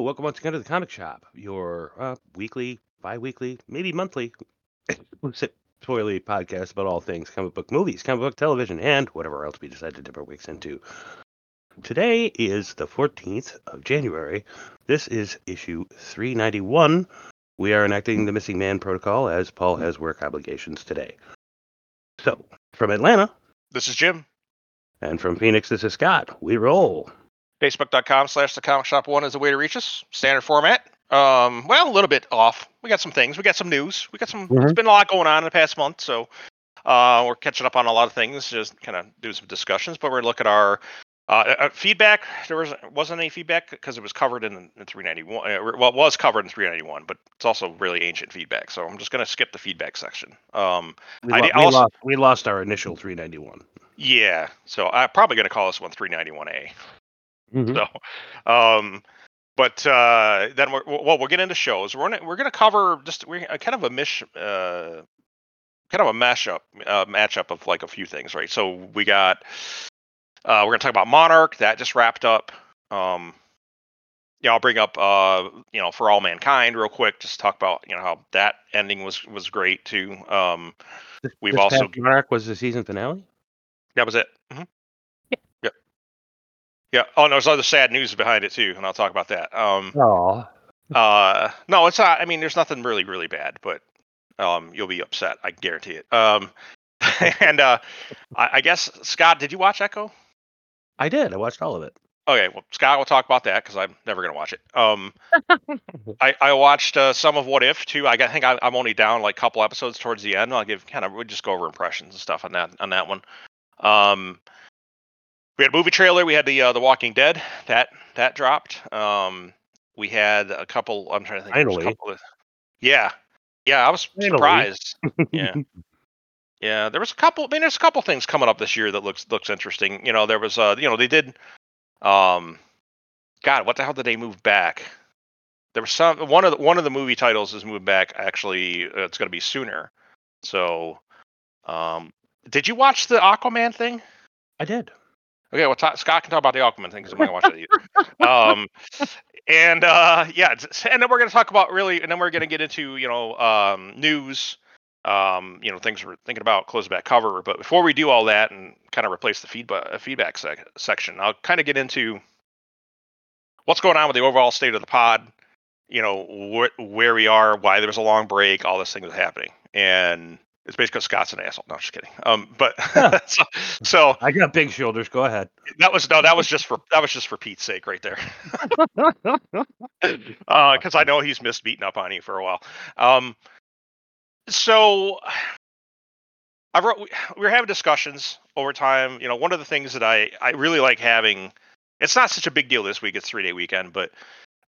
Hello, welcome once again to the Comic Shop, your uh, weekly, bi-weekly, maybe monthly spoilery podcast about all things comic book movies, comic book television, and whatever else we decide to dip our weeks into. Today is the 14th of January. This is issue 391. We are enacting the Missing Man Protocol as Paul has work obligations today. So, from Atlanta This is Jim. and from Phoenix, this is Scott. We roll. Facebook.com slash the comic shop one is the way to reach us. Standard format. Um, well, a little bit off. We got some things. We got some news. We got some. It's Mhm. been a lot going on in the past month, so uh, we're catching up on a lot of things. Just kind of do some discussions, but we're looking at our uh, uh, feedback. There was wasn't any feedback because it was covered in, in 391. Uh, well, it was covered in 391, but it's also really ancient feedback. So I'm just gonna skip the feedback section. Um, We, I lo- did we lost, we lost our initial 391. yeah. So I'm probably gonna call this one 391A. Mhm. So, um, but uh, then we're well, we'll get into shows. We're gonna, we're gonna cover just we're uh, kind of a mish, uh, kind of a mashup, uh, matchup of like a few things, right? So we got, uh, we're gonna talk about Monarch that just wrapped up. Um, yeah, I'll bring up, uh, you know, for all mankind real quick. Just talk about you know how that ending was was great too. Um, We've this also- Monarch was the season finale. that was it. hmm Yep. Yeah. Oh, and there's other sad news behind it too, and I'll talk about that. Um, Oh, Uh, no, it's not. I mean, there's nothing really, really bad, but um, you'll be upset. I guarantee it. Um, and uh, I, I guess Scott, did you watch Echo? I did. I watched all of it. Okay, well, Scott will talk about that because I'm never gonna watch it. Um, I, I watched uh, some of What If too. I, I think I, I'm only down like a couple episodes towards the end. I'll give kind of we'll just go over impressions and stuff on that on that one. Um, we had a movie trailer. We had the uh, the Walking Dead that that dropped. Um, we had a couple. I'm trying to think. Finally. couple of- yeah, yeah. I was Finally. surprised. Yeah. Yeah, there was a couple. I mean, there's a couple things coming up this year that looks looks interesting. You know, there was uh, you know, they did, um, God, what the hell did they move back? There was some one of the one of the movie titles is moved back. Actually, uh, it's going to be sooner. So, um, did you watch the Aquaman thing? I did. Okay, well, ta Scott can talk about the Aquaman thing because I'm gonna watch it. Um, and uh, yeah, and then we're gonna talk about really, and then we're gonna get into you know um, news, um, you know things we're thinking about close back cover. But before we do all that and kind of replace the feedback feedback sec- section, I'll kind of get into what's going on with the overall state of the pod. You know wh- where we are, why there was a long break, all this thing happening, and it's basically Scott's an asshole. No, I'm just kidding. Um, but so, so I got big shoulders. Go ahead. that was no, that was just for that was just for Pete's sake, right there. Because I know he's missed beating up on you for a while. Um, so I wrote. We, we were having discussions over time. You know, one of the things that I I really like having. It's not such a big deal this week. It's three day weekend, but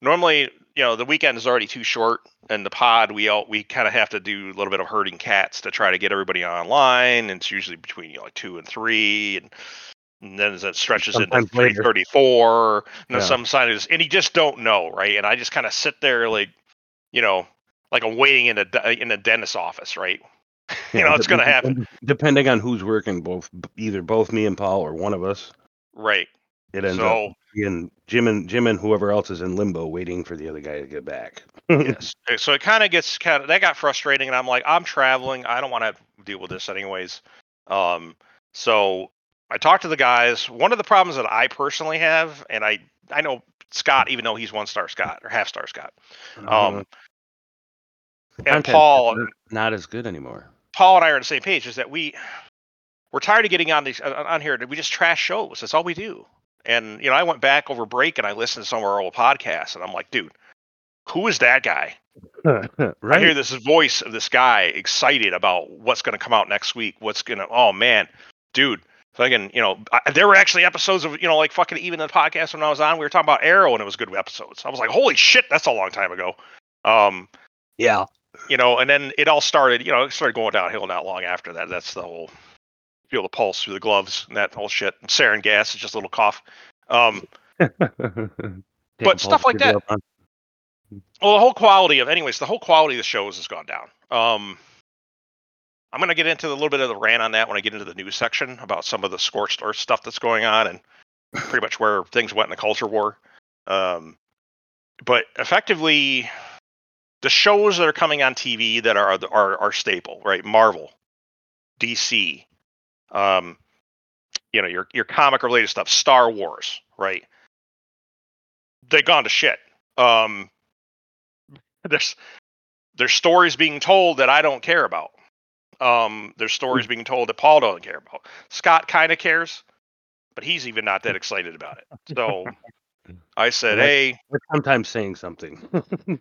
normally, you know, the weekend is already too short, and the pod we all we kind of have to do a little bit of herding cats to try to get everybody online. And it's usually between you know like two and three, and, and then it stretches into Sometimes thirty four. And Yeah. some signs, and you just don't know, right? And I just kind of sit there like, you know, like I'm waiting in a in a dentist's office, right? you know, it's gonna happen, Depending on who's working, both either both me and Paul or one of us. right? It ends So- up being Jim and Jim and whoever else is in limbo waiting for the other guy to get back. yes. Uh, So it kind of gets kind of that got frustrating, and I'm like, I'm traveling. I don't want to deal with this anyways. Um, so I talked to the guys. One of the problems that I personally have, and I I know Scott, even though he's one star Scott or half star Scott, um, and Paul, not- as good anymore. Paul and I are on the same page. Is that we we're tired of getting on these uh, on here. We just trash shows. That's all we do. And you know, I went back over break and I listened to some of our old podcasts, and I'm like, dude, who is that guy? I hear this voice of this guy excited about what's going to come out next week. What's going to? Oh man, dude. Fucking, you know, I, there were actually episodes of, you know, like fucking even the podcast when I was on, we were talking about Arrow and it was good episodes. I was like, holy shit, that's a long time ago. Um, Yeah. you know, and then it all started, you know, it started going downhill not long after that. That's the whole feel the pulse through the gloves and that whole shit. And sarin gas is just a little cough. Um, Taking stuff like that. well, the whole quality of, anyways, the whole quality of the shows has gone down. Um, I'm going to get into a little bit of the rant on that when I get into the news section about some of the scorched earth stuff that's going on and pretty much where things went in the culture war. Um, but effectively, the shows that are coming on TV that are are are staple, right? Marvel, DC, um, you know, your your comic related stuff, Star Wars, right? They gone to shit. Um, there's there's stories being told that I don't care about. Um, there's stories being told that Paul doesn't care about. Scott kind of cares, but he's even not that excited about it. So I said, hey, That's sometimes saying something.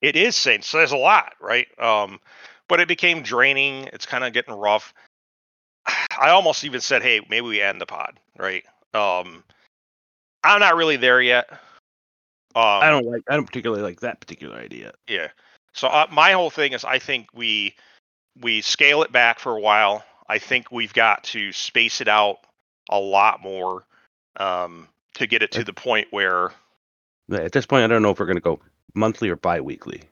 it is saying so there's a lot, right? Um, but it became draining. It's kind of getting rough. I almost even said, hey, maybe we end the pod, right? Um, I'm not really there yet. Um, I don't like. I don't particularly like that particular idea. Yeah. So uh, my whole thing is, I think we we scale it back for a while. I think we've got to space it out a lot more um, to get it to the point where At this point, I don't know if we're going to go monthly or bi-weekly.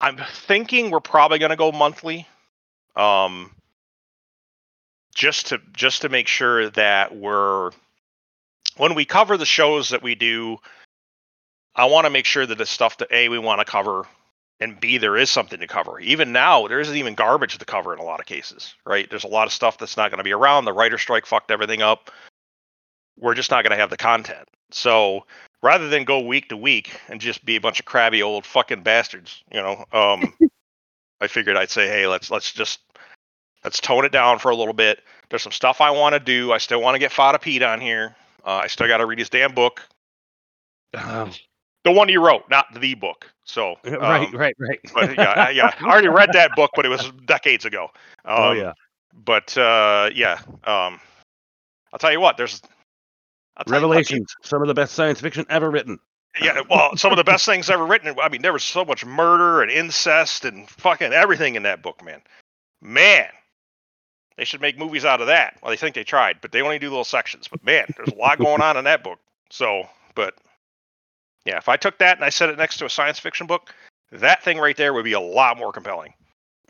I'm thinking we're probably going to go monthly, um, just to just to make sure that we're when we cover the shows that we do. I want to make sure that the stuff that a we want to cover, and b there is something to cover. Even now, there isn't even garbage to cover in a lot of cases, right? There's a lot of stuff that's not going to be around. The writer strike fucked everything up. We're just not going to have the content. So rather than go week to week and just be a bunch of crabby old fucking bastards, you know, um, I figured I'd say, hey, let's let's just let's tone it down for a little bit. There's some stuff I want to do. I still want to get Fada Pete on here. Uh, I still got to read his damn book, Um, the one you wrote, not the book. So right, um, right, right. But yeah, I- yeah, I already read that book, but it was decades ago. Um, oh yeah. But uh, yeah, um, I'll tell you what. There's tell you Revelations, some of the best science fiction ever written. Yeah, well, some of the best things ever written. I mean, there was so much murder and incest and fucking everything in that book, man. Man, they should make movies out of that. Well, they think they tried, but they only do little sections. But man, there's a lot going on in that book. So, but yeah, if I took that and I set it next to a science fiction book, that thing right there would be a lot more compelling.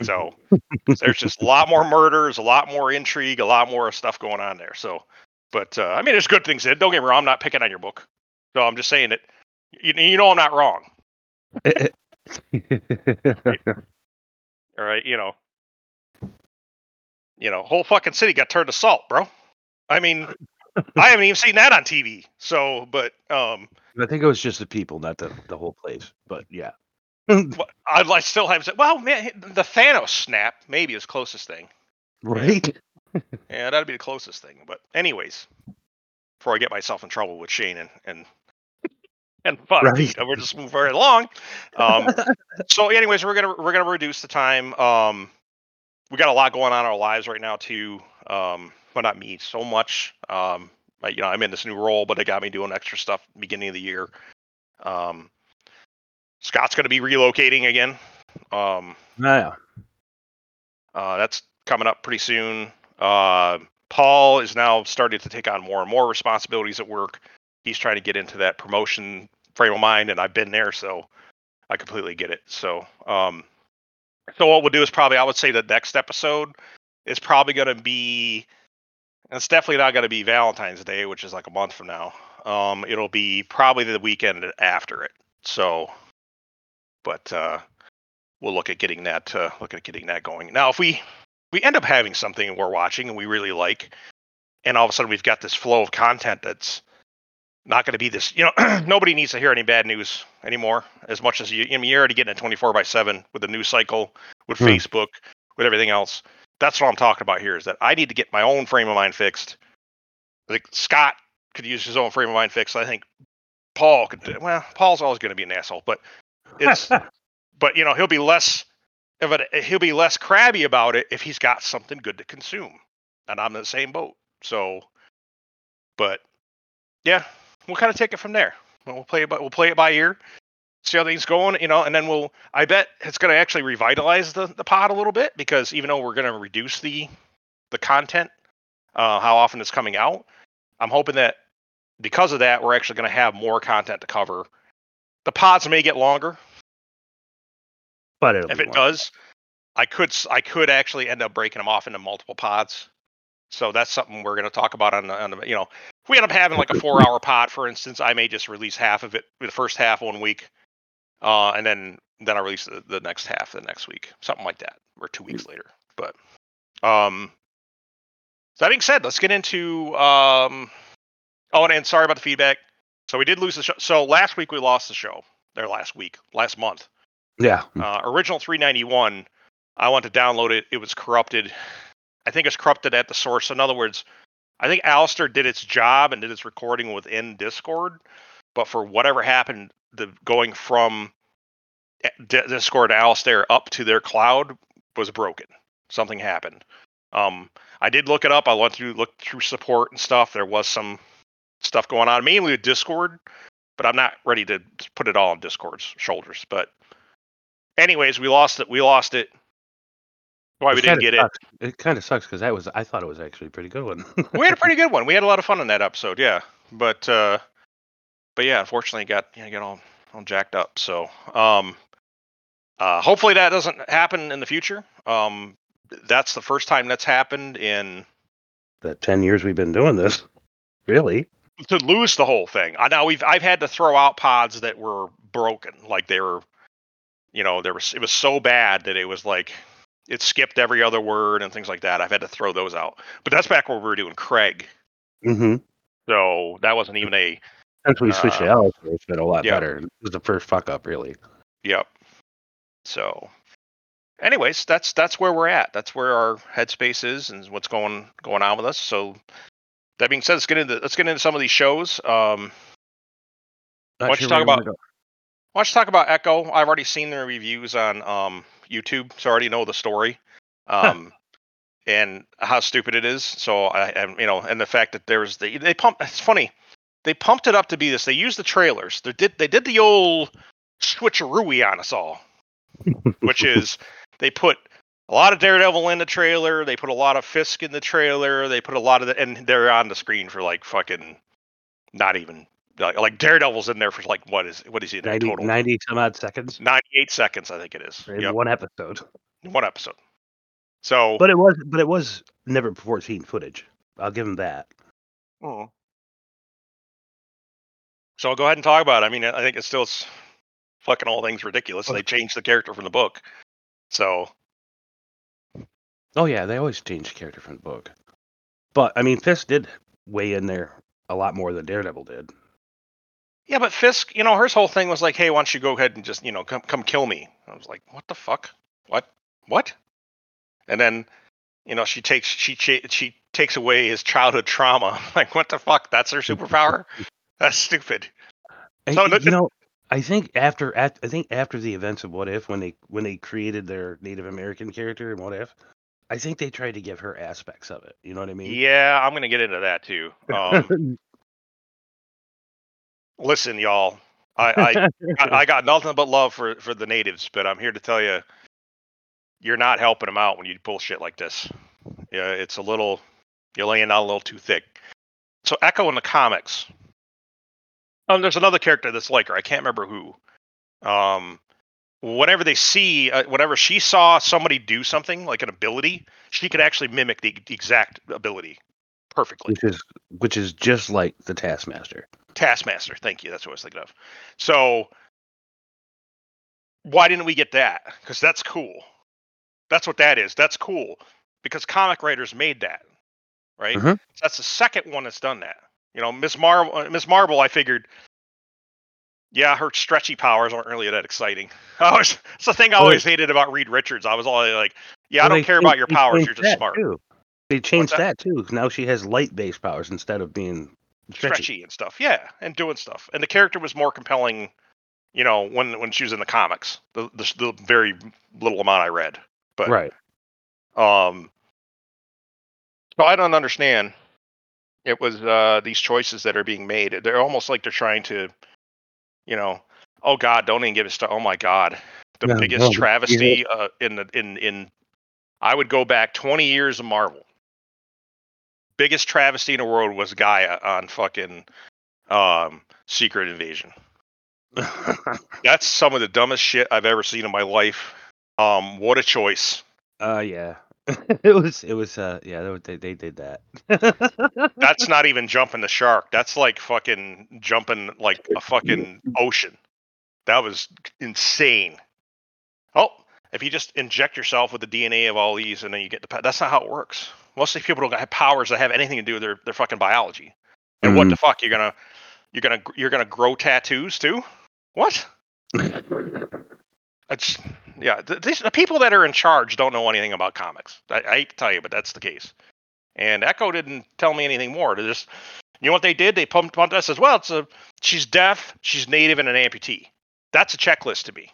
So there's just a lot more murders, a lot more intrigue, a lot more stuff going on there. So, but uh, I mean, there's good things in it. Don't get me wrong. I'm not picking on your book. So I'm just saying that you, you know I'm not wrong. All right, you know, you know, whole fucking city got turned to salt, bro. I mean, I haven't even seen that on TV. So, but um, I think it was just the people, not the, the whole place. But yeah. I'd like still haven't said. Well, man, the Thanos snap maybe is closest thing. right? Yeah, that'd be the closest thing. But anyways, before I get myself in trouble with Shane and and and fuck, Right. we're just moving very along. Um, so, anyways, we're gonna we're gonna reduce the time. Um, we got a lot going on in our lives right now too. Um, but not me so much. Um, I, you know, I'm in this new role, but it got me doing extra stuff beginning of the year. Um, Scott's gonna be relocating again. Um, yeah. uh, that's coming up pretty soon. Uh, Paul is now starting to take on more and more responsibilities at work. He's trying to get into that promotion frame of mind, and I've been there, so I completely get it. So, um, so what we'll do is probably I would say the next episode is probably going to be. It's definitely not going to be Valentine's Day, which is like a month from now. Um, it'll be probably the weekend after it. So, but uh, we'll look at getting that uh, look at getting that going. Now, if we we end up having something we're watching and we really like, and all of a sudden we've got this flow of content that's not going to be this. You know, nobody needs to hear any bad news anymore. As much as you, I mean, you're already getting a 24 by seven with the news cycle, with Hmm. Facebook, with everything else. That's what I'm talking about here. Is that I need to get my own frame of mind fixed. Like Scott could use his own frame of mind fixed. I think Paul could. do- Well, Paul's always going to be an asshole, but it's but you know he'll be less a he'll be less crabby about it if he's got something good to consume and i'm in the same boat so but yeah we'll kind of take it from there. We'll play it by, we'll play it by ear see how things going you know and then we'll i bet it's going to actually revitalize the, the pod a little bit because even though we're going to reduce the the content uh, how often it's coming out i'm hoping that because of that we're actually going to have more content to cover. The pods may get longer. But if it does, I could I could actually end up breaking them off into multiple pods. So that's something we're going to talk about on the, on the you know we end up having like a four hour pod, for instance, I may just release half of it, the first half one week, uh, and then then I release the, the next half the next week, something like that, or two weeks later. But um, so that being said, let's get into um. Oh, and, and sorry about the feedback. So we did lose the show. So last week we lost the show. There last week, last month. Yeah. Uh, original 391. I went to download it. It was corrupted. I think it's corrupted at the source. In other words, I think Alistair did its job and did its recording within Discord, but for whatever happened, the going from eh, Discord to Alistair up to their cloud was broken. Something happened. Um, I did look it up. I went through looked through support and stuff. There was some stuff going on, mainly with Discord, but I'm not ready to put it all on Discord's shoulders. But anyways, we lost it. We lost it. Why we didn't get it. sucks. It kind of sucks because that was I thought it was actually a pretty good one. we had a pretty good one. We had a lot of fun in that episode, yeah. But uh but yeah, unfortunately got you know, got all all jacked up. So um uh hopefully that doesn't happen in the future. Um that's the first time that's happened in the ten years we've been doing this, really. to lose the whole thing. I now we've I've had to throw out pods that were broken, like they were, you know, there was it was so bad that it was like it skipped every other word and things like that. I've had to throw those out. But that's back when we were doing Craig, Mm-hmm. so that wasn't even a Since we switched to Uh, it's been a lot yeah. better. It was the first fuck up, really. Yep. So, anyways, that's that's where we're at. That's where our headspace is and what's going going on with us. So, that being said, let's get into let's get into some of these shows. Um, Not Why don't you talk about- why don't you talk about Echo? I've already seen the reviews on um YouTube, so I already know the story. Um. And how stupid it is. So I, I, you know, and the fact that there was the they pumped. It's funny. They pumped it up to be this. They used the trailers. They did. They did the old switcheroo on us all. which is they put a lot of Daredevil in the trailer. They put a lot of Fisk in the trailer. They put a lot of the, and they're on the screen for like fucking not even like, like Daredevil's in there for like what is what is he in 90, total 90 some odd seconds 98 seconds I think it is. in Yep, one episode. one episode. So But it was, but it was never before seen footage. I'll give him that. Oh. So I'll go ahead and talk about it. I mean, I think it's still it's fucking all things ridiculous. They changed the character from the book. So Oh yeah, they always change the character from the book. But I mean, Fisk did weigh in there a lot more than Daredevil did. Yeah, but Fisk, you know, her whole thing was like, "Hey, why don't you go ahead and just, you know, come come kill me?" I was like, "What the fuck? What? What?" And then, you know, she takes she she takes away his childhood trauma. I'm like, what the fuck? That's her superpower? That's stupid. And, So, you know, I think after at, I think after the events of What If, when they when they created their Native American character in What If, I think they tried to give her aspects of it. You know what I mean? Yeah, I'm gonna get into that too. Um, listen, y'all, I, I I, got nothing but love for for the natives, but I'm here to tell you, you're not helping them out when you pull shit like this. Yeah, it's a little you're laying out a little too thick. So Echo in the comics. Um, there's another character that's like her. I can't remember who. Um, whenever they see, uh, whenever she saw somebody do something like an ability, she could actually mimic the exact ability perfectly. which is which is just like the Taskmaster. Taskmaster. Thank you. That's what I was thinking of. So why didn't we get that? Because that's cool. That's what that is. That's cool. Because comic writers made that, right? Mhm. That's the second one that's done that. You know, Miss Marvel. Miss Marvel. I figured. Yeah, her stretchy powers aren't really that exciting. I was, it's the thing I always hated about Reed Richards. I was always like, "Yeah, I don't care about your powers. You're just smart, Too. They changed that? that? too. Now she has light-based powers instead of being stretchy. stretchy and stuff. Yeah, and doing stuff. And the character was more compelling, you know, when when she was in the comics. The the, the very little amount I read. But Right. um, so I don't understand. It was uh these choices that are being made. They're almost like they're trying to, you know, oh God, don't even give us. To. Oh my God, the No, biggest no, yeah. travesty uh, in the in in. I would go back 20 years of Marvel. Biggest travesty in the world was G'iah on fucking um Secret Invasion. That's some of the dumbest shit I've ever seen in my life. Um, what a choice. uh yeah. it was it was uh yeah they they, they did that. That's not even jumping the shark. That's like fucking jumping like a fucking ocean. That was insane. Oh, if you just inject yourself with the DNA of all these and then you get the that's not how it works. Most of these people don't have powers that have anything to do with their, their fucking biology. And what Mhm. the fuck? You're gonna you're gonna you're gonna grow tattoos too? What? It's yeah. th- These, the people that are in charge don't know anything about comics. I, I hate to tell you, but that's the case. And Echo didn't tell me anything more. They just, you know what they did? They pumped pumped us as well. It's a she's deaf, she's native, and an amputee. That's a checklist to me.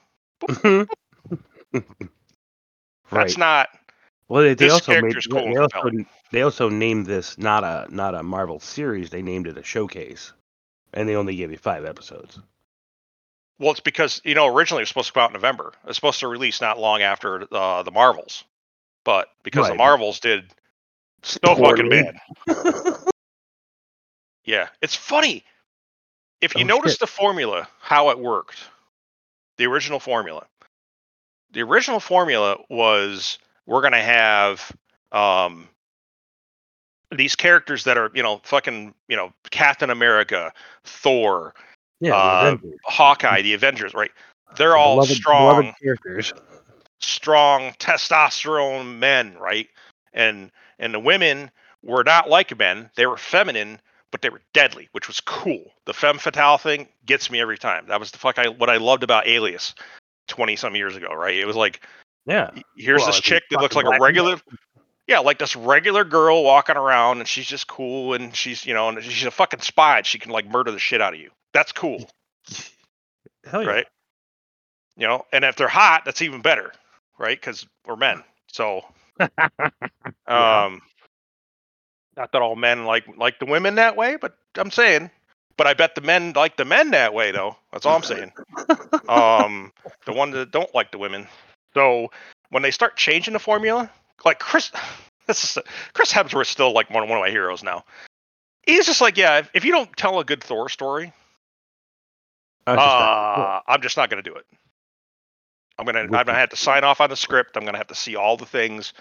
right. That's not. Well, they, they also made cool they also they also named this not a not a Marvel series. They named it a showcase, and they only gave you five episodes. Well, it's because you know originally it was supposed to come out in November. It was supposed to release not long after uh, the Marvels, but because the Marvels did so fucking bad. Yeah, it's funny. If you Oh, notice shit. the formula, how it worked, the original formula. The original formula was we're gonna have um, these characters that are you know fucking you know Captain America, Thor, yeah, uh. Hawkeye, the Avengers, right? They're all beloved- strong, beloved characters. strong testosterone men, right? And and the women were not like men; they were feminine, but they were deadly, which was cool. The femme fatale thing gets me every time. That was the fuck I what I loved about Alias, twenty some years ago, right? It was like Yeah, here's Well, this chick that looks like a regular, yeah, like this regular girl walking around, and she's just cool, and she's you know, and she's a fucking spy. and She can like murder the shit out of you. That's cool. hell yeah. right? You know, and if they're hot, that's even better, right? Because we're men. So, um, not that all men like like the women that way, but I'm saying, but I bet the men like the men that way, though. That's all I'm saying. um, the one that don't like the women. So when they start changing the formula, like Chris, this is Chris Hemsworth's still like one one of my heroes now. He's just like, yeah, if, if you don't tell a good Thor story, I was just like, uh, I'm just not going to do it. I'm gonna. I'm gonna have to sign off on the script. I'm gonna have to see all the things,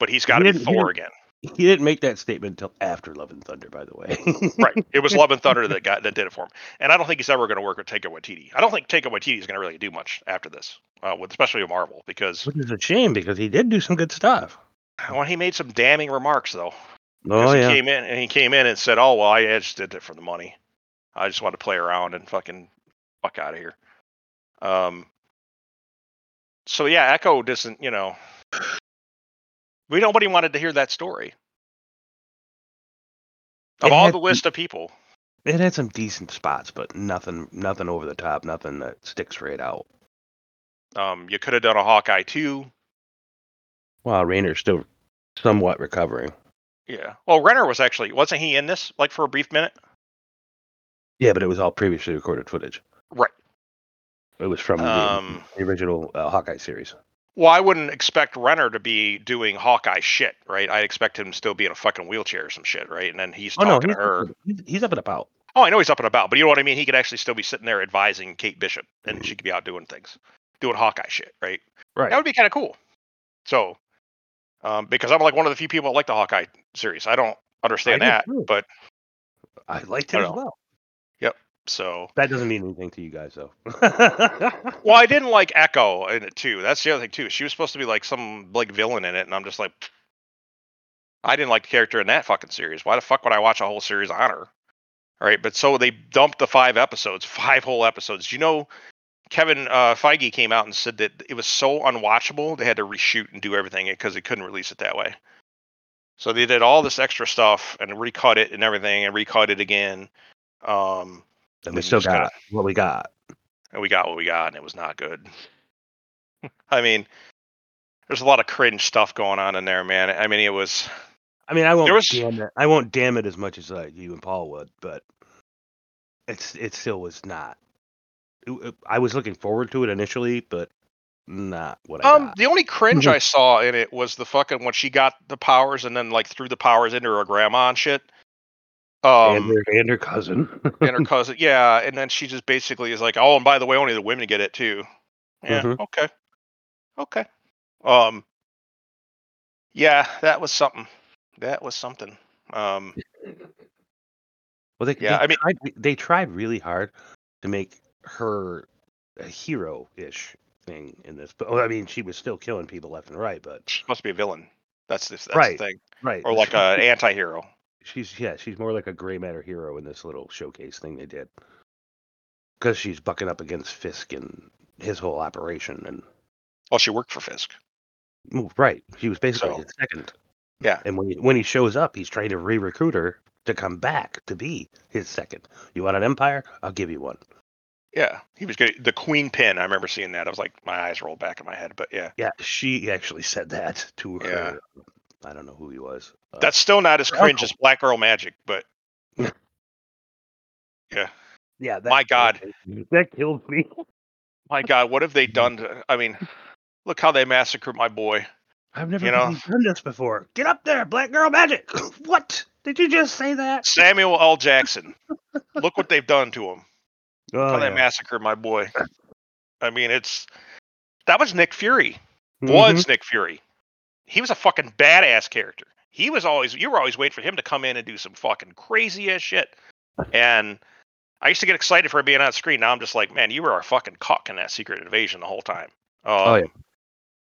but he's got to be Thor again. He didn't make that statement until after Love and Thunder, by the way. Right. It was Love and Thunder that got that did it for him. And I don't think he's ever going to work with Taika Waititi. I don't think Taika Waititi is going to really do much after this, uh, with especially with Marvel, because Which is a shame because he did do some good stuff. well, he made some damning remarks though. Oh he yeah. came in and he came in and said, "Oh well, I just did it for the money. I just wanted to play around and fucking fuck out of here." Um. So yeah, Echo doesn't. You know, we nobody wanted to hear that story. Of It all the list of people, It had some decent spots, but nothing nothing over the top, nothing that sticks right out. um, you could have done a Hawkeye too. Well, Renner's still somewhat recovering. Yeah. Well, Renner was actually wasn't he in this like for a brief minute? Yeah, but it was all previously recorded footage. Right. It was from the- Um, the original uh, Hawkeye series. Well, I wouldn't expect Renner to be doing Hawkeye shit, right? I'd expect him to still be in a fucking wheelchair or some shit, right? And then he's Oh no, talking he's, to her. he's, he's up and about. Oh, I know he's up and about, but you know what I mean? He could actually still be sitting there advising Kate Bishop, and she could be out doing things, doing Hawkeye shit, right? Right. That would be kind of cool. So, um, because I'm like one of the few people that like the Hawkeye series. I don't understand I that, but I liked it as well. So. That doesn't mean anything to you guys, though. Well, I didn't like Echo in it too. That's the other thing too. She was supposed to be like some like villain in it, and I'm just like, I didn't like the character in that fucking series. Why the fuck would I watch a whole series on her? All right, but so they dumped the five episodes, five whole episodes. You know, Kevin uh, Feige came out and said that it was so unwatchable they had to reshoot and do everything because they couldn't release it that way. So they did all this extra stuff and recut it and everything and recut it again. Um, and we still just gotta- what we got. and we got what we got, and it was not good. I mean, there's a lot of cringe stuff going on in there, man. I mean, it was I mean, I won't was- damn it. I won't damn it as much as uh, you and Paul would, but it's it still was not. I was looking forward to it initially, but not what I um got. the only cringe. I saw in it was the fucking when she got the powers and then like threw the powers into her grandma and shit. Um, and, her, and her cousin. and her cousin, yeah, and then she just basically is like, oh, and by the way, only the women get it too. Yeah, Mhm. okay, okay. Um, Yeah, that was something. That was something. Um, Well, they, Yeah, they I mean- tried, they tried really hard to make her a hero-ish thing in this. But well, I mean, she was still killing people left and right. But she must be a villain. That's this. That's Right. the thing. right, Or like an anti-hero. She's yeah, she's more like a gray matter hero in this little showcase thing they did. Because she's bucking up against Fisk and his whole operation, and Well, she worked for Fisk. right, she was basically So- his second. Yeah. And when he, when he shows up, he's trying to re-recruit her to come back to be his second. You want an empire? I'll give you one. Yeah, he was good. The Queen Pin. I remember seeing that. I was like, my eyes rolled back in my head. But yeah, Yeah, she actually said that to Yeah. I don't know who he was. Uh, that's still not as cringe uncle. as Black Girl Magic. But yeah, yeah. That, my God. that killed me. my God, what have they done? To, I mean, look how they massacred my boy. I've never You know- done this before. Get up there, Black Girl Magic. what? Did you just say that? Samuel L. Jackson. look what they've done to him. Oh, how they yeah. massacred my boy. I mean, it's that was Nick Fury. Mhm. Was Nick Fury? He was a fucking badass character. He was always you were always waiting for him to come in and do some fucking crazy ass shit. And I used to get excited for him being on screen. Now I'm just like, man, you were a fucking cock in that Secret Invasion the whole time. Oh, Um, yeah.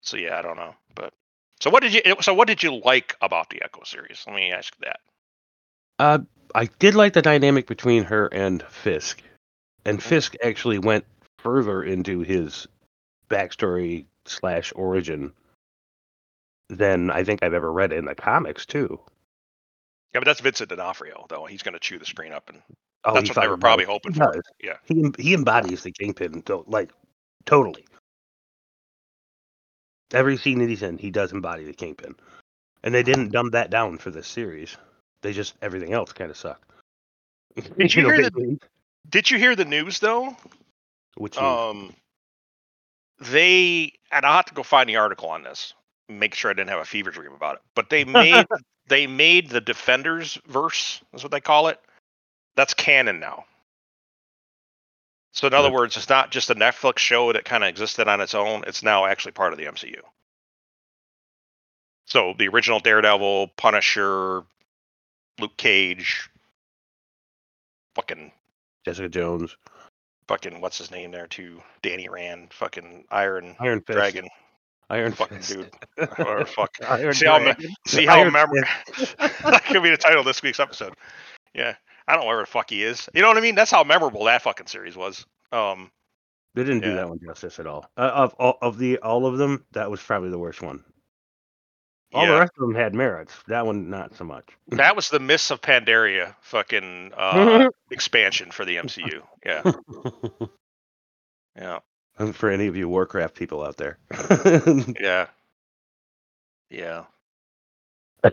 So yeah, I don't know, but so what did you so what did you like about the Echo series? Let me ask that. Uh, I did like the dynamic between her and Fisk, and Mm-hmm. Fisk actually went further into his backstory slash origin than I think I've ever read in the comics too. Yeah, but that's Vincent D'Onofrio though. He's going to chew the screen up, and Oh, that's what they were probably does. hoping for. does. Yeah. He he embodies the kingpin, to, like totally. Every scene that he's in, he does embody the kingpin, and they didn't dumb that down for this series. They just everything else kind of sucked. Did you know, hear they- the- Did you hear the news though? Which is- Um, they and I'll have to go find the article on this. Make sure I didn't have a fever dream about it. But they made they made the Defenders verse. Is what they call it. That's canon now. So in other words, it's not just a Netflix show that kind of existed on its own. It's now actually part of the MCU. So the original Daredevil, Punisher, Luke Cage, fucking Jessica Jones, fucking what's his name there too? Danny Rand, fucking Iron Iron Fist, Dragon, Iron fucking Fist. dude. Or fuck. Iron See how, me- see how Iron memor- that could be the title of this week's episode. Yeah, I don't know where the fuck he is. You know what I mean? That's how memorable that fucking series was. Um, They didn't do that one justice at all. Uh, of all of the all of them, that was probably the worst one. All the rest of them had merits. That one, not so much. that was the Mists of Pandaria fucking uh, expansion for the MCU. Yeah, yeah, And For any of you Warcraft people out there, yeah, yeah.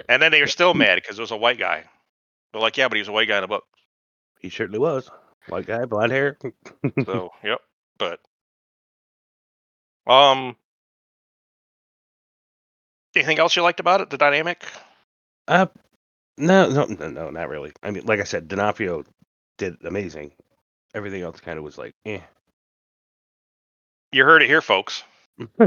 And then they were still mad because it was a white guy. They're like, yeah, but he was a white guy in the book. he certainly was. White guy, blonde hair. So, yep. But, um, anything else you liked about it? The dynamic? Uh, no, no, no, no, not really. I mean, like I said, D'Onofrio did amazing. Everything else kind of was like, eh. You heard it here, folks.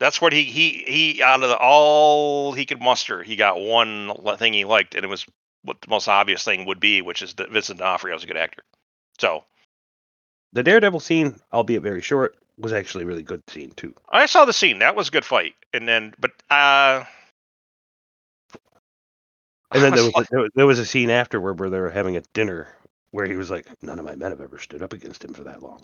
That's what he he he out of the, all he could muster, he got one thing he liked, and it was what the most obvious thing would be, which is that Vincent D'Onofrio is a good actor. So the Daredevil scene, albeit very short, was actually a really good scene too. I saw the scene. That was a good fight. And then, but uh, And then there was, there was there was a scene afterward where they were having a dinner where he was like, "None of my men have ever stood up against him for that long.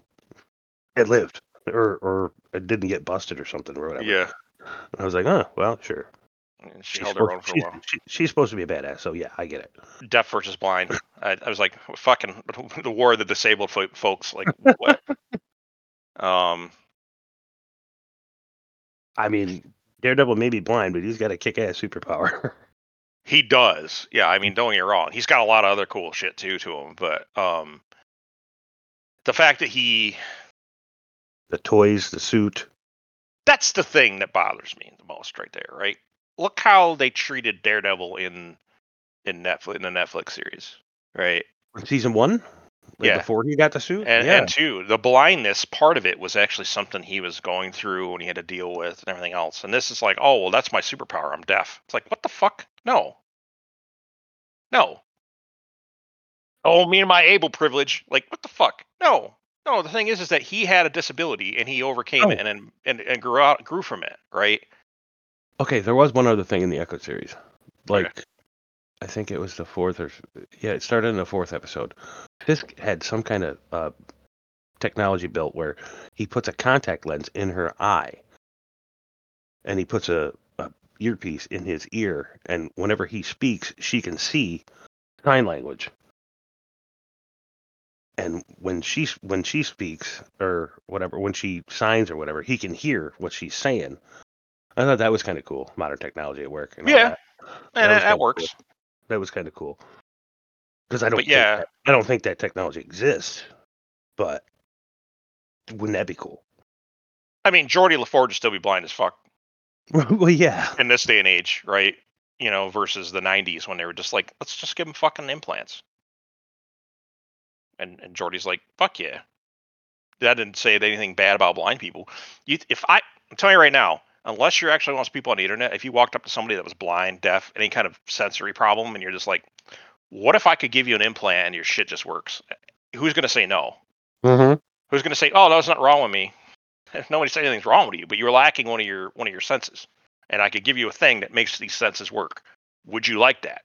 It lived, or or it didn't get busted or something or whatever." yeah, And I was like, "Oh, well, sure." and she She's held her supposed- own for a while. she- she's supposed to be a badass, so yeah, I get it. Deaf versus blind. I, I was like, fucking the war of the disabled folks. Like, what? um, I mean, Daredevil may be blind, but he's got a kick-ass superpower. he does. Yeah, I mean, don't get me wrong. He's got a lot of other cool shit too to him, but um, the fact that he the toys, the suit. that's the thing that bothers me the most right there, right? Look how they treated Daredevil in in Netflix in the Netflix series, right? Season one, Like Yeah. before he got the suit. And, yeah. and two, the blindness part of it was actually something he was going through and he had to deal with and everything else. And this is like, oh well, that's my superpower. I'm deaf. It's like, what the fuck? No. No. Oh, me and my able privilege. Like, what the fuck? No. No. The thing is, is that he had a disability and he overcame it Oh. and and and, and grew out grew from it. Right. Okay, there was one other thing in the Echo series. Like, I think it was the fourth or yeah, it started in the fourth episode. Fisk had some kind of uh, technology built where he puts a contact lens in her eye, and he puts a, a earpiece in his ear, and whenever he speaks, she can see sign language. And when she when she speaks or whatever, when she signs or whatever, he can hear what she's saying. I thought that was kind of cool, modern technology at work. and Yeah. that. And that, that works. cool. That was kind of cool. Because I don't, But yeah. that- I don't think that technology exists. But wouldn't that be cool? I mean, Geordi La Forge would still be blind as fuck well, yeah. in this day and age, right? You know, versus the '90s when they were just like, let's just give him fucking implants. And and Geordi's like, fuck yeah. That didn't say anything bad about blind people. You, if I, I'm telling you right now, unless you're actually one of those people on the internet, if you walked up to somebody that was blind, deaf, any kind of sensory problem, and you're just like, what if I could give you an implant and your shit just works? Who's gonna say no? Mm-hmm. Who's gonna say, oh, there's not wrong with me? Nobody said anything's wrong with you, but you're lacking one of your one of your senses, and I could give you a thing that makes these senses work. Would you like that?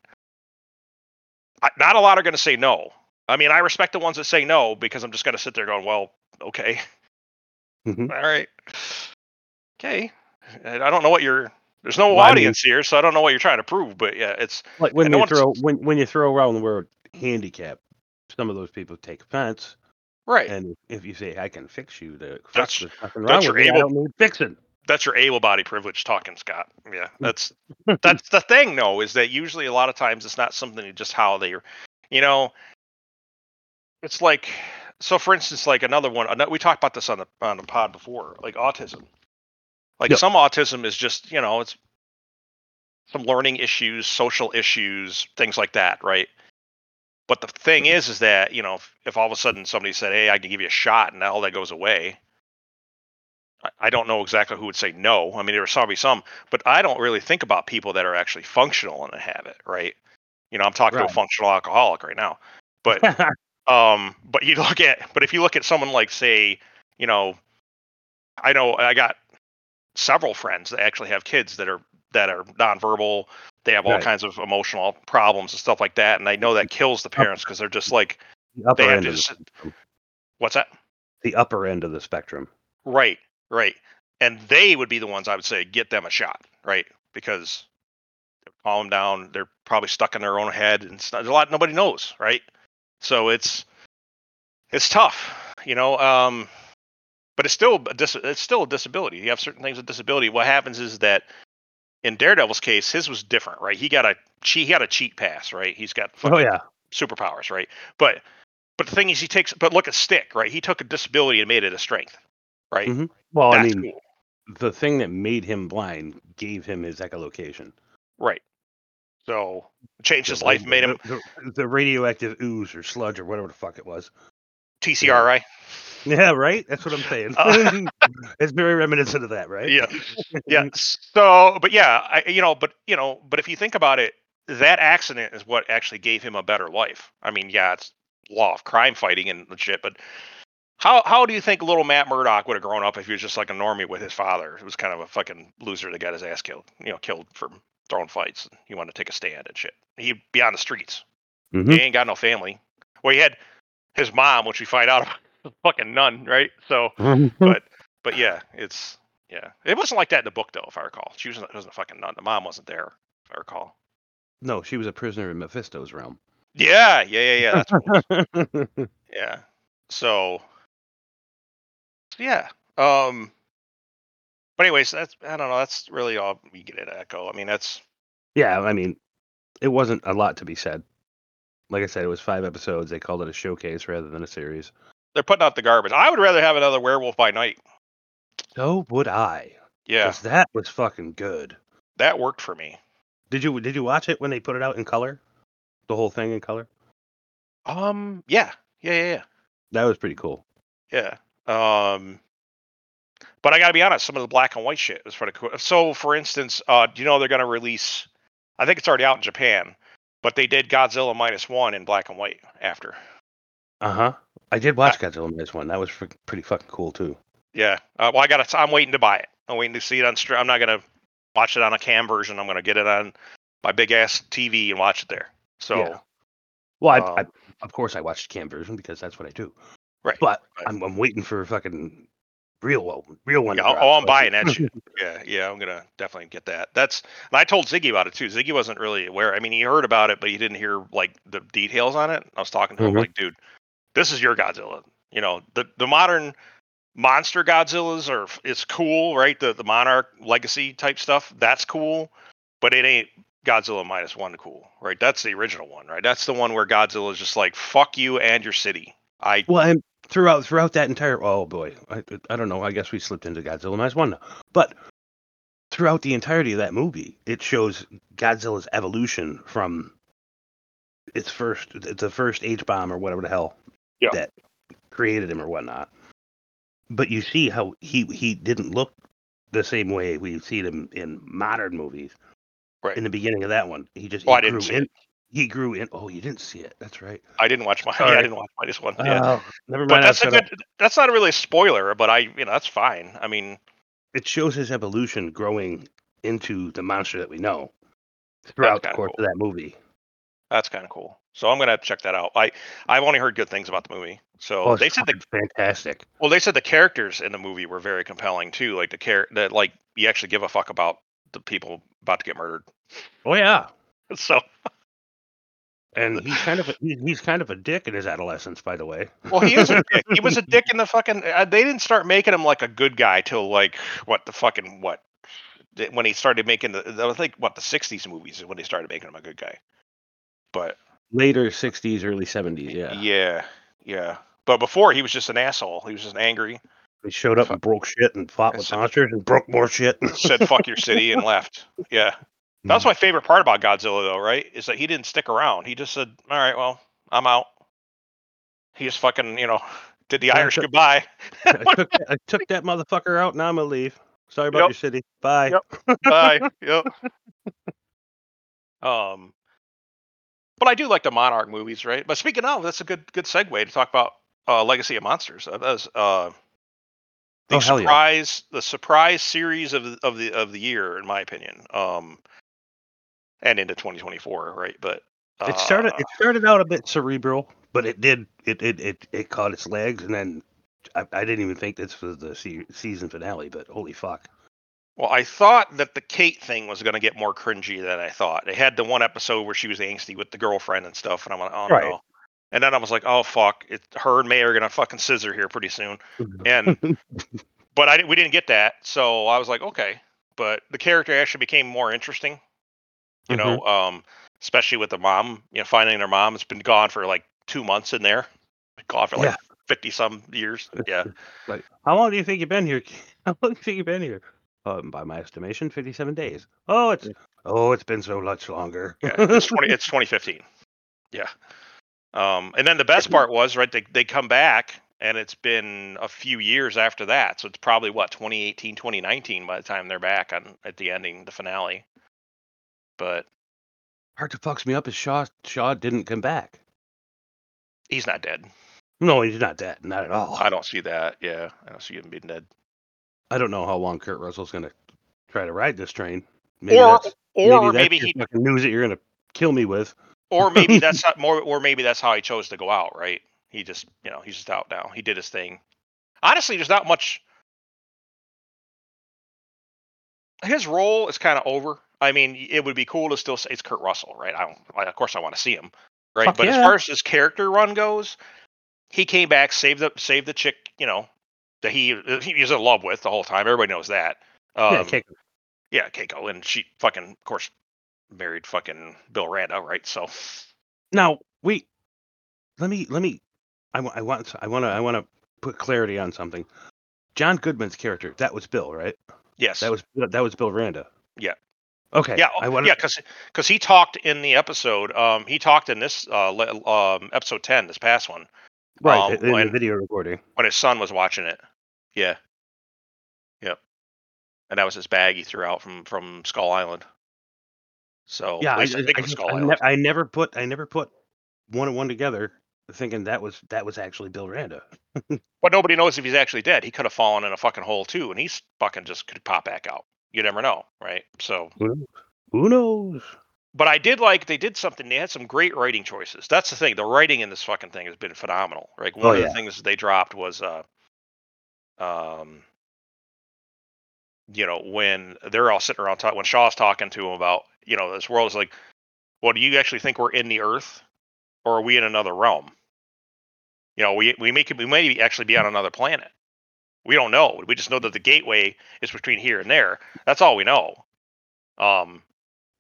I, not a lot are going to say no. I mean, I respect the ones that say no because I'm just going to sit there going, well, okay, Mhm. all right, okay. And I don't know what you're. There's no Well, I mean- audience here, so I don't know what you're trying to prove. But yeah, it's Like when you throw when when you throw around the word handicap, some of those people take offense. right. And if you say I can fix you, the That's- there's nothing that's wrong with your me. I able- don't need fixing. that's your able-bodied privilege talking, Scott. Yeah, Hmm. that's that's the thing, though, is that usually a lot of times it's not something just how they, you know, it's like so. For instance, like another one, we talked about this on the on the pod before, like autism. Like Yeah. some autism is just you know it's some learning issues, social issues, things like that, right? But the thing mm-hmm. is, is that you know, if, if all of a sudden somebody said, "Hey, I can give you a shot," and all that goes away, I- I don't know exactly who would say no. I mean, there are probably some, but I don't really think about people that are actually functional and have it, right? You know, I'm talking to a functional alcoholic right now, but um, but you look at, but if you look at someone like, say, you know, I know I got several friends that actually have kids that are that are nonverbal. They have all Right. kinds of emotional problems and stuff like that, and I know that kills the parents because they're just like, the they have to just- what's that? the upper end of the spectrum. Right, right. And they would be the ones I would say get them a shot, right? Because calm them down. They're probably stuck in their own head, and it's not, there's a lot nobody knows, right? So it's it's tough, you know. Um, but it's still a dis- it's still a disability. You have certain things with disability. What happens is that in Daredevil's case, his was different, right? He got a cheat, he got a cheat pass, right? He's got Oh yeah. superpowers, right? But but the thing is, he takes. But look at Stick, right? He took a disability and made it a strength, right? Mhm. Well, I mean, cool. the thing that made him blind gave him his echolocation. Right. So changed his life, made him the, the, the radioactive ooze or sludge or whatever the fuck it was. TCRI. Yeah, right. That's what I'm saying. Uh, it's very reminiscent of that, right? Yeah. Yeah. So, but yeah, I, you know, but you know, but if you think about it, that accident is what actually gave him a better life. I mean, yeah, it's law of crime fighting and shit, but how how do you think little Matt Murdock would have grown up if he was just like a normie with his father, It was kind of a fucking loser that got his ass killed, you know, killed for throwing fights. And he wanted to take a stand and shit. He'd be on the streets. Mhm. He ain't got no family. Well, he had his mom, which we find out about, fucking none, right? So, but but yeah, it's yeah, it wasn't like that in the book though, if I recall. She wasn't, wasn't a fucking nun. The mom wasn't there, if I recall. no, she was a prisoner in Mephisto's realm. Yeah, yeah, yeah, yeah. That's what it was. yeah. So, yeah. Um. But anyways, that's I don't know. That's really all we get at Echo. I mean, that's yeah, I mean, it wasn't a lot to be said. Like I said, it was five episodes. They called it a showcase rather than a series. they're putting out the garbage. I would rather have another Werewolf by Night. So would I. Yeah, 'cause that was fucking good. that worked for me. Did you did you watch it when they put it out in color? The whole thing in color? Um. Yeah. Yeah, yeah, yeah. That was pretty cool. Yeah. Um, but I got to be honest, some of the black and white shit is pretty cool. So, for instance, uh, do you know they're going to release? I think it's already out in Japan, but they did Godzilla minus one in black and white after. Uh huh. I did watch Godzilla minus one. That was pretty fucking cool too. Yeah. Uh, well, I got. I'm waiting to buy it. I'm waiting to see it on. Str- I'm not going to watch it on a cam version. I'm going to get it on my big ass TV and watch it there. So. Yeah. Well, I, Um, I, of course I watched the cam version because that's what I do. Right. But right. I'm, I'm waiting for fucking real one, real one. Yeah, oh, oh, I'm buying that shit. Yeah, yeah, I'm gonna definitely get that. That's and I told Ziggy about it too. Ziggy wasn't really aware. I mean, he heard about it, but he didn't hear like the details on it. I was talking to him Mhm. like, dude, this is your Godzilla. You know, the the modern monster Godzillas are it's cool, right? The the Monarch Legacy type stuff, that's cool, but it ain't Godzilla minus one cool, right? That's the original one, right? That's the one where Godzilla is just like fuck you and your city. I Well, and throughout throughout that entire oh boy, I I don't know. I guess we slipped into Godzilla minus one but throughout the entirety of that movie, it shows Godzilla's evolution from its first the first H bomb or whatever the hell Yeah. that created him or whatnot. But you see how he he didn't look the same way we've seen him in modern movies. Right. In the beginning of that one, he just Oh, he I didn't grew see in. It. He grew in. Oh, you didn't see it. That's right. I didn't watch my yeah, Sorry. I didn't watch my this minus one. Yeah. Oh, never mind. but that's a shut up. good. That's not really a spoiler, but I, you know, that's fine. I mean, it shows his evolution growing into the monster that we know throughout the course cool. of that movie. that's kind of cool. So I'm gonna check that out. I I've only heard good things about the movie. So Oh, they said the fantastic. well, they said the characters in the movie were very compelling too. Like the care that like you actually give a fuck about the people about to get murdered. Oh yeah, So and he's kind of a, he's kind of a dick in his adolescence, by the way. well, he is a dick. He was a dick in the fucking. Uh, they didn't start making him like a good guy till like what the fucking what when he started making the I think what the '60s movies is when they started making him a good guy. But Later '60s, early '70s. Yeah, yeah, yeah. But before he was just an asshole. He was just angry. he showed up and broke shit and fought with Said- monsters and broke more shit. said "fuck your city" and left. Yeah, that was my favorite part about Godzilla, though. Right, is that he didn't stick around. He just said, "All right, well, I'm out." He just fucking, you know, did the Yeah, Irish so- goodbye. I, took that, I took that motherfucker out. Now I'm gonna leave. Sorry about Yep. your city. Bye. Yep. Bye. Yep. Um, but I do like the Monarch movies, right? But speaking of, that's a good good segue to talk about uh, Legacy of Monsters. Uh, That was uh, the Oh, hell yeah. surprise, the surprise series of the- of the of the year, in my opinion. Um, and into 2024, right? But It started. uh, It started out a bit cerebral, but it did. It it it, it caught its legs, and then I, I didn't even think this was the se- season finale. But holy fuck! Well, I thought that the Kate thing was going to get more cringy than I thought. They had the one episode where she was angsty with the girlfriend and stuff, and I'm like, oh Right. no. And then I was like, oh fuck, it, her and May are gonna fucking scissor here pretty soon. And but I we didn't get that, so I was like, okay. But the character actually became more interesting. You know, um, especially with the mom. You know, finding their mom. It's been gone for like two months in there. Gone for like Yeah. fifty some years. Yeah. Like, how long do you think you've been here? How long do you think you've been here? Um, by my estimation, fifty-seven days. Oh, it's oh, it's been so much longer. Yeah, it's twenty. It's 2015. Yeah. Um, and then the best part was right. They they come back, and it's been a few years after that. So it's probably what 2018, 2019 by the time they're back on at the ending, the finale. But Part that fucks me up is Shaw. Shaw didn't come back. he's not dead. No, he's not dead. Not at all. I don't see that. Yeah, I don't see him being dead. I don't know how long Kurt Russell's gonna try to ride this train. Maybe or that's, or maybe your he fucking news that you're gonna kill me with. or maybe that's not more or maybe that's how he chose to go out. Right? He just you know he's just out now. He did his thing. Honestly, there's not much. His role is kind of over. I mean, it would be cool to still say it's Kurt Russell, right? I don't, I, of course, I want to see him, right? Fuck but as far as his character run goes, he came back, saved the saved the chick, you know, that he he was in love with the whole time. Everybody knows that. Um, yeah, Keiko. yeah, Keiko, and she fucking, of course, married fucking Bill Randa, right? So, Now wait, let me let me. I, I want I want to I want to put clarity on something. John Goodman's character that was Bill, right? Yes, That was that was Bill Randa. Yeah. Okay. yeah, I oh, yeah, because because he talked in the episode. Um, he talked in this uh le- um episode ten, this past one. Right, Um, in the video recording. when his son was watching it. Yeah. Yep. And that was his bag he threw out from from Skull Island. So Yeah, I, I, I, think I, it was just- Skull I, ne- I never put I never put one and one together, thinking that was that was actually Bill Randa. But nobody knows if he's actually dead. He could have fallen in a fucking hole too, and he's fucking just could pop back out. You never know, right? So, Who knows? Who knows? but I did like they did something. They had some great writing choices. That's the thing. The writing in this fucking thing has been phenomenal. Like one Oh, of yeah. the things they dropped was, uh, um, you know, when they're all sitting around talking, when Shaw's talking to him about, you know, this world is like, well, do you actually think we're in the Earth, or are we in another realm? You know, we we make we may actually be on another planet. We don't know. We just know that the gateway is between here and there. That's all we know. Um,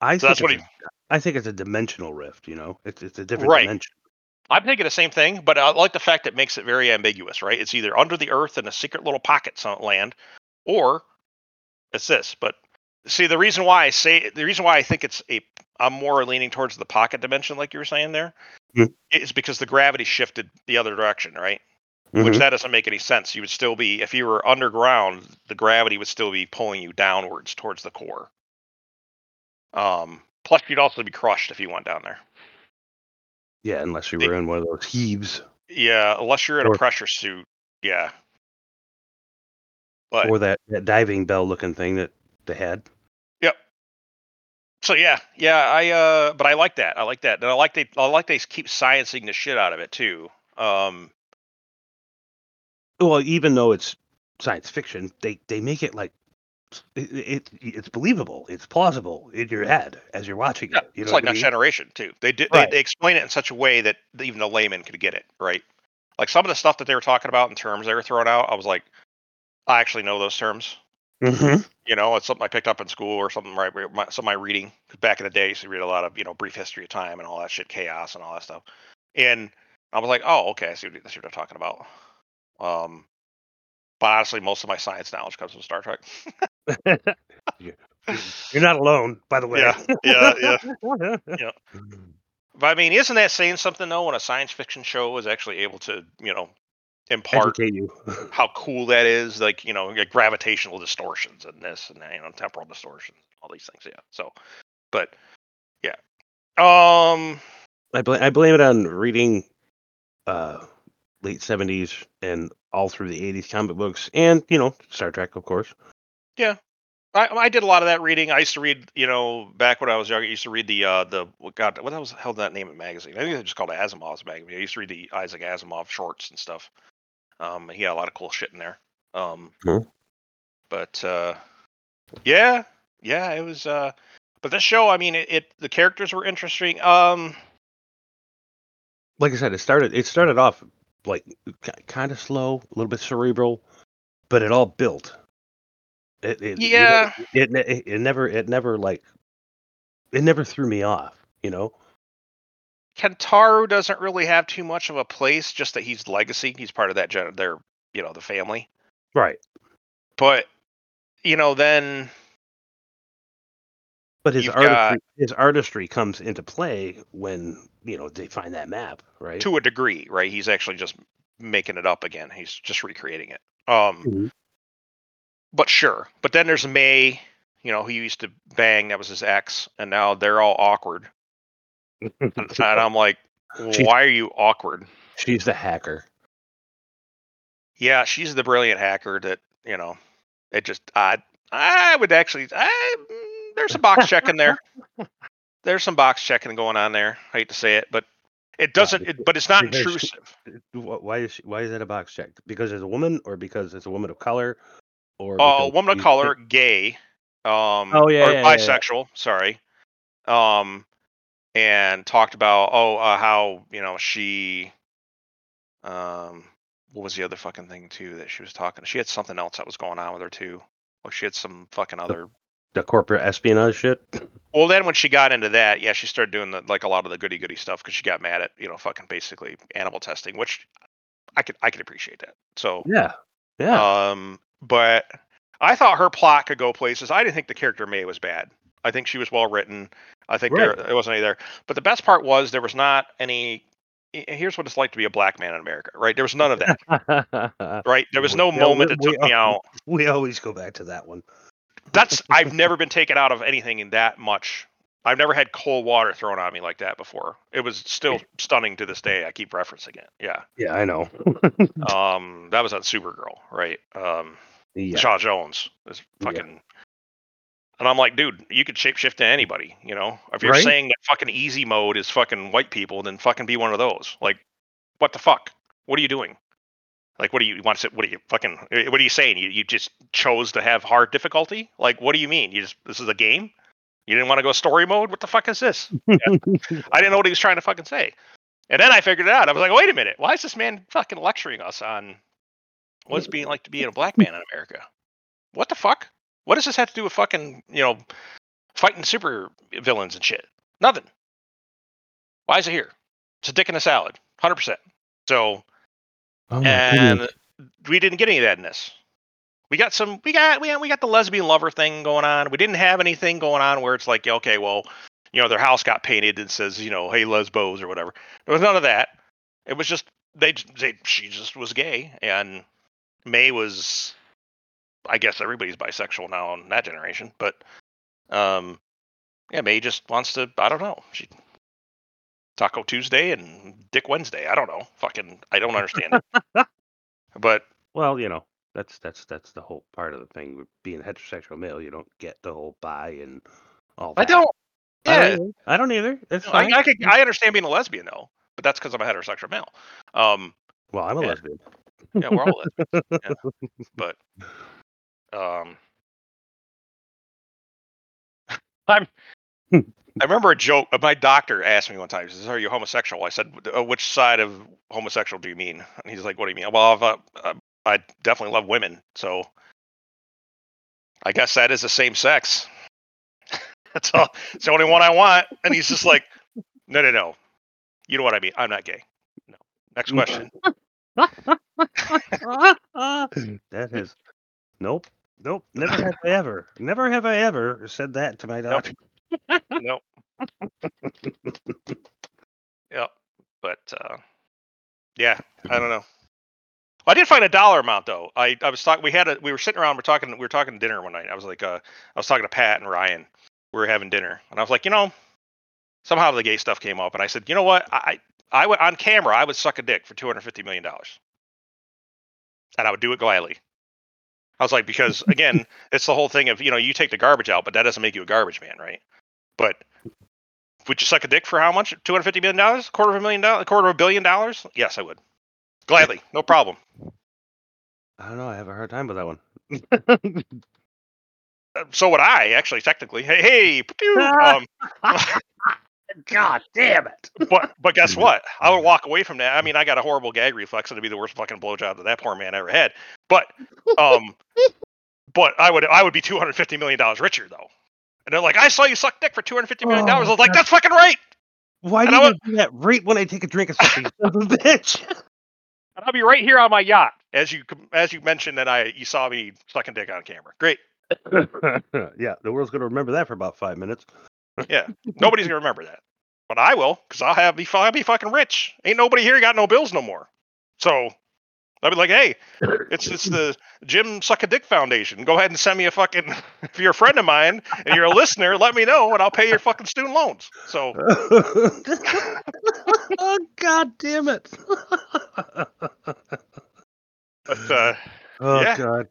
I So think that's what it's a- I think it's a dimensional rift. You know, it's it's a different Right. dimension. I'm thinking the same thing, but I like the fact that it makes it very ambiguous, right? It's either under the earth in a secret little pocket some land, or it's this. But see, the reason why I say the reason why I think it's a I'm more leaning towards the pocket dimension, like you were saying there, Hmm. is because the gravity shifted the other direction, right? Which Mhm. that doesn't make any sense. You would still be if you were underground, the gravity would still be pulling you downwards towards the core. Um, plus you'd also be crushed if you went down there. yeah, unless you were in one of those heaves Yeah, unless you're in Or- a pressure suit. Yeah. But or that, that diving bell looking thing that they had. So yeah, yeah, I uh but I like that. I like that. And I like they I like they keep sciencing the shit out of it too. Um Well, even though it's science fiction, they they make it like it, it it's believable. It's plausible in your head as you're watching yeah, it. You it's like I next mean? generation too. They did Right. they, they explain it in such a way that even the layman could get it, right? Like some of the stuff that they were talking about in terms they were throwing out, I was like, I actually know those terms. Mhm. You know, it's something I picked up in school or something right my, some of my reading. Back in the day, I used to read a lot of, you know, brief history of time and all that shit, chaos and all that stuff. And I was like, oh, okay, I see what, I see what they're talking about. Um, but honestly, most of my science knowledge comes from Star Trek. You're not alone, by the way. Yeah, yeah. yeah. Yeah. But I mean, isn't that saying something though when a science fiction show is actually able to, you know, impart Educate you. how cool that is? Like, you know, like gravitational distortions and this and that, you know, temporal distortions, all these things. Yeah. So, but yeah. Um, I blame I blame it on reading uh late seventies and all through the eighties comic books and, you know, Star Trek of course. Yeah. I, I did a lot of that reading. I used to read, you know, back when I was younger, I used to read the uh the what God what was hell that name of magazine? I think they just called it Asimov's magazine. I used to read the Isaac Asimov shorts and stuff. Um, he had a lot of cool shit in there. Um, Cool. but uh, yeah, yeah, it was. Uh, but this show, I mean, it, it the characters were interesting. Um, Like I said, it started it started off like kind of slow, a little bit cerebral, but it all built. It, it you know, Yeah. it, it it never it never like it never threw me off, you know. Kentaro doesn't really have too much of a place, just that he's legacy. He's part of that gen- their you know the family. Right. But you know, then But his artistry, got- his artistry comes into play when you know they find that map, right? to a degree, right? He's actually just making it up again. He's just recreating it. Um, Mhm. but sure. But then there's May, you know, who used to bang. That was his ex, and now they're all awkward. And I'm like, She's- why are you awkward? She's the hacker. Yeah, she's the brilliant hacker that you know. It just I I would actually I mm, there's some box checking there. There's some box checking going on there. I hate to say it, but it doesn't. It, but it's not because intrusive. Wh- Why is she, why is that a box check? Because it's a woman, or because it's a woman of color, or Uh, woman of color, gay, um, Oh, yeah, or yeah, yeah, yeah. bisexual. Sorry, um, and talked about oh uh, how you know she, um, what was the other fucking thing too that she was talking? She had something else that was going on with her too. Well, she had some fucking other. the corporate espionage shit. Well, then when she got into that, yeah, she started doing the, like a lot of the goody goody stuff because she got mad at you know fucking basically animal testing, which I could I could appreciate that. So Yeah, yeah. Um, but I thought her plot could go places. I didn't think the character May was bad. I think she was well written. I think Right. there it wasn't any there. But the best part was there was not any "Eh, here's what it's like to be a black man in America, right? There was none of that, right? There was no moment we- that took we me out. we always go back to that one. That's I've never been taken out of anything in that much. I've never had cold water thrown on me like that before. It was still stunning to this day. I keep referencing it. Yeah. Yeah, I know. Um, that was on Supergirl, right? Um, yeah. Shaw Jones is Yeah. And I'm like, dude, you could shapeshift to anybody, you know? If you're Right? saying that fucking easy mode is fucking white people, then fucking be one of those. Like, what the fuck? What are you doing? Like, what do you, you want to say? What are you fucking, eh, what are you saying? You, you just chose to have hard difficulty? Like, what do you mean? You just, this is a game? You didn't want to go story mode? What the fuck is this? I didn't know what he was trying to fucking say. And then I figured it out. I was like, wait a minute. Why is this man fucking lecturing us on what it's being like to be a black man in America? What the fuck? What does this have to do with fucking, you know, fighting super villains and shit? Nothing. Why is it here? It's a dick in a salad. 100%. So, Oh and goodness. we didn't get any of that in this. We got some. We got we got, we got the lesbian lover thing going on. We didn't have anything going on where it's like, okay, well, you know, their house got painted and says, you know, hey lesbos or whatever. There was none of that. It was just they, they she just was gay and May was, I guess everybody's bisexual now in that generation, but um, yeah, May just wants to. I don't know. She Taco Tuesday and Dick Wednesday. I don't know. Fucking, I don't understand it. But Well, you know, that's that's that's the whole part of the thing. Being a heterosexual male, you don't get the whole bi and all that. I don't. I Yeah, don't, either. I don't either. It's I, fine. I could. I understand being a lesbian though, but that's because I'm a heterosexual male. Um, well, I'm a yeah. lesbian. yeah, we're all lesbians. Yeah. But um, I'm. I remember a joke. uh, My doctor asked me one time. He says, "Are you homosexual?" I said, "Uh, "Which side of homosexual do you mean?" And he's like, "What do you mean?" Well, I've, uh, uh, I definitely love women, so I guess that is the same sex. That's all. It's the only one I want. And he's just like, "No, no, no. You know what I mean? I'm not gay." No. Next question. that is nope, nope. Never have I ever, never have I ever said that to my doctor. nope. yep. But uh, yeah, I don't know. I did find a dollar amount though. I, I was talking. We had a. We were sitting around. We're talking. We were talking dinner one night. I was like, uh, I was talking to Pat and Ryan. We were having dinner, and I was like, you know, somehow the gay stuff came up, and I said, you know what? I I would on camera. I would suck a dick for two hundred fifty million dollars, and I would do it gladly. I was like, because again, it's the whole thing of you know, you take the garbage out, but that doesn't make you a garbage man, right? But would you suck a dick for how much? Two hundred fifty million dollars? Quarter of a million dollars? Quarter of a billion dollars? Yes, I would. Gladly, no problem. I don't know. I have a hard time with that one. Uh, So would I, actually, technically. Hey, hey, um, God damn it! but but guess what? I would walk away from that. I mean, I got a horrible gag reflex, and it'd be the worst fucking blowjob that that poor man ever had. But um, but I would I would be two hundred fifty million dollars richer though. And they're like, I saw you suck dick for two hundred fifty million dollars. I was like, Oh, that's fucking right. Why And do I you would- do that right when I take a drink of something, son of a bitch? And I'll be right here on my yacht, as you as you mentioned that I you saw me sucking dick on camera. Great. yeah, the world's gonna remember that for about five minutes. Yeah, nobody's gonna remember that, but I will, cause I'll have be I'll be fucking rich. Ain't nobody here got no bills no more. So I'll be like, hey, it's it's the Jim Suck a Dick Foundation. Go ahead and send me a fucking. If you're a friend of mine and you're a listener, let me know and I'll pay your fucking student loans. So oh god damn it! but uh, oh Yeah. god,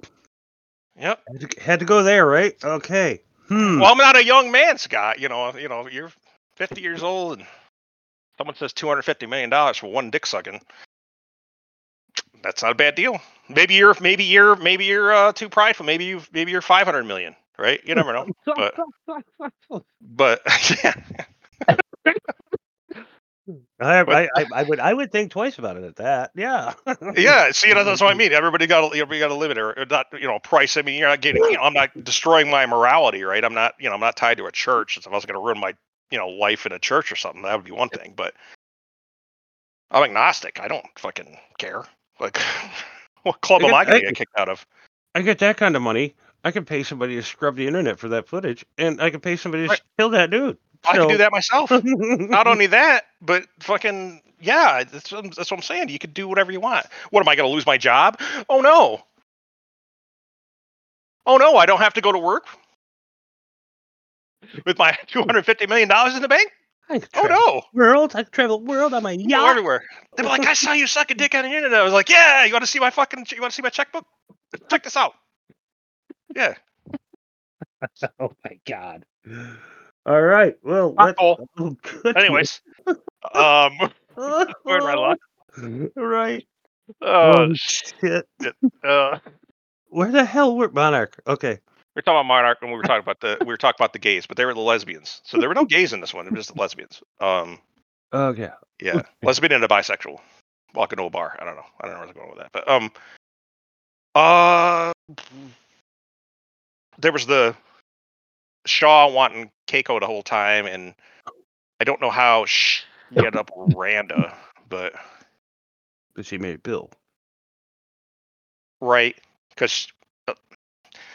yep. had to, had to go there, right? Okay. Hmm. Well, I'm not a young man, Scott. You know, you know, you're 50 years old and someone says 250 million dollars for one dick sucking. That's not a bad deal. Maybe you're maybe you're maybe you're uh, too prideful. Maybe you maybe you're 500 million, right? You never know. but- But yeah, I, I, I, I would I would think twice about it at that. Yeah. yeah. See, that's that's what I mean. Everybody got everybody got to limit or or not. You know, price. I mean, you're not getting. You know, I'm not destroying my morality, right? I'm not. You know, I'm not tied to a church. If I was going to ruin my you know life in a church or something, that would be one thing. But I'm agnostic. I don't fucking care. Like, what club I am I going to get kicked out of? I get that kind of money. I can pay somebody to scrub the internet for that footage, and I can pay somebody to Right. kill that dude. I can do that myself. Not only that, but fucking yeah, that's, what I'm- that's what I'm saying. You could do whatever you want. What am I going to lose my job? Oh no. Oh no, I don't have to go to work with my 250 million dollars in the bank. Oh no, world. I travel the world on my yacht. everywhere. They're like, I saw you suck a dick on the internet. I was like, yeah, you want to see my fucking, you want to see my checkbook? Check this out. Yeah, Oh my god. All right. Well, Not let's- cool. oh. Anyways, um, where'd my luck? right. Oh Oh, shit. uh, Where the hell were Monarch? Okay. we are talking about Monarch, and we were talking about the we were talking about the gays, but they were the lesbians. So there were no gays in this one. It was just the lesbians. Um, Okay. yeah, lesbian and a bisexual walking to a bar. I don't know. I don't know where I was going with that, but um, uh, there was the Shaw wanting Keiko the whole time, and I don't know how she ended up with Randa, but But she married Bill. right because.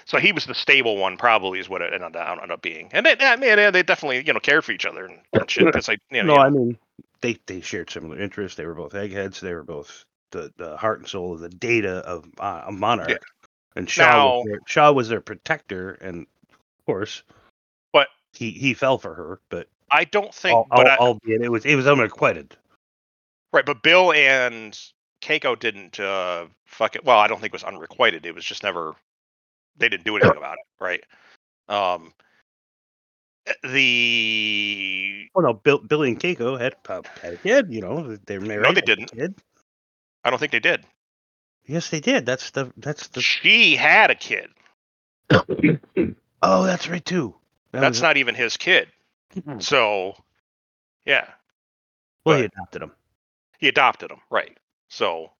So he was the stable one, probably is what it ended up, ended up being, and they, I mean, they definitely, you know, cared for each other and, and shit. Because I, you know, No, you I mean they they shared similar interests. They were both eggheads. They were both the, the heart and soul of the data of uh, a monarch. And Shaw Now- was their, Shaw was their protector, and of course, he he fell for her. But I don't think, al- but al- I, albeit it was it was unrequited. Right, but Bill and Keiko didn't uh fuck it. Well, I don't think it was unrequited. It was just never they didn't do anything about it, right? Um the Oh no, Bill, Billy and Keiko had uh, had a kid. You know, they were married. No, they didn't. Kid. I don't think they did. Yes, they did. That's the that's the. She had a kid. Oh, that's right too. That That's not even his kid. So yeah, Well, he adopted him. he adopted him, right? So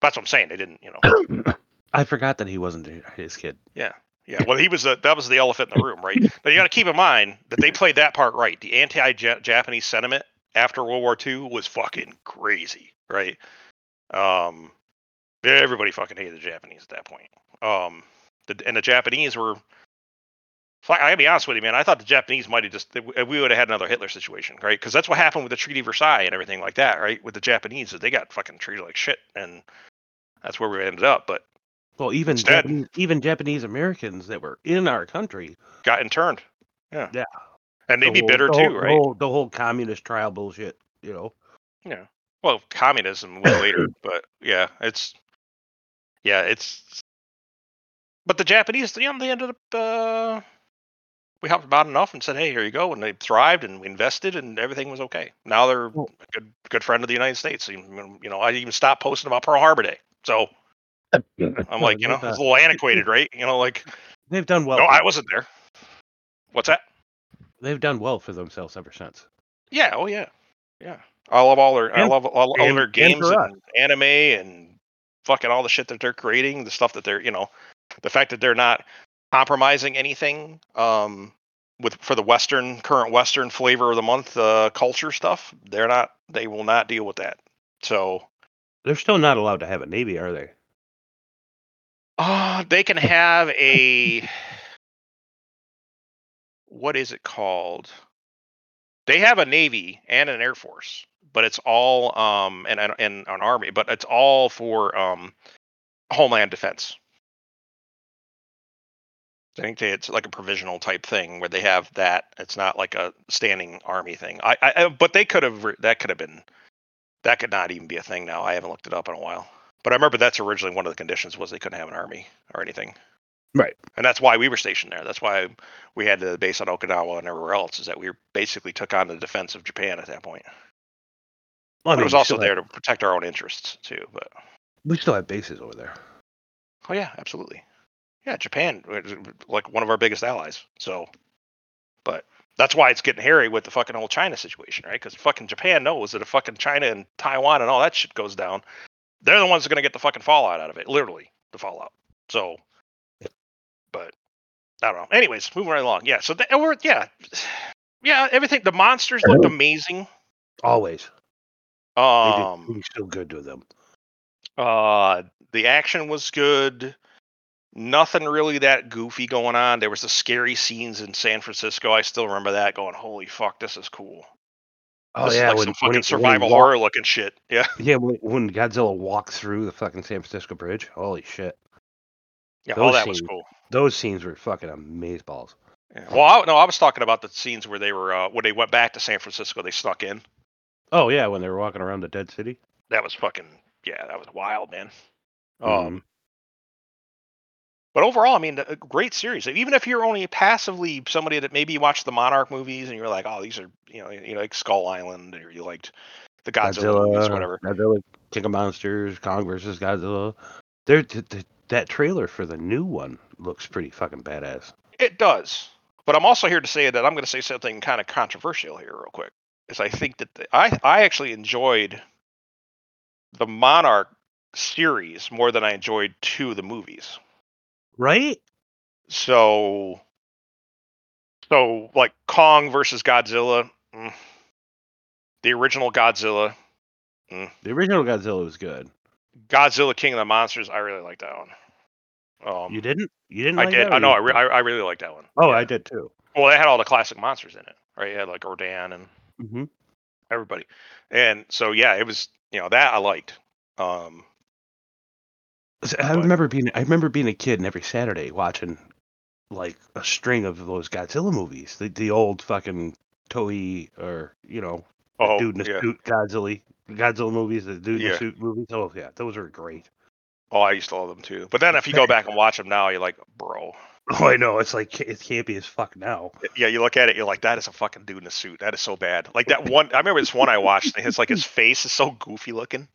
that's what I'm saying. They didn't, you know. I forgot that he wasn't his kid. Yeah. Yeah. Well, he was the that was the elephant in the room, right? Now you got to keep in mind that they played that part right. The anti-Japanese sentiment after World War II was fucking crazy, right? Um, everybody fucking hated the Japanese at that point. Um, the, and the Japanese were. Fuck, I gotta be honest with you, man. I thought the Japanese might have just we would have had another Hitler situation, right? Because that's what happened with the Treaty of Versailles and everything like that, right? With the Japanese, is they got fucking treated like shit, and that's where we ended up. But Well, even Instead- Japanese, even Japanese Americans that were in our country, got interned. Yeah. Yeah. And they'd the be whole- bitter the too, whole, right? The whole, the whole communist trial bullshit. You know. Yeah. Well, communism was later, but yeah, it's yeah, it's. But the Japanese, you know, they ended up. Uh, we helped them out enough and said, "Hey, here you go," and they thrived and we invested, and everything was okay. Now they're a good good friend of the United States. You know, I even stopped posting about Pearl Harbor Day. So I'm like, you know, it's a little antiquated, right? You know, like, they've done well. no, I wasn't there. What's that? They've done well for themselves ever since. Yeah. Oh yeah. Yeah. I love all their I love all, all and- their games for and anime and fucking all the shit that they're creating, the stuff that they're you know, the fact that they're not compromising anything um with for the western current western flavor of the month uh culture stuff. They're not they will not deal with that. So They're still not allowed to have a navy, are they? uh they can have a what is it called? They have a navy and an air force, but it's all um and and, and an army, but it's all for um homeland defense. I think they, it's like a provisional type thing where they have that. It's not like a standing army thing. I, I but they could have that could have been that could not even be a thing now. I haven't looked it up in a while. But I remember that's originally one of the conditions was they couldn't have an army or anything. Right. And that's why we were stationed there. That's why we had the base on Okinawa and everywhere else. Is that we basically took on the defense of Japan at that point. Well, I But it was also there have- to protect our own interests too. But we still have bases over there. oh yeah, absolutely. Yeah, Japan, like one of our biggest allies. So, but that's why it's getting hairy with the fucking whole China situation, right? Because fucking Japan knows that if fucking China and Taiwan and all that shit goes down, they're the ones that are gonna get the fucking fallout out of it, literally the fallout. So, but I don't know. Anyways, moving right along. Yeah. So the, we're yeah, yeah. Everything. The monsters looked amazing. Always. They Um. did, we so good to them. Uh, the action was good. Nothing really that goofy going on. There was the scary scenes in San Francisco. I still remember that. Going, holy fuck, this is cool. Oh this yeah, like when, some fucking when he survival walk- horror looking shit. Yeah, Yeah, when, when Godzilla walked through the fucking San Francisco Bridge, holy shit! yeah, all Those that was cool. Those scenes were fucking amazeballs. Yeah. Well, I, no, I was talking about the scenes where they were uh, when they went back to San Francisco. They snuck in. Oh yeah, when they were walking around the dead city. That was fucking yeah. That was wild, man. Mhm. Um, but overall, I mean, a great series. Even if you're only passively somebody that maybe watched the Monarch movies and you're like, oh, these are you know, you like Skull Island or you liked the Godzilla, movies, whatever. Godzilla, King of Monsters, Kong versus Godzilla. There, th- th- that trailer for the new one looks pretty fucking badass. It does. But I'm also here to say that I'm going to say something kind of controversial here, real quick. Is I think that the, I I actually enjoyed the Monarch series more than I enjoyed two of the movies. Right? So, so like Kong versus Godzilla, mm. the original Godzilla, The original Godzilla was good. Godzilla King of the Monsters. I really like that one. Um, You didn't? You didn't? I like did. That, I know. I, re- I I really like that one. oh, Yeah. I did too. Well, they had all the classic monsters in it, right? You had like Rodan and hmm everybody, and so yeah, it was you know that I liked. Um, I But- remember being I remember being a kid and every Saturday watching like a string of those Godzilla movies. The the old fucking Toei or you know oh dude in the yeah. suit Godzilla Godzilla movies, the dude in Yeah. the suit movies. Oh yeah, those are great. Oh, I used to love them too. But then if you go back and watch them now, you're like, bro. Oh, I know. It's like it's campy as fuck now. Yeah, you look at it, you're like, that is a fucking dude in a suit. That is so bad. Like that one. I remember this one I watched. It's like his face is so goofy looking.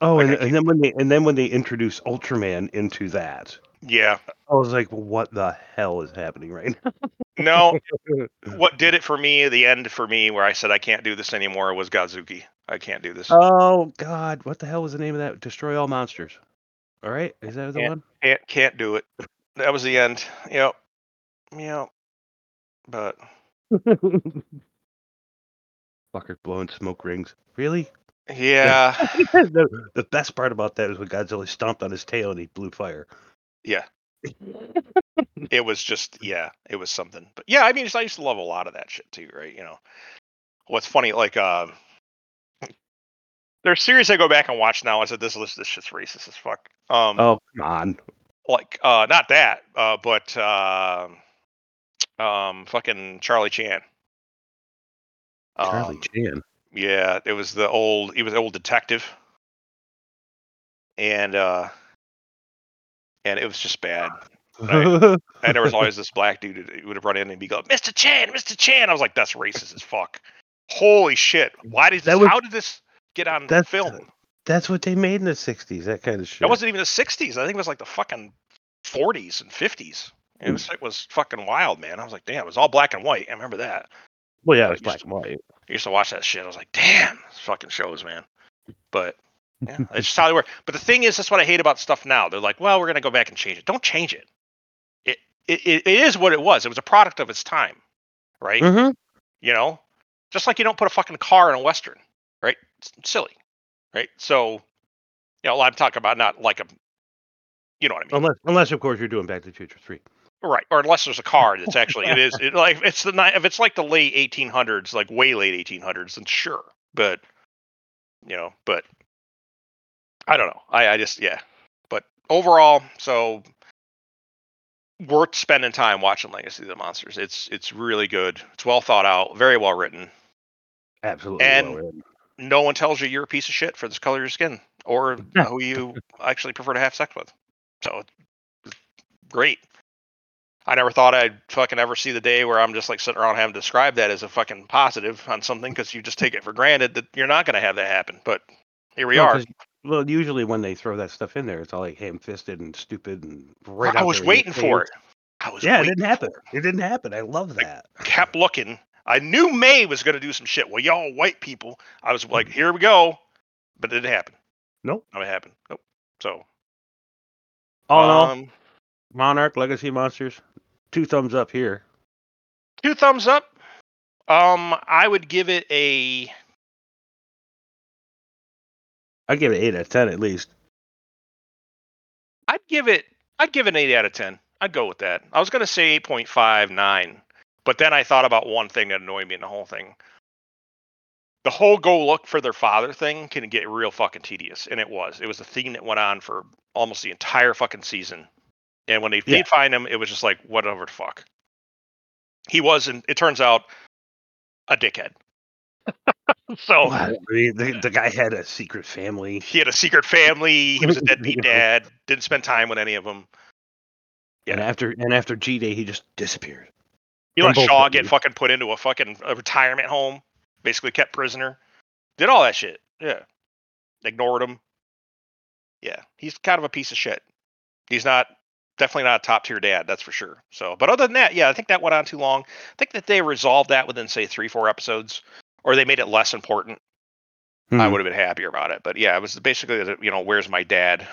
Oh, Like, and, and then when they and then when they introduce Ultraman into that, Yeah. I was like, what the hell is happening right now? No, what did it for me, the end for me, where I said I can't do this anymore, was Godzooky. I can't do this. oh God, what the hell was the name of that? Destroy all monsters. All right, is that the Yeah. one? Can't can't do it. That was the end. Yep. Yep. But Fucker blowing smoke rings. Really? Yeah, the, the best part about that is when Godzilla stomped on his tail and he blew fire. yeah. It was just yeah, it was something. But yeah, I mean, I used to love a lot of that shit too, right? You know, what's funny, like um, there's series I go back and watch now. I said this list, this shit's racist as fuck. Um, Oh come on. like uh, not that, uh, but um, um, fucking Charlie Chan. Charlie Um, Chan. Yeah, it was the old. He was old detective, and uh, and it was just bad. And there was always this black dude who would have run in and be go, "Mr. Chan, Mr. Chan." I was like, "That's racist as fuck." Holy shit! Why did That this? was- how did this get on That's- film? That's what they made in the '60s. That kind of shit. That wasn't even the '60s. I think it was like the fucking '40s and '50s. It was it was fucking wild, man. I was like, "Damn!" It was all black and white. I remember that. Well, yeah, it was black and white. I used to watch that shit. I was like, damn, this fucking shows, man. But yeah, it's just how they work. But the thing is, that's what I hate about stuff now. They're like, well, we're gonna go back and change it. Don't change it. It it, it, it is what it was. It was a product of its time, right? Mm-hmm. You know, just like you don't put a fucking car in a western, right? It's silly, right? So, you know, I'm talking about not like a, you know what I mean? Unless, unless of course you're doing Back to the Future Three. Right, or unless there's a car that's actually it is it, like it's the ni- if it's like the late 1800s, like way late 1800s, then sure. But you know, but I don't know. I I just yeah. But overall, so worth spending time watching Legacy of the Monsters. It's it's really good. It's well thought out, very well written. Absolutely. And- well written. No one tells you you're a piece of shit for this color of your skin or who you actually prefer to have sex with. So great. I never thought I'd fucking ever see the day where I'm just like sitting around having to describe that as a fucking positive on something because you just take it for granted that you're not going to have that happen. But here we No, are. Well, usually when they throw that stuff in there, it's all like ham-fisted and stupid and right. I was waiting for it. I was Yeah, it didn't happen. for It didn't happen. I love that. it. Kept looking. I knew May was going to do some shit. Well, y'all white people. I was like, here we go. But it didn't happen. Nope. No, it happened. Nope. So, All in all, um, Monarch Legacy Monsters, two thumbs up here. two thumbs up. Um, I would give it a. I'd give it eight out of ten at least. I'd give it I'd give it an eight out of ten. I'd go with that. I was gonna say eight point five nine, but then I thought about one thing that annoyed me in the whole thing. The whole go look for their father thing can get real fucking tedious, and it was. It was a theme that went on for almost the entire fucking season. And when they Yeah. did find him, it was just like whatever the fuck. He wasn't. It turns out a dickhead. so I mean, the, the guy had a secret family. he had a secret family. He was a deadbeat dad. Didn't spend time with any of them. And after and after G Day, he just disappeared. From let Shaw get you. fucking put into a fucking a retirement home, basically kept prisoner. Did all that shit. Yeah. Ignored him. Yeah. He's kind of a piece of shit. He's not definitely not a top tier dad, that's for sure. So but other than that, yeah, I think that went on too long. I think that they resolved that within say three, four episodes. Or they made it less important. I Hmm. would have been happier about it. But yeah, it was basically the, you know, where's my dad?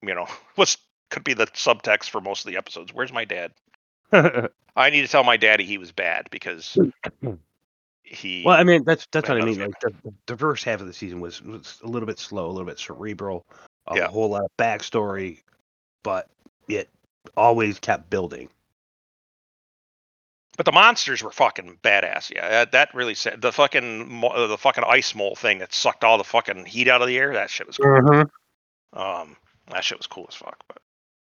You know, what's could be the subtext for most of the episodes. Where's my dad? I need to tell my daddy he was bad because he. well, I mean, that's that's what I mean. Like the, the first half of the season was, was a little bit slow, a little bit cerebral, a Yeah. whole lot of backstory, but it always kept building. but the monsters were fucking badass. Yeah, that, that really said the fucking uh, the fucking ice mole thing that sucked all the fucking heat out of the air. That shit was cool. Um, that shit was cool as fuck. But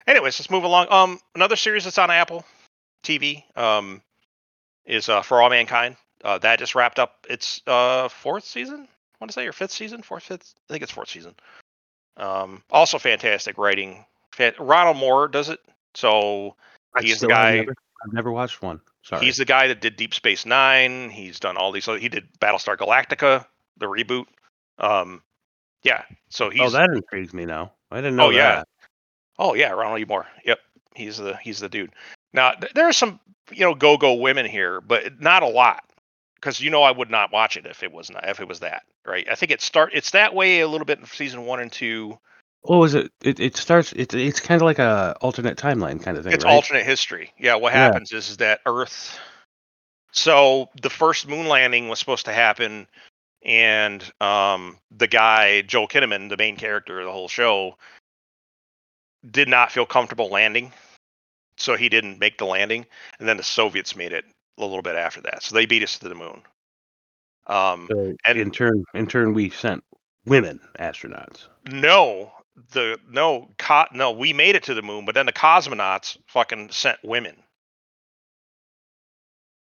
anyways, let's move along. Um, another series that's on Apple TV um is uh For All Mankind. Uh, that just wrapped up its uh fourth season. I want to say or fifth season, fourth, fifth. I think it's fourth season. Um, also fantastic writing. Ronald Moore does it. So I He is the guy- Never, I've never watched one. Sorry. He's the guy that did Deep Space Nine. He's done all these. He did Battlestar Galactica, the reboot. Um, yeah. So he's. oh, that intrigues me now. I didn't know Oh, yeah. Oh yeah, Ronald E. Moore. Yep, he's the he's the dude. Now th- there are some you know go go women here, but not a lot. Because you know I would not watch it if it was not if it was that right. I think it start it's that way a little bit in season one and two. What was it? It, it starts. It, it's kind of like a alternate timeline kind of thing, It's right? alternate history. Yeah, what Yeah. happens is, is that Earth. So the first moon landing was supposed to happen, and um, the guy Joel Kinnaman, the main character of the whole show, did not feel comfortable landing, so he didn't make the landing. And then the Soviets made it a little bit after that, so they beat us to the moon. Um, So and- in turn, in turn, we sent women astronauts. no, the no, co- no, we made it to the moon, but then the cosmonauts fucking sent women.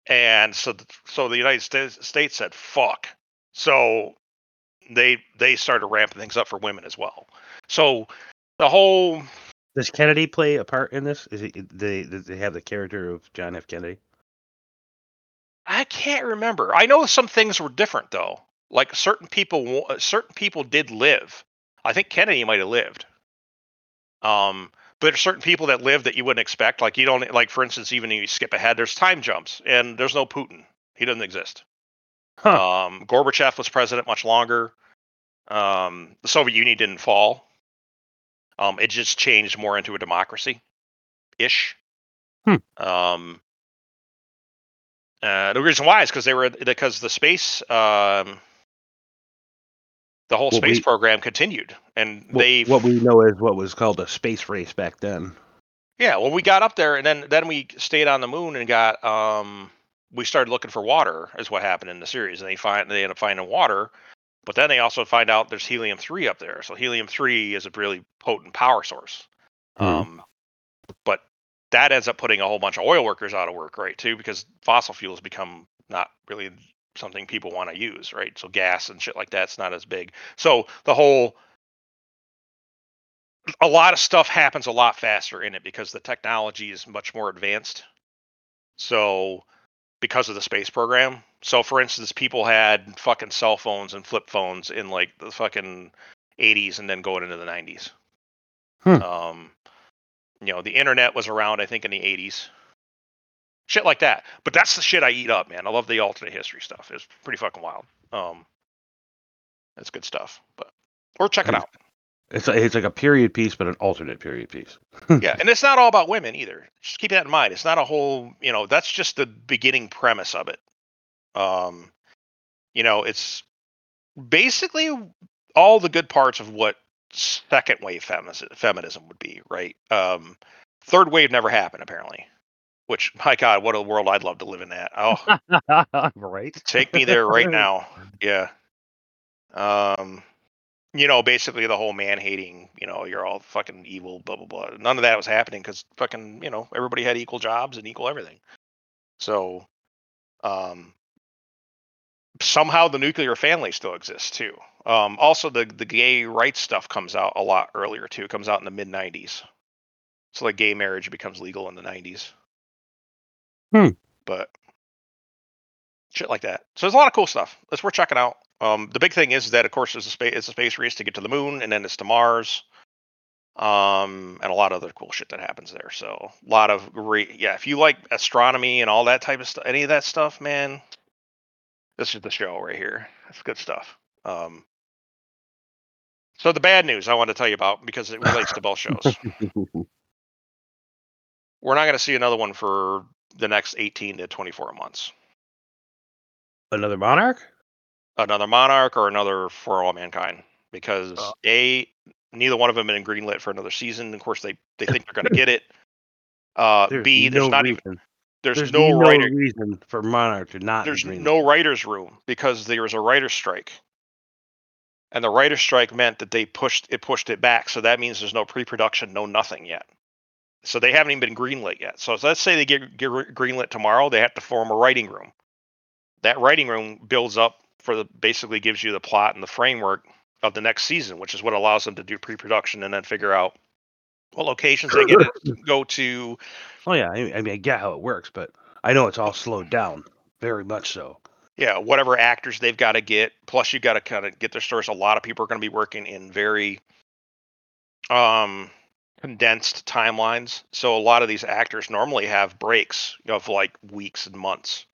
And so, th- so the United States, States said "fuck." So they they started ramping things up for women as well. So the whole Does Kennedy play a part in this? Is it they? They have the character of John F. Kennedy? I can't remember. I know some things were different though. Like certain people, certain people did live. I think Kennedy might have lived. Um, but there's certain people that live that you wouldn't expect. Like you don't like, for instance, even if you skip ahead, there's time jumps, and there's no Putin. He doesn't exist. Huh. Um, Gorbachev was president much longer. Um, the Soviet Union didn't fall. Um, it just changed more into a democracy, ish. Hmm. Um, uh, the reason why is because they were because the space, um, the whole Well, space we- program continued, and they what we know is what was called a space race back then. Yeah, well, we got up there, and then then we stayed on the moon and got um we started looking for water, is what happened in the series, and they find they end up finding water, but then they also find out there's helium three up there, so helium three is a really potent power source. Hmm. Um, but that ends up putting a whole bunch of oil workers out of work, right? Too, because fossil fuels become not really something people want to use, right? So gas and shit like that's not as big. So the whole a lot of stuff happens a lot faster in it because the technology is much more advanced. So because of the space program. So for instance, people had fucking cell phones and flip phones in like the fucking 80s and then going into the 90s. Hmm. Um you know, the internet was around I think in the 80s. Shit like that. But that's the shit I eat up, man. I love the alternate history stuff. It's pretty fucking wild. Um It's good stuff. But or check it out. It's a, it's like a period piece, but an alternate period piece. yeah, and it's not all about women either. Just keep that in mind. It's not a whole, you know, that's just the beginning premise of it. Um, you know, it's basically all the good parts of what second wave feminism, feminism would be, right? Um, third wave never happened apparently. Which, my God, what a world I'd love to live in that. Oh, right. take me there right now. Yeah. Um, you know, basically the whole man hating, you know, you're all fucking evil, blah blah blah. None of that was happening because fucking, you know, everybody had equal jobs and equal everything. So, um, somehow the nuclear family still exists too. Um, also the the gay rights stuff comes out a lot earlier too. It comes out in the mid '90s. So like gay marriage becomes legal in the '90s. Hmm. But shit like that. So there's a lot of cool stuff. That's worth checking out. Um, the big thing is that, of course, it's a space it's a space race to get to the moon, and then it's to Mars, um, and a lot of other cool shit that happens there. So a lot of great, yeah. If you like astronomy and all that type of stuff, any of that stuff, man, this is the show right here. It's good stuff. Um, so the bad news I want to tell you about because it relates to both shows. We're not going to see another one for the next 18 to 24 months. Another monarch? Another Monarch or another For All Mankind because Uh. a neither one of them been greenlit for another season. Of course, they they think they're going to get it. Uh, There's B, there's no not reason. even there's, There's no, writer reason for monarch to not. there's no writers room because there was a writer's strike and the writers strike meant that they pushed it pushed it back so that means there's no pre-production no nothing yet so they haven't even been greenlit yet so let's say they get, get greenlit tomorrow they have to form a writing room that writing room builds up for the basically gives you the plot and the framework of the next season which is what allows them to do pre-production and then figure out what locations they get to go to Oh yeah, I, I mean I get how it works, but I know it's all slowed down very much so. yeah, whatever actors they've got to get. Plus, you got to kind of get their stories. A lot of people are going to be working in very um condensed timelines. So a lot of these actors normally have breaks of like weeks and months.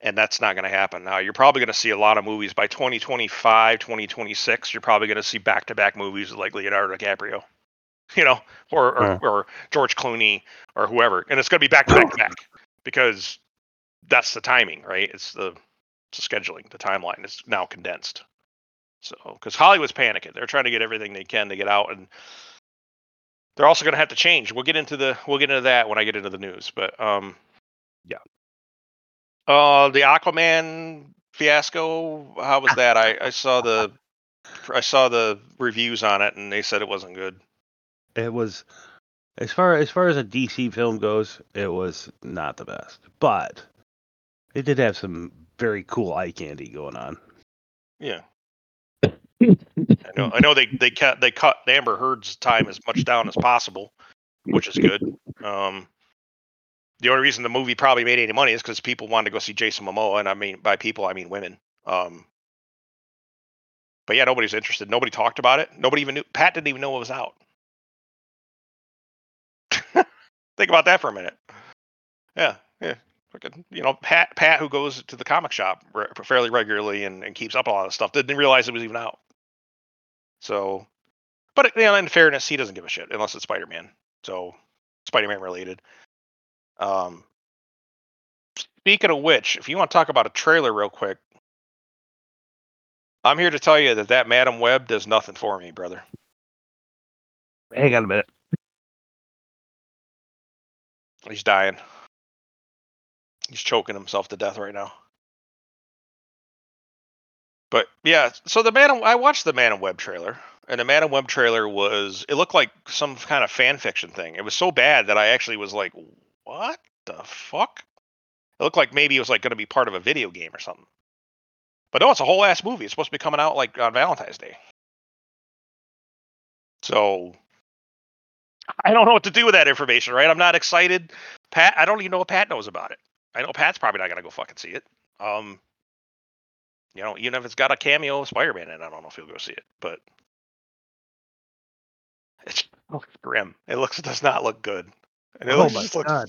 And that's not going to happen. Now, you're probably going to see a lot of movies by 2025, 2026. You're probably going to see back-to-back movies like Leonardo DiCaprio, you know, or or, Yeah. or George Clooney or whoever. And it's going to be back-to-back to back because that's the timing, right? It's the it's the scheduling, the timeline is now condensed. So, because Hollywood's panicking, they're trying to get everything they can to get out, and they're also going to have to change. We'll get into the we'll get into that when I get into the news, but um, Yeah. Uh, the Aquaman fiasco, how was that? I I saw the I saw the reviews on it, and they said it wasn't good. It was as far as far as a DC film goes, it was not the best, but it did have some very cool eye candy going on. Yeah. I know. I know they they cut they cut Amber Heard's time as much down as possible, which is good. Um, the only reason the movie probably made any money is because people wanted to go see Jason Momoa, and I mean by people I mean women. Um, but yeah, nobody's interested. Nobody talked about it. Nobody even knew. Pat didn't even know it was out. Think about that for a minute. Yeah, yeah. You know, Pat Pat who goes to the comic shop re- fairly regularly and, and keeps up on all this stuff didn't realize it was even out. So, but you know, in fairness, he doesn't give a shit unless it's Spider Man. So, Spider Man related. Um, speaking of which, if you want to talk about a trailer real quick, I'm here to tell you that that Madam Web does nothing for me, brother. Hang on a minute. He's dying. He's choking himself to death right now. But yeah, so the Man I watched the Madam Web trailer, and the Madam Web trailer was it looked like some kind of fan fiction thing. It was so bad that I actually was like, "What the fuck?" It looked like maybe it was like going to be part of a video game or something. But no, it's a whole ass movie. It's supposed to be coming out like on Valentine's Day. So I don't know what to do with that information, right? I'm not excited. Pat, I don't even know what Pat knows about it. I know Pat's probably not gonna go fucking see it. Um, you know, even if it's got a cameo of Spider-Man in, it, I don't know if you'll go see it. But it's it looks grim. It looks it does not look good. And it Oh looks, my just looks- god!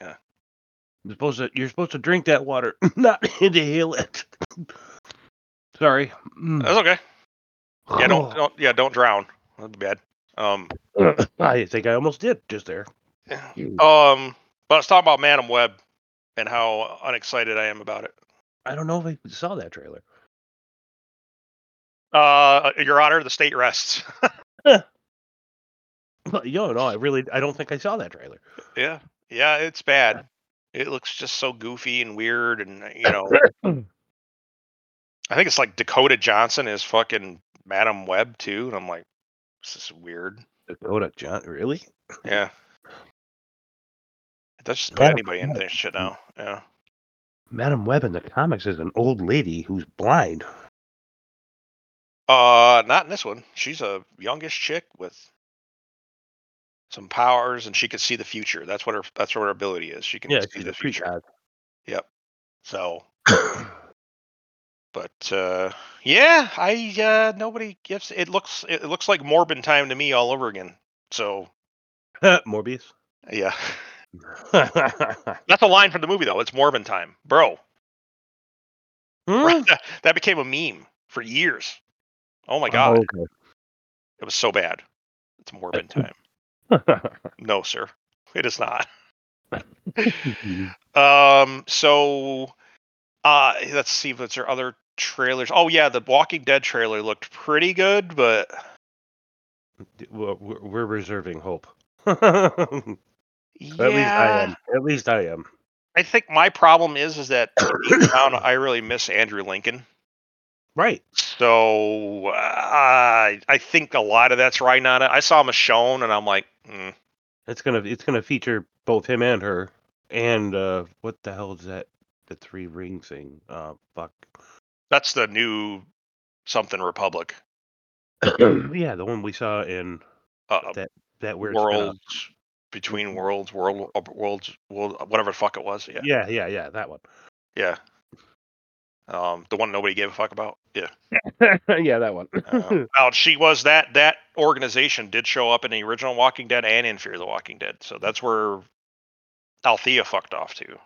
yeah. You're supposed to you're supposed to drink that water, not inhale it. Sorry. Mm. That's okay. Yeah, don't, don't yeah, don't drown. That'd be bad. Um, I think I almost did just there. um, but I was talking about Madam Web and how unexcited I am about it. I don't know if I saw that trailer. Uh, Your Honor, the state rests. Well, Yo, no, I really, I don't think I saw that trailer. Yeah, yeah, it's bad. It looks just so goofy and weird, and uh, you know, I think it's like Dakota Johnson is fucking Madam Web too, and I'm like, this is weird. Dakota John, really? Yeah, That's just put anybody in Web. this shit now. Yeah, Madam Web in the comics is an old lady who's blind. uh, not in this one. She's a youngish chick with some powers, and she can see the future. That's what her. That's what her ability is. She can Yeah, see the future. precog. Yep. So, but uh, yeah, I uh, nobody gives. It looks it looks like Morbin time to me all over again. So Morbius. yeah, that's a line from the movie though. It's Morbin time, bro. Hmm? that became a meme for years. Oh my Oh, god, okay. it was so bad. It's Morbin time. No, sir, it is not. Um, so uh, let's see if there other trailers. Oh yeah, the Walking Dead trailer looked pretty good, but we're reserving hope. At least I am. At least I am. I think my problem is is that I really miss Andrew Lincoln. Right. So uh, I think a lot of that's riding on it. I saw Michonne and I'm like, mm, It's gonna it's gonna feature both him and her. And uh what the hell is that? The three ring thing. Uh fuck. that's the new something Republic yeah, the one we saw in uh, that that weird spin-off. Between worlds, world, uh, worlds, world, whatever the fuck it was. Yeah, Yeah, yeah, yeah, that one. yeah. Um, the one nobody gave a fuck about. Yeah. yeah, that one. Uh, now she was that that organization did show up in the original Walking Dead and in Fear the Walking Dead, so that's where Althea fucked off to.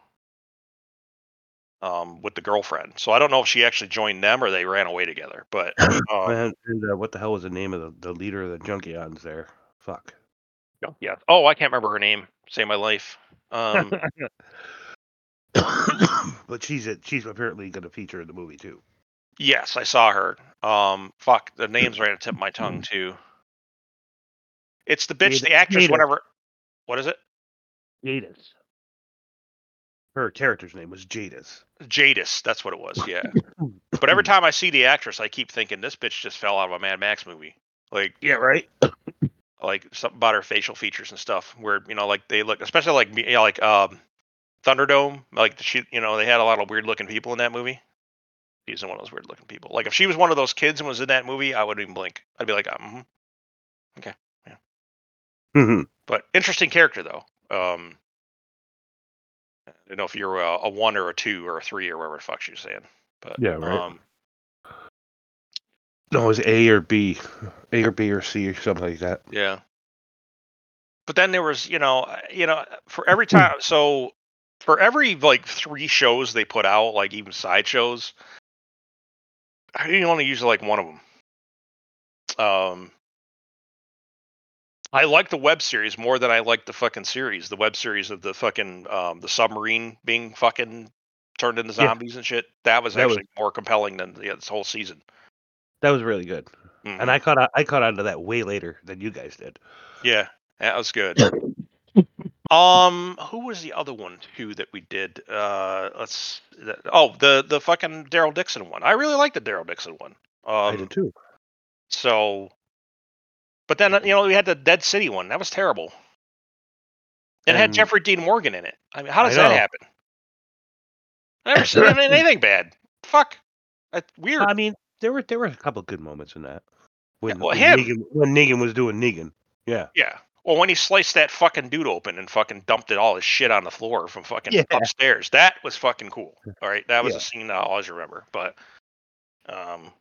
Um, with the girlfriend. So I don't know if she actually joined them or they ran away together. But um, and and uh, what the hell was the name of the, the leader of the Junkions there? Fuck. Yeah. Oh, I can't remember her name. Save my life. Um, but she's a, she's apparently going to feature in the movie too. yes, I saw her. Um, fuck, the name's right at the tip of my tongue too. It's the bitch, Jada- the actress, Jada. whatever. What is it? Jadis. Her character's name was Jadis. Jadis. That's what it was. Yeah. But every time I see the actress, I keep thinking this bitch just fell out of a Mad Max movie. Like, Yeah, right. Like something about her facial features and stuff, where you know, like they look, especially like me- you know, like um, Thunderdome. Like she, you know, they had a lot of weird looking people in that movie. She's one of those weird looking people. Like if she was one of those kids and was in that movie, I wouldn't even blink. I'd be like, mm Mhm. But interesting character though. Um, I don't know if you're a, a one or a two or a three or whatever the fuck she was saying. But Yeah, right. Um, no, it was A or B, A or B or C or something like that. Yeah. But then there was, you know, you know, for every time, so for every like three shows they put out, like even side shows, I didn't only use like one of them. Um, I like the web series more than I like the fucking series. The web series of the fucking um the submarine being fucking turned into Yeah. zombies and shit. That was That was- actually more compelling than the, this whole season. That was really good, Mhm. and I caught on, I caught on to that way later than you guys did. Yeah, that was good. um, who was the other one too that we did? Uh, let's. Oh, the the fucking Daryl Dixon one. I really liked the Daryl Dixon one. I Um, did too. so, but then you know we had the Dead City one. That was terrible. It had Jeffrey Dean Morgan in it. I mean, how does that happen? I never seen anything bad. Fuck, that's weird. I mean, there were there were a couple good moments in that. When, well, when him. Negan, when Negan was doing Negan. Yeah. Yeah. Well, when he sliced that fucking dude open and fucking dumped it all his shit on the floor from fucking Yeah. upstairs, that was fucking cool. All right, that was Yeah. a scene that I always remember. But, um,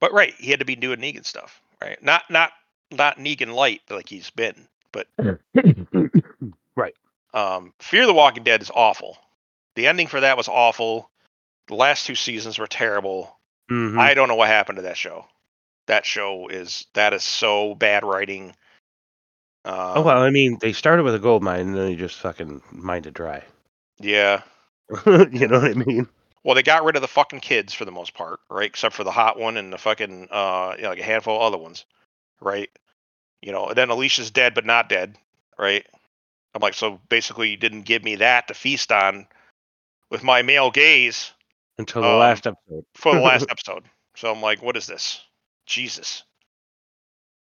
but right, he had to be doing Negan stuff, right? Not not not Negan light like he's been, but right. um, Fear the Walking Dead is awful. The ending for that was awful. The last two seasons were terrible. Mhm. I don't know what happened to that show. That show is that is so bad writing. Um, oh well, I mean, they started with a gold mine and then they just fucking mined it dry. Yeah. you know what I mean? Well, they got rid of the fucking kids for the most part, right? Except for the hot one and the fucking uh, you know, like a handful of other ones. right? You know, and then Alicia's dead but not dead, right? I'm like, so basically, you didn't give me that to feast on with my male gaze Until the Um, last episode. for the last episode. So I'm like, what is this? Jesus.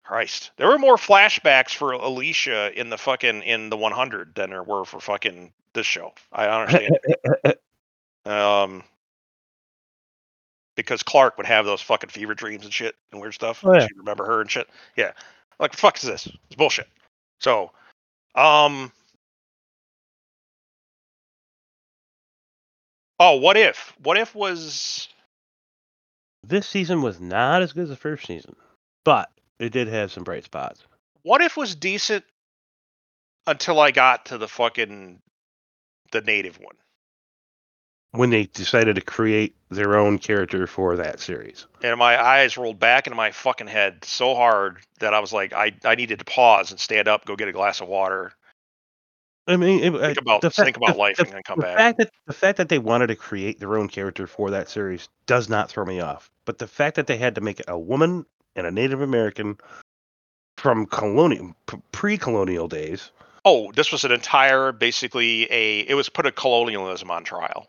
Christ. There were more flashbacks for Alicia in the fucking in the 100 than there were for fucking this show. I understand. um because Clarke would have those fucking fever dreams and shit and weird stuff. Oh, yeah. You remember her and shit. Yeah. Like the fuck is this? It's bullshit. So um Oh, what if? What if was This season was not as good as the first season, but it did have some bright spots. what if was decent until I got to the fucking the native one. When they decided to create their own character for that series. And my eyes rolled back into my fucking head so hard that I was like, I, I needed to pause and stand up, go get a glass of water, I mean, it, think about fact- think about the- life, the- and then come the back. fact that the fact that they wanted to create their own character for that series does not throw me off. But the fact that they had to make a woman and a Native American from colonial pre-colonial days. Oh, this was an entire, basically a. It was put a colonialism on trial.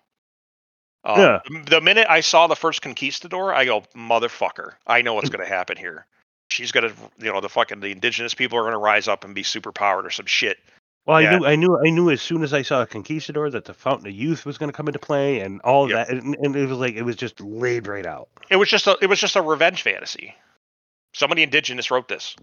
Um, Yeah. The minute I saw the first conquistador, I go, motherfucker! I know what's going to happen here. She's gonna, you know, the fucking the indigenous people are gonna rise up and be super powered or some shit. Well, Yeah. I knew, I knew, I knew as soon as I saw a conquistador that the Fountain of Youth was going to come into play, and all of that, and, and it was like it was just laid right out. It was just a it was just a revenge fantasy. Somebody indigenous wrote this.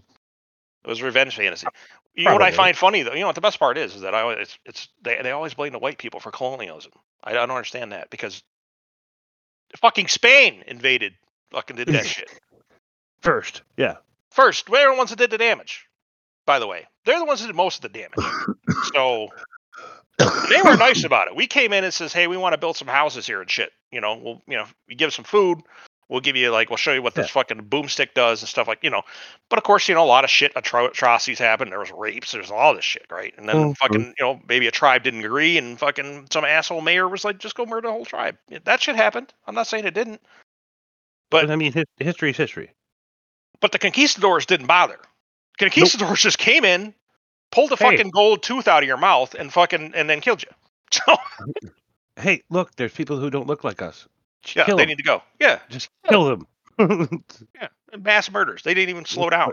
It was a revenge fantasy. You know what I Probably. find funny though? You know what the best part is is that I always it's, it's they they always blame the white people for colonialism. I, I don't understand that because fucking Spain invaded fucking did that shit. First, yeah, First, they're the ones that did the damage. By the way, they're the ones that did most of the damage. So they were nice about it. We came in and says, "Hey, we want to build some houses here and shit. You know, we'll you know, we give some food. We'll give you like we'll show you what this fucking boomstick does and stuff like you know." But of course, you know, a lot of shit atro- atrocities happen. There was rapes. There's all this shit, right? And then Mhm. fucking you know maybe a tribe didn't agree, and fucking some asshole mayor was like, "Just go murder the whole tribe." That shit happened. I'm not saying it didn't, But- but I mean, his, history is history. but the conquistadors didn't bother. Conquistadors just came in, pulled a Hey. fucking gold tooth out of your mouth, and fucking and then killed you. So Hey, look, there's people who don't look like us. yeah, kill they 'em. need to go. Yeah, Just kill them. yeah, mass murders. They didn't even slow down.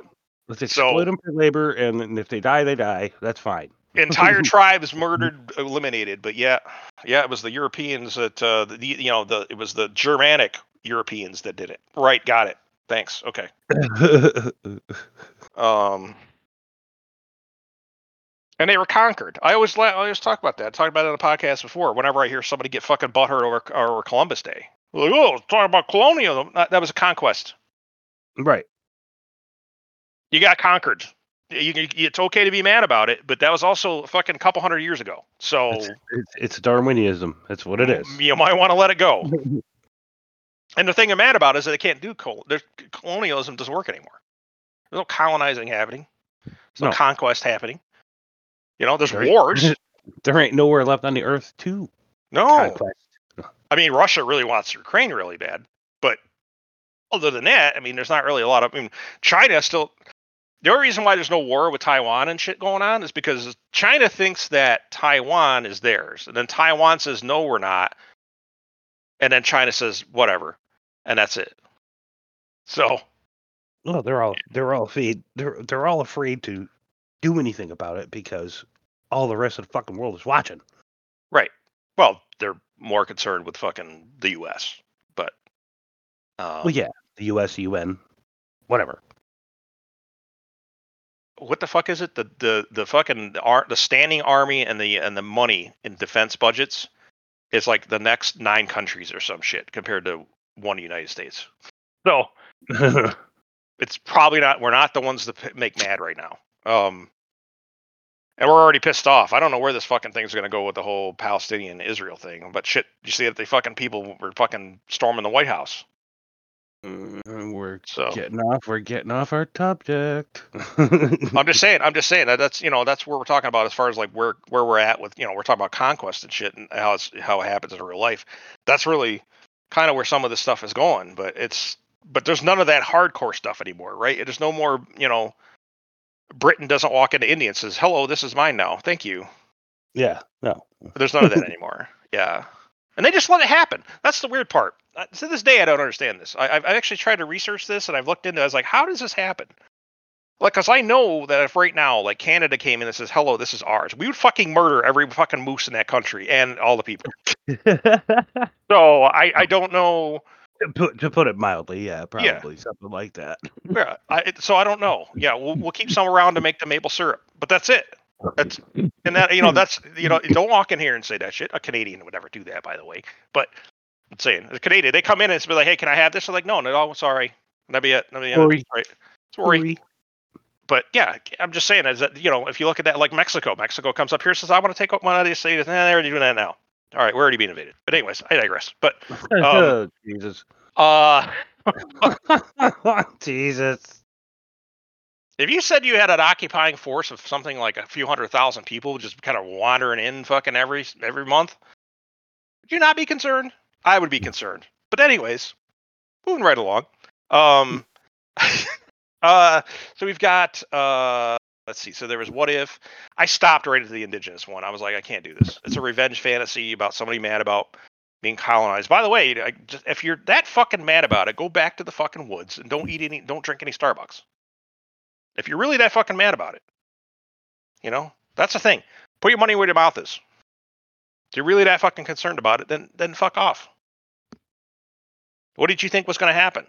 Let's So- exploit them for labor, and, and if they die, they die. That's fine. Entire tribes murdered, eliminated. But yeah, yeah, it was the Europeans that uh, the you know the it was the Germanic Europeans that did it. Right, got it. Thanks. Okay. Um, and they were conquered. I always I always talk about that. I talked about it on the podcast before. Whenever I hear somebody get fucking butthurt over over Columbus Day, like oh, talking about colonialism. That, was a conquest. right. You got conquered. You, you, it's okay to be mad about it, but that was also a fucking couple hundred years ago. So It's, it's, it's Darwinism. That's what it is. You might want to let it go. And the thing I'm mad about is that they can't do col- colonialism doesn't work anymore. There's no colonizing happening. There's no, No. conquest happening. You know, there's There wars. there ain't nowhere left on the earth to No, conquest. I mean Russia really wants Ukraine really bad, but other than that, I mean, there's not really a lot of. I mean, China still. The only reason why there's no war with Taiwan and shit going on is because China thinks that Taiwan is theirs, and then Taiwan says no, we're not, and then China says whatever, and that's it. So Well, they're all they're all afraid they're they're all afraid to do anything about it because all the rest of the fucking world is watching. Right. Well, they're more concerned with fucking the U.S. But um, well, yeah, the U.S., UN, whatever. what the fuck is it? The the the fucking ar- the standing army and the and the money in defense budgets is like the next nine countries or some shit compared to one United States. So it's probably not. We're not the ones that make mad right now. Um, and we're already pissed off. I don't know where this fucking thing's gonna go with the whole Palestinian Israel thing. But shit, you see that the fucking people were fucking storming the White House. Mm, we're So getting off. We're getting off our subject. I'm just saying. I'm just saying that that's you know that's where we're talking about as far as like where where we're at with you know we're talking about conquest and shit and how it's how it happens in real life. That's really kind of where some of this stuff is going. But it's but there's none of that hardcore stuff anymore, right? There's no more, you know, Britain doesn't walk into India and says, "Hello, this is mine now. Thank you." Yeah, no. There's none of that anymore. Yeah, and they just let it happen. That's the weird part. Uh, To this day, I don't understand this. I, I've actually tried to research this, and I've looked into. it. I was like, "How does this happen?" Like, cause I know that if right now, like Canada came in and says, "Hello, this is ours," we would fucking murder every fucking moose in that country and all the people. So I, I don't know. To, put, to put it mildly, yeah, probably something like that. Yeah, I, so I don't know. Yeah, we'll, we'll keep some around to make the maple syrup, but that's it. That's and that you know that's you know don't walk in here and say that shit. A Canadian would never do that, by the way. But I'm saying the Canadian, they come in and it's be like, hey, can I have this? They're like, no, no, sorry, that'd be it. That'd be it. Sorry. Right. Sorry. But yeah, I'm just saying is that you know if you look at that like Mexico, Mexico comes up here says, I want to take up one of these states. Nah, they're already doing that now. All right, we're already being invaded. But anyways, I digress. But Um, Jesus. uh, Jesus. If you said you had an occupying force of something like a few hundred thousand people just kind of wandering in fucking every every month, would you not be concerned? I would be concerned. But anyways, moving right along. Um uh so we've got uh let's see. So there was what if I stopped right at the indigenous one. I was like I can't do this. It's a revenge fantasy about somebody mad about being colonized. By the way, just, if you're that fucking mad about it, go back to the fucking woods and don't eat any don't drink any Starbucks. If you're really that fucking mad about it, you know, that's the thing. Put your money where your mouth is. If you're really that fucking concerned about it, then then fuck off. What did you think was going to happen?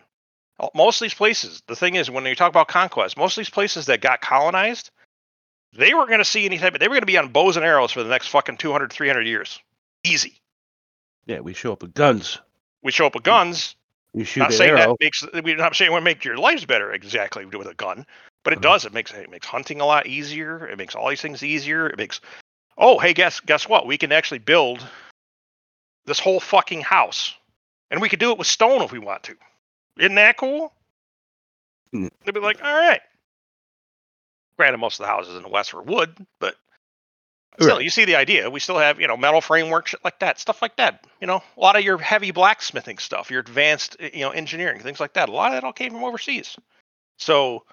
Most of these places, the thing is, when you talk about conquest, most of these places that got colonized, they weren't going to see any type of, they were going to be on bows and arrows for the next fucking 200, 300 years. Easy. Yeah, we show up with guns. We show up with guns. You shoot not saying arrow. that makes, we're not saying it would make your lives better exactly with a gun, but it Mhm. does. It makes it makes hunting a lot easier. It makes all these things easier. It makes oh hey guess guess what? We can actually build this whole fucking house, and we could do it with stone if we want to. Isn't that cool? Mm. They'd be like, all right. Granted, most of the houses in the West were wood, but still, Right. you see the idea. We still have, you know, metal framework, shit like that, stuff like that. You know, a lot of your heavy blacksmithing stuff, your advanced, uh, you know, engineering, things like that. A lot of that all came from overseas. So,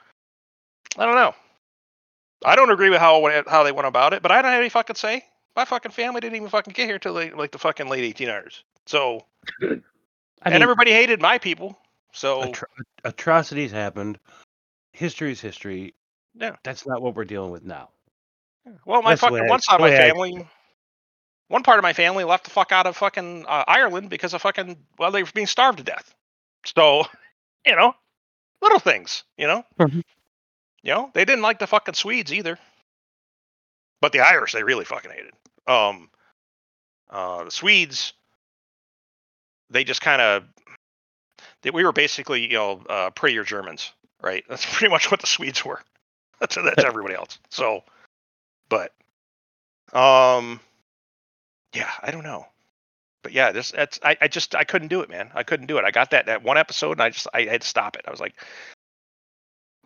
I don't know. I don't agree with how how they went about it, but I don't have any fucking say. My fucking family didn't even fucking get here till late, like the fucking late 1800s. So, I and mean, everybody hated my people. So, atro- atrocities happened. History's history. Yeah. That's not what we're dealing with now. Well, my That's fucking way one side of my way I- family, one part of my family left the fuck out of fucking uh, Ireland because of fucking well, they were being starved to death. So, you know, little things, you know, Mhm. you know, they didn't like the fucking Swedes either, but the Irish they really fucking hated. Um, uh, the Swedes, they just kind of, they, we were basically you know uh, prettier Germans, right? That's pretty much what the Swedes were. That's that's everybody else. So, but um, yeah, I don't know. But yeah, this that's I, I just I couldn't do it, man. I couldn't do it. I got that that one episode and I just I had to stop it. I was like,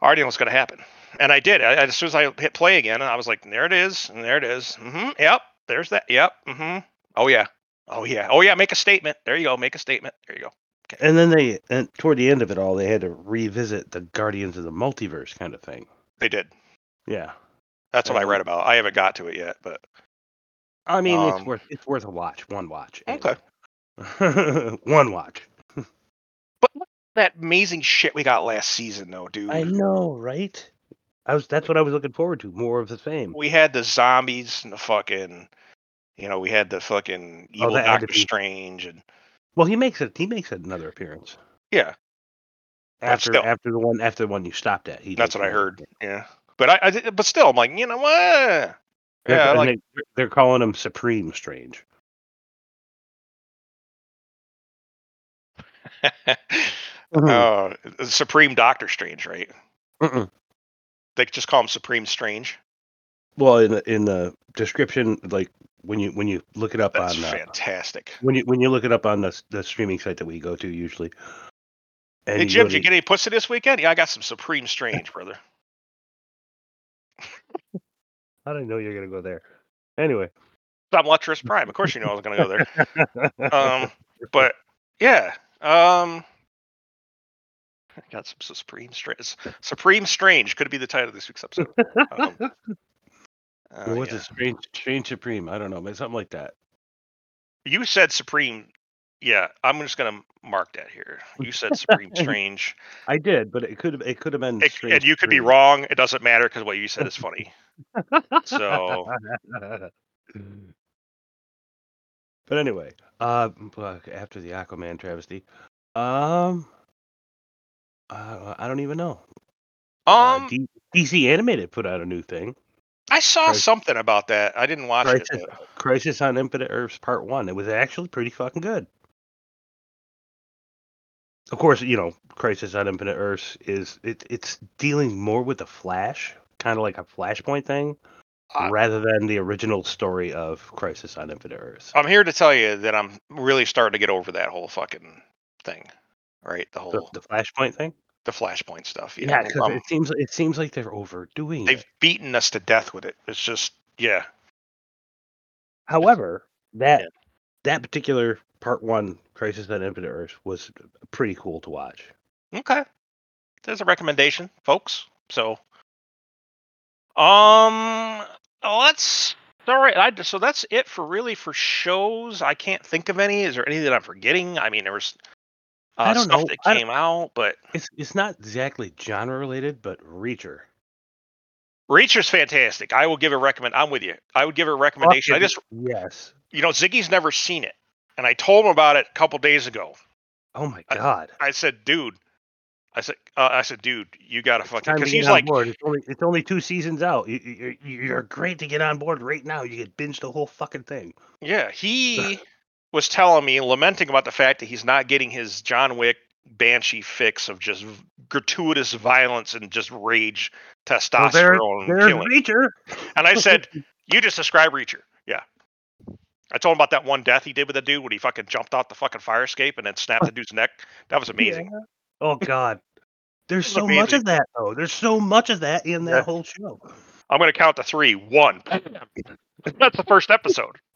I already know what's gonna happen. And I did. I, as soon as I hit play again, I was like, there it is, and there it is. Mm-hmm. Yep. There's that. Yep. Mm-hmm. Oh yeah. Oh yeah. Oh yeah. Make a statement. There you go. Make a statement. There you go. And then they, and toward the end of it all, they had to revisit the Guardians of the Multiverse kind of thing. They did. Yeah. That's what I read about. I haven't got to it yet, but I mean, it's Um, worth it's worth a watch. One watch. Okay. One watch. but look at that amazing shit we got last season, though, dude. I know, right? I was. That's what I was looking forward to. More of the same. we had the zombies and the fucking you know we had the fucking evil Oh, had to doctor strange and Well, he makes it. He makes another appearance yeah after still. after the one after the one you stopped at. He that's makes what i another heard yeah but i, I did- but still i'm like you know what They're, yeah I and like they, they're calling him Supreme Strange. uh, supreme doctor strange right Mm-mm. they just call him supreme strange Well, in the in the description, like when you when you look it up that's on uh, fantastic when you when you look it up on the the streaming site that we go to usually. And hey you jim go did you get any pussy this weekend yeah i got some supreme strange brother I didn't know you were gonna go there. Anyway, i'm lecherous prime of course you know i was going to go there um but yeah um I got some supreme strange. Supreme strange could be the title of this week's episode. Um, uh, Or what's yeah. it? Strange, strange supreme. I don't know, maybe something like that. You said supreme. Yeah, I'm just gonna mark that here. You said supreme strange, I did, but it could have. It could have been. It- strange and you could be wrong. It doesn't matter because what you said is funny. So but anyway, uh, after the Aquaman travesty, um, uh, I don't even know. Uh, um, D- DC Animated put out a new thing, I saw Crisis- something about that. I didn't watch it. Crisis, but- Crisis on Infinite Earths Part One. It was actually pretty fucking good. Of course, you know, Crisis on Infinite Earths is it, it's dealing more with the Flash, kind of like a Flashpoint thing, Uh, rather than the original story of Crisis on Infinite Earths. I'm here to tell you that I'm really starting to get over that whole fucking thing. Right, the the, whole the Flashpoint thing. The flashpoint stuff. Yeah, because um, it seems it seems like they're overdoing they've it. beaten us to death with it. It's just yeah. However, that Yeah. that particular part one Crisis on Infinite Earths was pretty cool to watch. Okay. There's a recommendation, folks. So um let's all right. I, so that's it for really for shows. I can't think of any. Is there any that I'm forgetting? I mean, there was uh, I don't stuff know. that I don't- came out, but It's it's not exactly genre related, but Reacher. Reacher's fantastic. I will give a recommend. I'm with you. I would give a recommendation. I just, yes. you know, Ziggy's never seen it, and I told him about it a couple days ago. Oh my god. I said, dude, I said, uh, I said, dude, you gotta fucking, because he's on like, board. It's only it's only two seasons out. You, you, you're you're great to get on board right now. You get binge the whole fucking thing. yeah, he was telling me, lamenting about the fact that he's not getting his John Wick Banshee fix of just gratuitous violence and just rage, Well, testosterone, there- There's killing. Reacher. And I said, you just described Reacher. Yeah. I told him about that one death he did with the dude when he fucking jumped off the fucking fire escape and then snapped the dude's neck. That was amazing. Yeah. Oh god. There's so much of that though. There's so much of that in that Yeah. whole show. I'm gonna count to three. One. That's the first episode.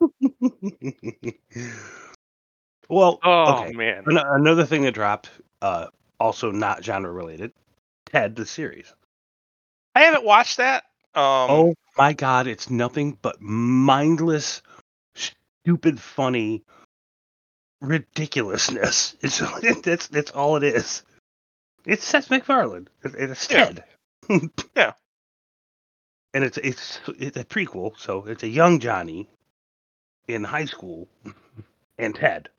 well, Oh okay. man. An- Another thing that dropped, uh, also not genre related, Ted the series. I haven't watched that. Um, oh my god, it's nothing but mindless, stupid, funny ridiculousness. It's that's that's all it is. It's Seth MacFarlane. It- It's Yeah. Ted. Yeah. And it's it's it's a prequel, so it's a young Johnny in high school and Ted.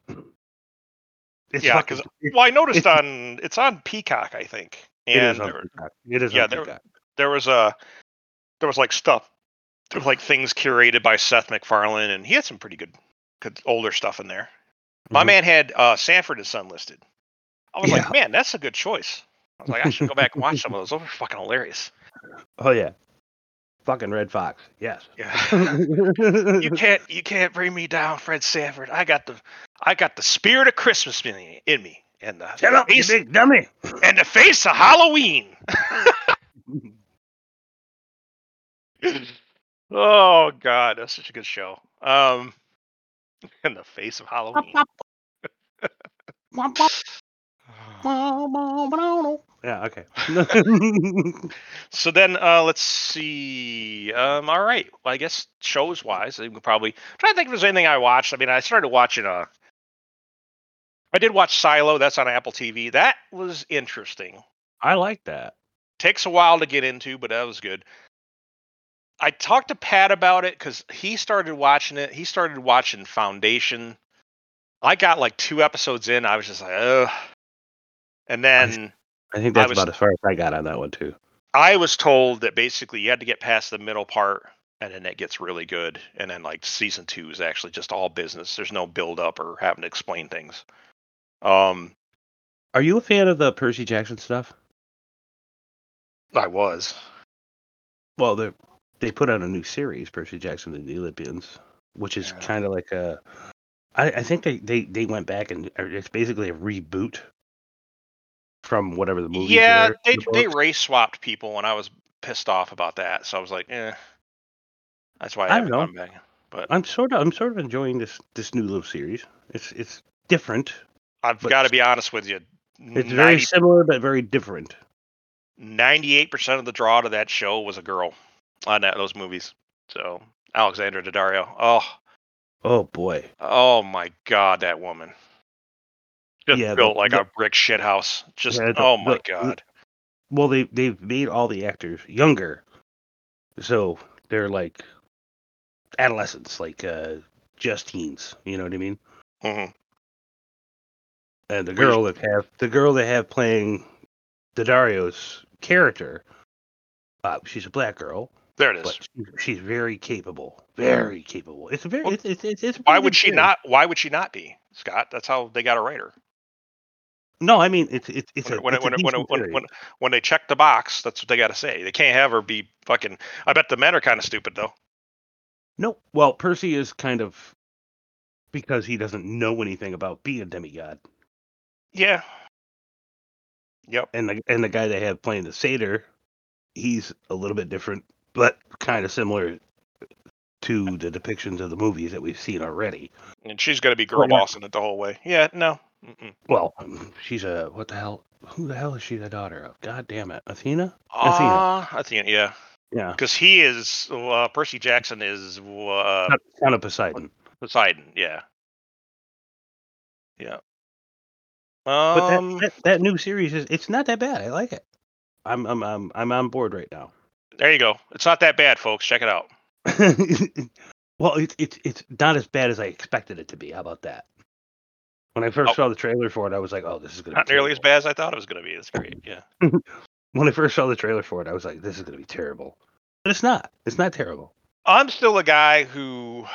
It's Yeah, 'cause- well, I noticed it's- on it's on Peacock, I think, it is on Peacock. It is yeah, on there- there was a there was like stuff, there was like things curated by Seth MacFarlane, and he had some pretty good, good older stuff in there. My Mhm. man had uh, Sanford and Son listed. I was Yeah. like, man, that's a good choice. I was like, I should go back and watch some of those. Those are fucking hilarious. Oh yeah. Fucking Redd Foxx. Yes. Yeah. you can't you can't bring me down, Fred Sanford. I got the I got the spirit of Christmas in me, in me and the Shut up, you face, big dummy. and the face of Halloween. oh God, that's such a good show. Um, and the face of Halloween. Yeah, okay. So then, uh, let's see. Um, all right. Well, I guess shows wise, I could probably try to think if there's anything I watched. I mean, I started watching. Uh, I did watch Silo. That's on Apple TV. That was interesting. I like that. Takes a while to get into, but that was good. I talked to Pat about it because he started watching it. He started watching Foundation. I got like two episodes in. I was just like, ugh. And then I think I that's was- about as far as I got on that one too. I was told that basically you had to get past the middle part and then it gets really good. And then like season two is actually just all business. There's no build up or having to explain things. Um, Are you a fan of the Percy Jackson stuff? I was. Well, they they put out a new series, Percy Jackson and the Olympians, which is Yeah. kind of like a. I, I think they, they, they went back and it's basically a reboot from whatever the movie. yeah, they they race swapped people and I was pissed off about that. So I was like, eh. That's why I, I haven't don't know. gone back. But I'm sort of I'm sort of enjoying this this new little series. It's it's different. I've got to be honest with you. It's very similar but very different. 98% of the draw to that show was a girl on that, those movies. So Alexandra Daddario. Oh, Oh boy. oh my God, that woman. Just Yeah, the- built like the- a brick shit house. Just Yeah, the- oh my the- God. Well, they they've made all the actors younger, so they're like adolescents, like uh, just teens. You know what I mean? hmm And the Which- girl that have the girl they have playing Daddario's character, uh, she's a black girl, There it is. but she's, she's very capable. Very capable. It's a very Well, it's it's it's, it's Why would she not? Why would she not be, Scott? That's how they got a writer. No, I mean it's it's it's When a, when it's when a when, when, when they check the box, that's what they got to say. They can't have her be fucking. I bet the men are kind of stupid though. No, well, Percy is kind of because he doesn't know anything about being a demigod, Yeah. Yep. and the and the guy they have playing the satyr, he's a little bit different, but kind of similar to the depictions of the movies that we've seen already. And she's gonna be girl bossing it the whole way. Yeah. No. Mm-mm. Well, she's a what the hell? Who the hell is she the daughter of? God damn it, Athena. Ah, I think yeah, Yeah, because he is uh, Percy Jackson is uh, kind of Poseidon. Poseidon. Yeah. Yeah. But Um. that, that that new series is it's not that bad. I like it. I'm I'm I'm I'm on board right now. there you go. It's not that bad, folks. Check it out. well, it's it's it's not as bad as I expected it to be. How about that? When I first Oh. saw the trailer for it, I was like, "Oh, this is gonna Not be nearly as bad as I thought it was gonna be. That's great. Yeah. When I first saw the trailer for it, I was like, "This is gonna be terrible," but it's not. It's not terrible. I'm still a guy who,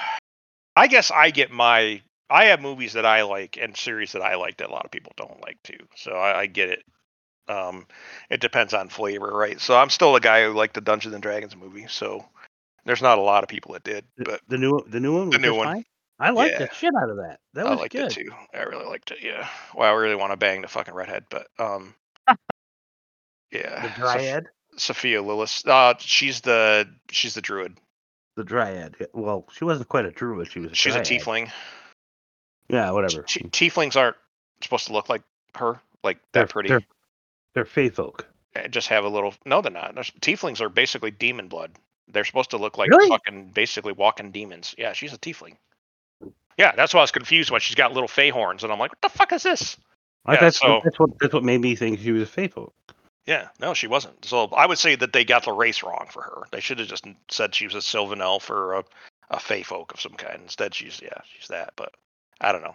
I guess I get my, I have movies that I like and series that I like that a lot of people don't like too. So I, I get it. Um, it depends on flavor, right? So I'm still a guy who liked the Dungeons and Dragons movie. So there's not a lot of people that did, but the new the new one, The new one. I liked Yeah. the shit out of that. That I was liked good. it too. I really liked it. Yeah. Well, I really want to bang the fucking redhead, but um, yeah. The dryad, Sophia Lillis. Uh, she's the she's the druid. the dryad. Well, she wasn't quite a druid. She was. A She's a tiefling. Yeah, whatever. T- tieflings aren't supposed to look like her, like They're- pretty. They're, they're fae folk. just have a little. No, they're not. Tieflings are basically demon blood. They're supposed to look like Really? fucking basically walking demons. Yeah, she's a tiefling. Yeah, that's why I was confused when she's got little fey horns, and I'm like, what the fuck is this? I- Yeah, that's, so- that's what that's what made me think she was a fae folk. Yeah, no, she wasn't. So I would say that they got the race wrong for her. They should have just said she was a Sylvan elf or a, a fey folk of some kind. Instead, she's yeah, she's that. But I don't know.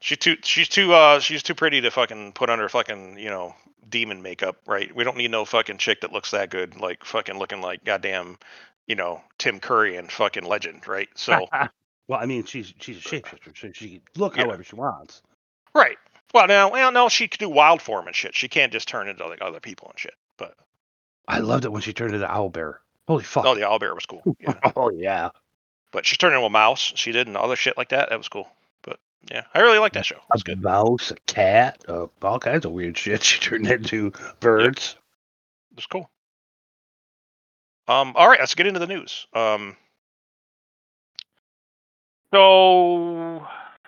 She's too she's too uh she's too pretty to fucking put under fucking you know demon makeup, right? We don't need no fucking chick that looks that good, like fucking looking like goddamn, you know, Tim Curry and fucking Legend, right? So well, I mean, she's she's a shapeshifter, so she can look Yeah. however she wants. right. Well, now, well, no, she can do wild form and shit. She can't just turn into like other people and shit. But I loved it when she turned into owl bear. Holy fuck! oh, the owl bear was cool. Yeah. Oh yeah, But she turned into a mouse. She did and other shit like that. That was cool. But yeah, I really like that show. It was a good. mouse, a cat, uh, all kinds of weird shit. She turned into birds. It was cool. Um, all right, let's get into the news. Um, so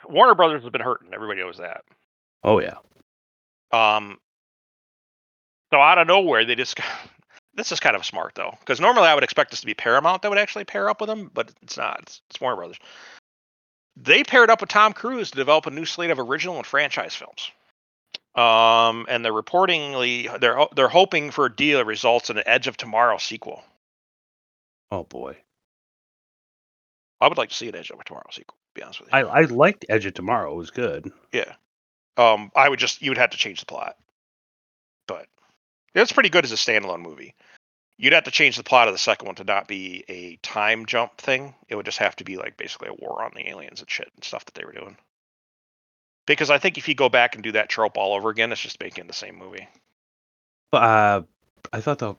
Warner Brothers has been hurting. Everybody knows that. Oh yeah, Um, so out of nowhere, they just this is kind of smart though, because normally I would expect this to be Paramount that would actually pair up with them, but it's not. It's, it's Warner Brothers. They paired up with Tom Cruise to develop a new slate of original and franchise films. Um, and they're reportingly they're they're hoping for a deal that results in an Edge of Tomorrow sequel. oh boy. I would like to see an Edge of Tomorrow sequel. To be honest with you. I I liked Edge of Tomorrow. It was good. Yeah. Um, I would just you would have to change the plot, but it's pretty good as a standalone movie. You'd have to change the plot of the second one to not be a time jump thing. It would just have to be like basically a war on the aliens and shit and stuff that they were doing. Because I think if you go back and do that trope all over again, it's just making the same movie. But uh, I thought the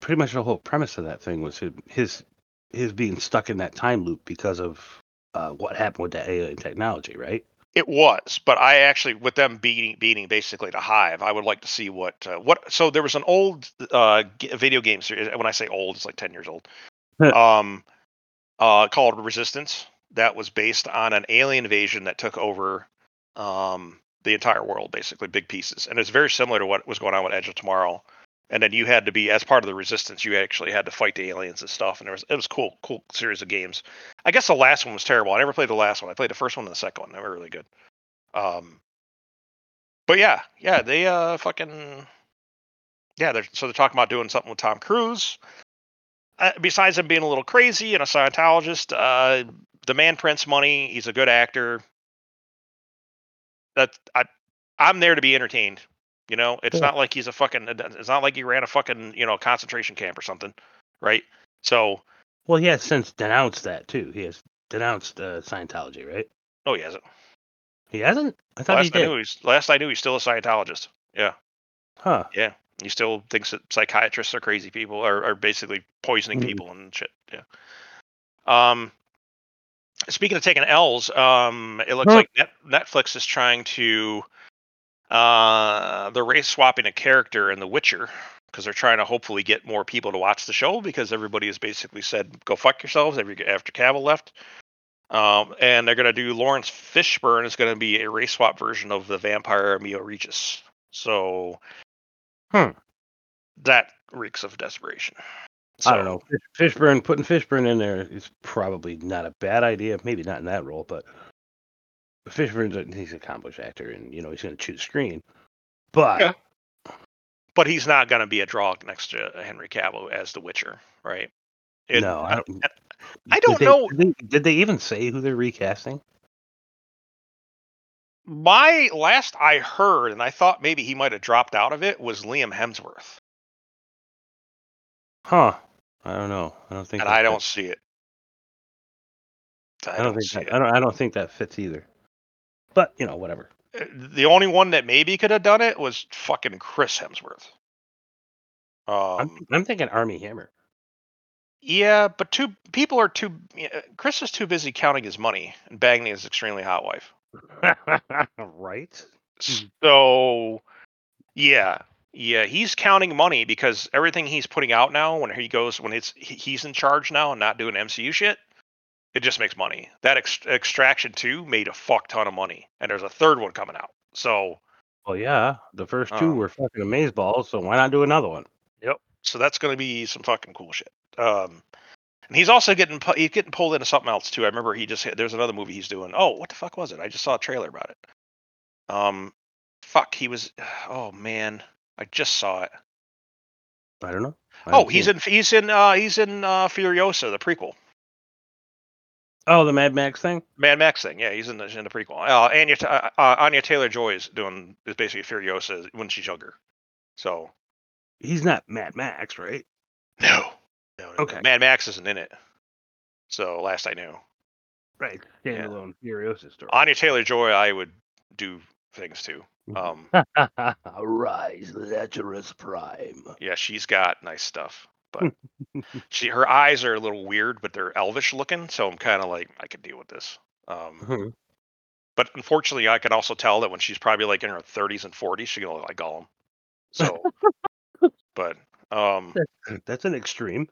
pretty much the whole premise of that thing was his his, his being stuck in that time loop because of uh, what happened with that alien technology, right? It was, but I actually, with them beating beating basically the hive, I would like to see what uh, what. So there was an old uh, g- video game series. When I say old, it's like ten years old. um, uh, called Resistance. That was based on an alien invasion that took over um the entire world, basically big pieces, and it's very similar to what was going on with Edge of Tomorrow. And then you had to be as part of the resistance. You actually had to fight the aliens and stuff, and it was it was cool, cool series of games. I guess the last one was terrible. I never played the last one. I played the first one and the second one. They were really good. Um, but yeah, yeah, they uh fucking yeah. They're so they're talking about doing something with Tom Cruise. Uh, besides him being a little crazy and a Scientologist, uh, the man prints money. He's a good actor. That I, I'm there to be entertained. You know, it's Yeah. not like he's a fucking. It's not like he ran a fucking you know concentration camp or something, right? So, Well, he has since denounced that too. He has denounced uh, Scientology, right? oh, he hasn't. He hasn't. I thought Last he I did. knew, he's last I knew, he's still a Scientologist. Yeah, Huh. yeah. He still thinks that psychiatrists are crazy people, or are basically poisoning Mhm. people and shit. Yeah. Um. Speaking of taking L's, um, it looks Huh. like Net- Netflix is trying to, uh, they're race swapping a character in The Witcher because they're trying to hopefully get more people to watch the show because everybody has basically said go fuck yourselves every after Cavill left. Um, and they're gonna do Laurence Fishburne is gonna be a race swap version of the vampire Emiel Regis. So, Hmm. that reeks of desperation. I don't know. Fishburne putting Fishburne in there is probably not a bad idea. Maybe not in that role, but Fishburne's a, he's an accomplished actor, and you know he's going to choose screen. But Yeah. but he's not going to be a draw next to Henry Cavill as The Witcher, right? It- no, I uh, don't. Uh, I did don't they- know. Did they, did they even say who they're recasting? My last I heard, and I thought maybe he might have dropped out of it, was Liam Hemsworth, Huh? I don't know. I don't think. and I don't fits. see it. I, I don't, don't think that. it. I don't. I don't think that fits either. But you know, whatever. Uh, The only one that maybe could have done it was fucking Chris Hemsworth. I'm, Um, I'm thinking Armie Hammer. yeah, but two people are too. Chris is too busy counting his money and banging his extremely hot wife. right? So, yeah, yeah, he's counting money because everything he's putting out now, when he goes, when it's he's in charge now and not doing MCU shit, it just makes money. That ex- Extraction Two made a fuck ton of money, and there's a third one coming out. So, Well, yeah. The first two Oh. were fucking amazeballs, so why not do another one? Yep. So that's going to be some fucking cool shit. Um, and he's also getting pu- he's getting pulled into something else too. I remember he just there's another movie he's doing. Oh, what the fuck was it? I just saw a trailer about it. Um, fuck, he was. Oh man, I just saw it. I don't know. I Oh, he's in he's in uh he's in uh Furiosa, the prequel. Oh, the Mad Max thing. Mad Max thing. Yeah, he's in the in the prequel. Uh, Anya uh, uh, Anya Taylor Joy is doing is basically Furiosa when she's younger. So He's not Mad Max, right? no, no, no, no. Okay. Mad Max isn't in it. So last I knew, Right. Standalone Furiosa story. Anya Taylor Joy, I would do things to. Um, Rise, Lazarus Prime. yeah, she's got nice stuff, but she her eyes are a little weird, but they're elvish looking. So I'm kind of like I could deal with this. Um, Mhm. But unfortunately, I can also tell that when she's probably like in her 30s and 40s, she's gonna look like Gollum. So, but um, That's an extreme.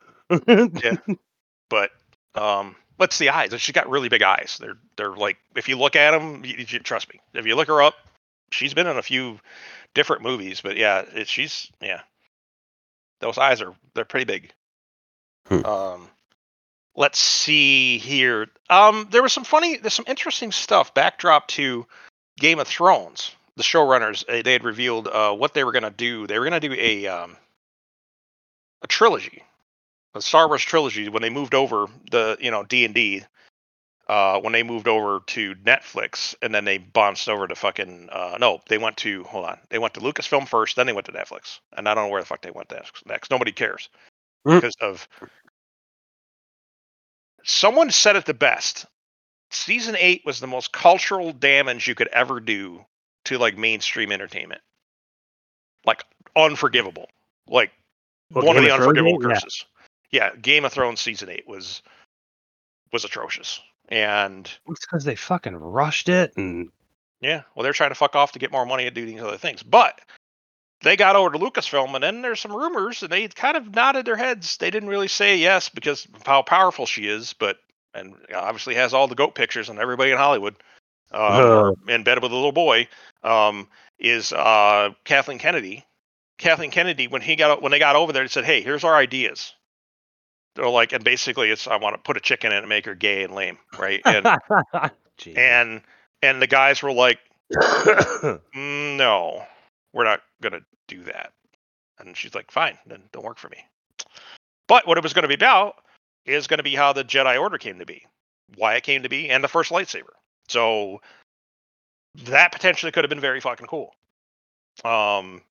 yeah, but um, what's the eyes? She's got really big eyes. They're they're like if you look at them, you, you trust me. If you look her up, she's been in a few different movies, but yeah, it, she's yeah. Those eyes are they're pretty big. Hmm. Um, let's see here. Um, there was some funny, there's some interesting stuff. Backdrop to Game of Thrones. The showrunners uh, they had revealed uh, what they were gonna do. They were gonna do a um, a trilogy, a Star Wars trilogy when they moved over the you know D and D. Uh, when they moved over to Netflix, and then they bounced over to fucking uh, no, they went to hold on, they went to Lucasfilm first, then they went to Netflix, and I don't know where the fuck they went next. Next, nobody cares Mm. because of someone said it the best. Season eight was the most cultural damage you could ever do to like mainstream entertainment, like unforgivable, like Well, one of the of Thrones unforgivable? Yeah. curses. Yeah, Game of Thrones season eight was was atrocious, and It's because they fucking rushed it, and yeah, well, they're trying to fuck off to get more money and do these other things, but they got over to Lucasfilm, and then there's some rumors, and they kind of nodded their heads. They didn't really say yes because of how powerful she is, but and obviously has all the goat pictures and everybody in Hollywood. um, Uh. in bed with a little boy, um, is uh, Kathleen Kennedy. Kathleen Kennedy, when he got when they got over there, he said, "Hey, here's our ideas." They're like, and basically, it's I want to put a chicken in and make her gay and lame, right? And and and the guys were like, "Mm, "No, we're not gonna do that." And she's like, "Fine, then don't work for me." But what it was going to be about is going to be how the Jedi Order came to be, why it came to be, and the first lightsaber. So that potentially could have been very fucking cool. Um,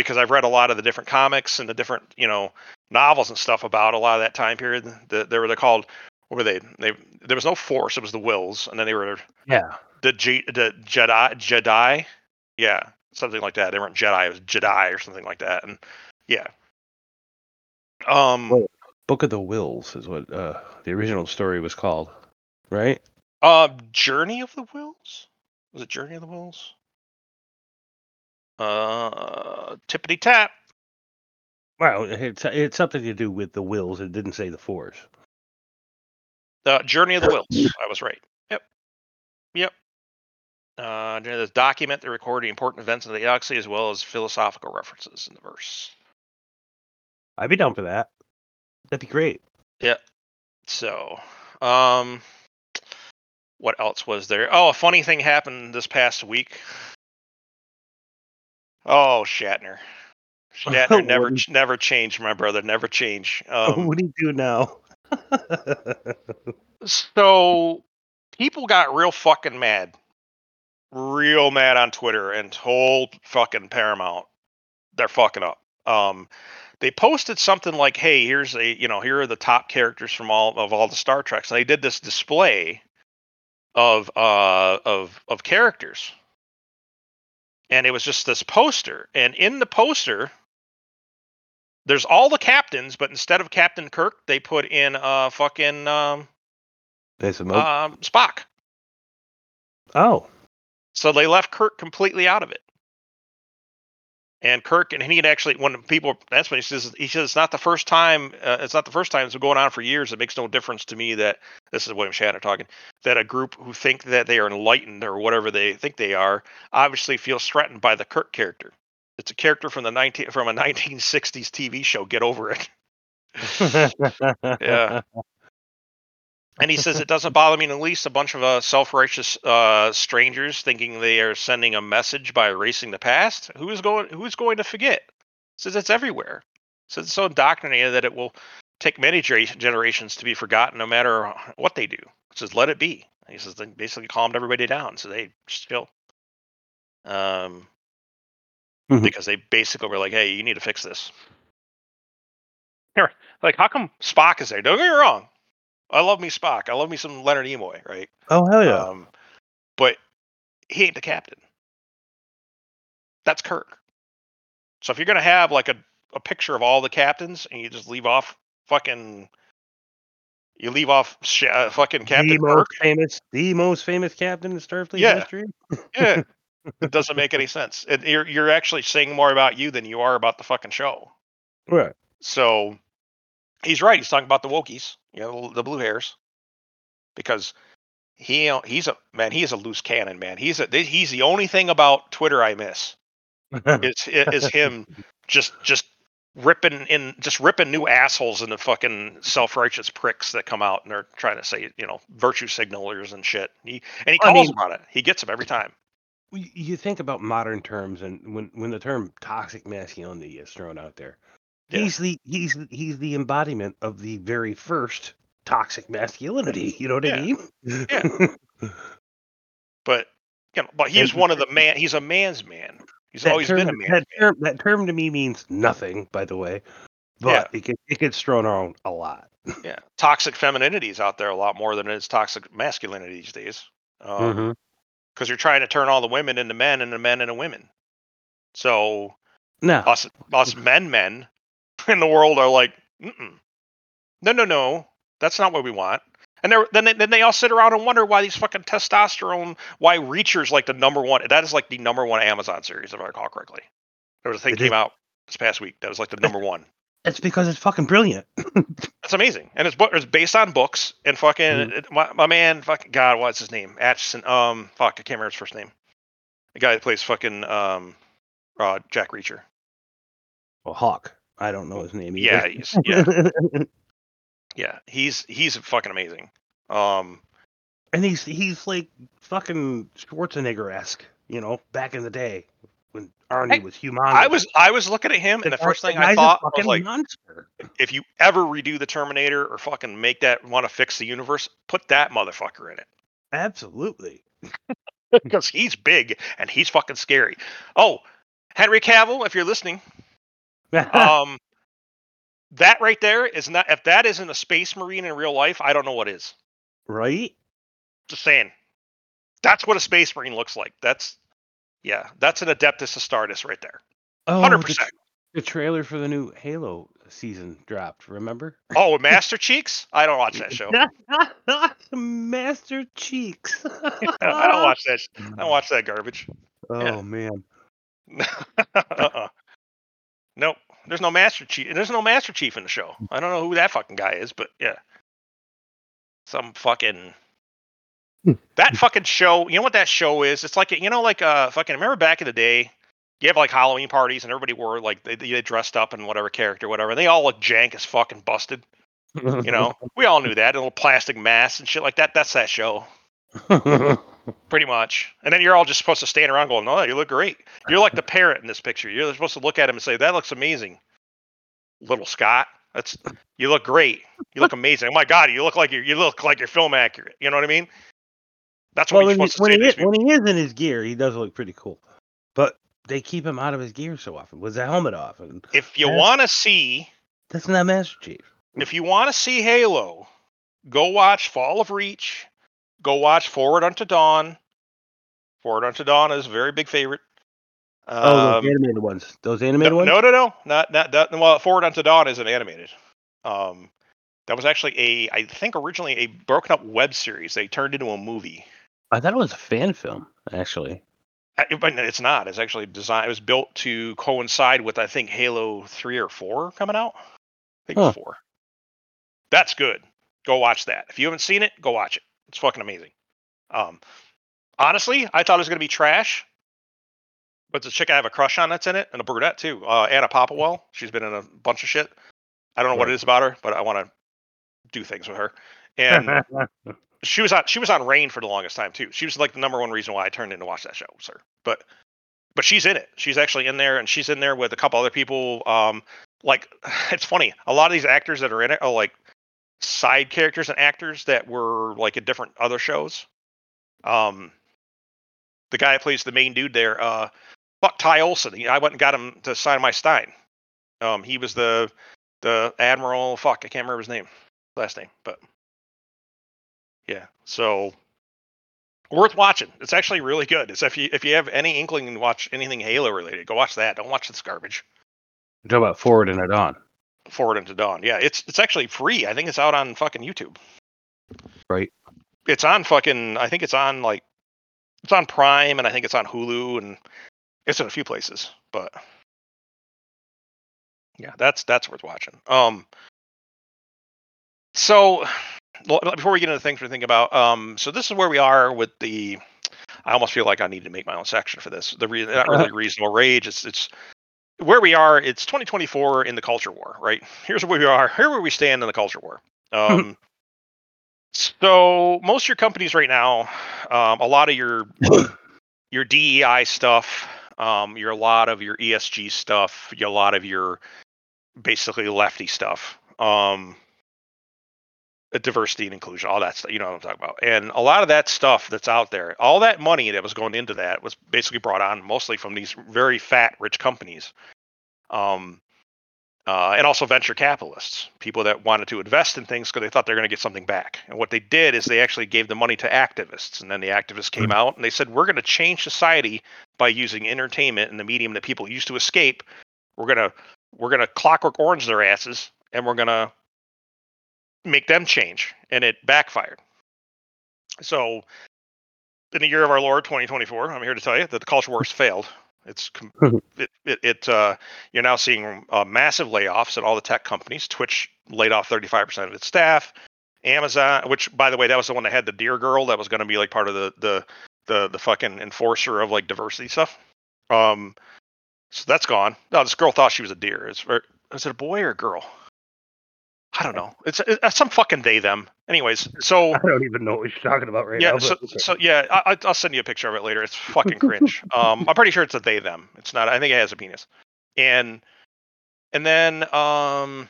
because I've read a lot of the different comics and the different you know novels and stuff about a lot of that time period. The, they were they called what were they? They there was no Force, it was the Whills, and then they were yeah. the G, the Jedi Jedi, yeah, something like that. They weren't Jedi, it was Jedi or something like that, and yeah. Um, Well- Book of the Whills is what uh, the original story was called, right? uh, Journey of the Whills. Was it Journey of the Whills? Uh, tippity tap. Well, it's it's something to do with the Whills. It didn't say the force. The Journey of the Whills. I was right. Yep. Yep. Uh, this document that record the important events of the galaxy as well as philosophical references in the verse. I'd be down for that. That'd be great. Yep. So, um, what else was there? Oh, a funny thing happened this past week. Oh, Shatner. Shatner never, never changed, my brother. Never change. Um, what do you do now? so people got real fucking mad, real mad on Twitter and told fucking Paramount they're fucking up. Um, they posted something like, "Hey, here's a you know here are the top characters from all of all the Star Treks," and they did this display of uh of of characters, and it was just this poster, and in the poster. There's all the captains, but instead of Captain Kirk, they put in uh fucking um There's a mo- um, Spock. oh, So they left Kirk completely out of it. And Kirk, and he had actually, when people, that's when he says, he says, it's not the first time, uh, it's not the first time, it's been going on for years. It makes no difference to me that, this is William Shatner talking, that a group who think that they are enlightened or whatever they think they are, obviously feels threatened by the Kirk character. It's a character from the 19, from a 1960s TV show. Get over it. Yeah. And he says it doesn't bother me in the least. A bunch of uh, self-righteous uh, strangers thinking they are sending a message by erasing the past. Who is going? Who is going to forget? Says it's everywhere. Says it's so indoctrinated that it will take many generations to be forgotten, no matter what they do. Says let it be. And he says they basically calmed everybody down. So they just chill. Um, Mhm. because they basically were like, "Hey, you need to fix this." Like, how come Spock is there? Don't get me wrong. I love me Spock. I love me some Leonard Nimoy, right? oh hell yeah! Um, but he ain't the captain. That's Kirk. So if you're gonna have like a, a picture of all the captains and you just leave off fucking, you leave off sh- uh, fucking Captain the Kirk. most famous, the most famous captain in Starfleet Yeah. history. Yeah, it doesn't make any sense. It, you're you're actually saying more about you than you are about the fucking show. Right. So he's right. He's talking about the Wokies, you know, the blue hairs, because he uh, he's a man. He is a loose cannon, man. He's a he's the only thing about Twitter I miss. It's is him just just ripping in just ripping new assholes into fucking self righteous pricks that come out and they're trying to say you know virtue signalers and shit. He and he I calls mean- them on it. He gets them every time. You think about modern terms and when when the term toxic masculinity is thrown out there Yeah. he's the he's he's the embodiment of the very first toxic masculinity you know what Yeah. i mean Yeah. But you know, but he's one of the man. He's a man's man. He's always term, been a man. that term that term to me means nothing by the way but it, gets, it gets thrown around a lot Yeah, toxic femininity is out there a lot more than it is toxic masculinity these days. Because Mhm. you're trying to turn all the women into men and the men into women. So no us us men men in the world are like, Mm-mm. no, no, no, that's not what we want. And then they, then they all sit around and wonder why these fucking testosterone, why Reacher's like the number one. That is like the number one Amazon series, if I recall correctly. There was a thing It came is. out this past week that was like the number one. It's because it's fucking brilliant. It's amazing, and it's it's based on books. And fucking Mhm. it- my, my man, fucking God, what's his name? Atchison. Um, fuck, I can't remember his first name. The guy that plays fucking um, uh, Jack Reacher. Well, Hawk. I don't know his name either. Yeah, he's, yeah, yeah. He's he's fucking amazing. Um, and he's he's like fucking Schwarzenegger esque, you know, back in the day when Arnie Hey, was humongous. I was I was looking at him, and the guy- first thing I thought was like, monster. if you ever redo the Terminator or fucking make that want to fix the universe, put that motherfucker in it. Absolutely. because he's big and he's fucking scary. Oh, Henry Cavill, if you're listening, um, that right there is not. If that isn't a space marine in real life, I don't know what is. right? Just saying. That's what a space marine looks like. That's yeah, that's an Adeptus Astartes right there. Oh, Hundred the, percent. the trailer for the new Halo season dropped. Remember? Oh, Master Cheeks? I don't watch that show. Master Cheeks. I don't watch that. I don't watch that garbage. Oh yeah. man. uh-uh. Nope. There's no Master Chief. There's no Master Chief in the show. I don't know who that fucking guy is, but yeah. Some fucking Hmm. that fucking show. You know what that show is? It's like you know, like uh, fucking. Remember back in the day, you have like Halloween parties and everybody wore like they, they dressed up in whatever character, whatever. And they all look jank as fucking busted. You know, we all knew that. A little plastic masks and shit like that. That's that show, pretty much. And then you're all just supposed to stand around going, "No, you look great." You're like the parrot in this picture. You're supposed to look at him and say, "That looks amazing." Little Scott, that's you look great. You look amazing. Oh my god, you look like you you look like you're film accurate. You know what I mean? That's what well, you're when, he, supposed to when, he is, when he is in his gear, he does look pretty cool. But they keep him out of his gear so often with the helmet off, and If you want to see, that's not Master Chief. if you want to see Halo, go watch Fall of Reach. Go watch Forward Unto Dawn. Forward Unto Dawn is a very big favorite. Oh, Um, those animated ones. Those animated no, ones. no, no, no, not not that. Well, Forward Unto Dawn isn't animated. Um, that was actually a, I think originally a broken up web series. They turned into a movie. I thought it was a fan film, actually. But it's not. It's actually designed. It was built to coincide with I think Halo three or four coming out. I think it was four. That's good. Go watch that. If you haven't seen it, go watch it. It's fucking amazing. Um, honestly, I thought it was gonna be trash. But the chick I have a crush on that's in it, and a brunette too. Uh, Anna Popplewell. She's been in a bunch of shit. I don't know what it is about her, but I want to do things with her. And she was on she was on Reign for the longest time too. She was like the number one reason why I turned in to watch that show, sir. But but she's in it. She's actually in there, and she's in there with a couple other people. Um, like it's funny. A lot of these actors that are in it are like side characters and actors that were like in different other shows. Um, the guy that plays the main dude there, uh, fuck Ty Olson. He, I went and got him to sign my Stein. Um, he was the the admiral. Fuck, I can't remember his name, last name, but yeah. So worth watching. It's actually really good. It's if you if you have any inkling to watch anything Halo related, go watch that. Don't watch this garbage. Talk about Forward and at On. Forward Unto Dawn. Yeah, it's it's actually free. I think it's out on fucking YouTube. Right. It's on fucking. I think it's on like it's on Prime, and I think it's on Hulu, and it's in a few places. But yeah, that's that's worth watching. Um. So before we get into things we're thinking about, um, so this is where we are with the. I almost feel like I need to make my own section for this. The re- not really reasonable rage. It's it's where we are. It's 2024 in the culture war, right? Here's where we are. Here where we stand in the culture war. Um, so most of your companies right now, um, a lot of your your DEI stuff, um, your a lot of your ESG stuff, your, a lot of your basically lefty stuff. Um, diversity and inclusion, all that stuff. You know what I'm talking about. And a lot of that stuff that's out there, all that money that was going into that was basically brought on mostly from these very fat, rich companies. Um, uh, and also venture capitalists, people that wanted to invest in things because they thought they're going to get something back. And what they did is they actually gave the money to activists, and then the activists came out and they said, "We're going to change society by using entertainment and the medium that people used to escape. We're gonna we're gonna clockwork orange their asses, and we're gonna make them change." And it backfired. So, in the year of our Lord 2024, I'm here to tell you that the culture wars failed. It's it, it, it uh, you're now seeing uh, massive layoffs at all the tech companies. Twitch laid off 35% of its staff. Amazon, which by the way, that was the one that had the deer girl that was going to be like part of the the the the fucking enforcer of like diversity stuff. Um, so that's gone. No, this girl thought she was a deer. Is is it a boy or a girl? I don't know. It's, it's some fucking they them. Anyways, so I don't even know what you're talking about right yeah, now. so, okay. so yeah, I, I- I'll send you a picture of it later. It's fucking cringe. um, I'm pretty sure it's a they them. It's not. I think it has a penis. And and then um,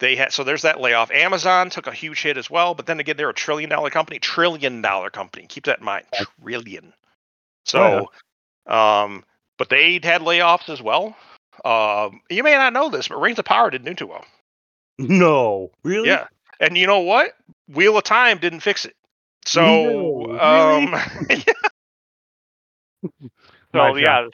they had so there's that layoff. Amazon took a huge hit as well, but then again, they're a trillion dollar company. Trillion dollar company. Keep that in mind. Trillion. So, um, but they had layoffs as well. Um, you may not know this, but Rings of Power didn't do too well. No, really? Yeah. And you know what? Wheel of Time didn't fix it. So, No, really? um, My so yeah.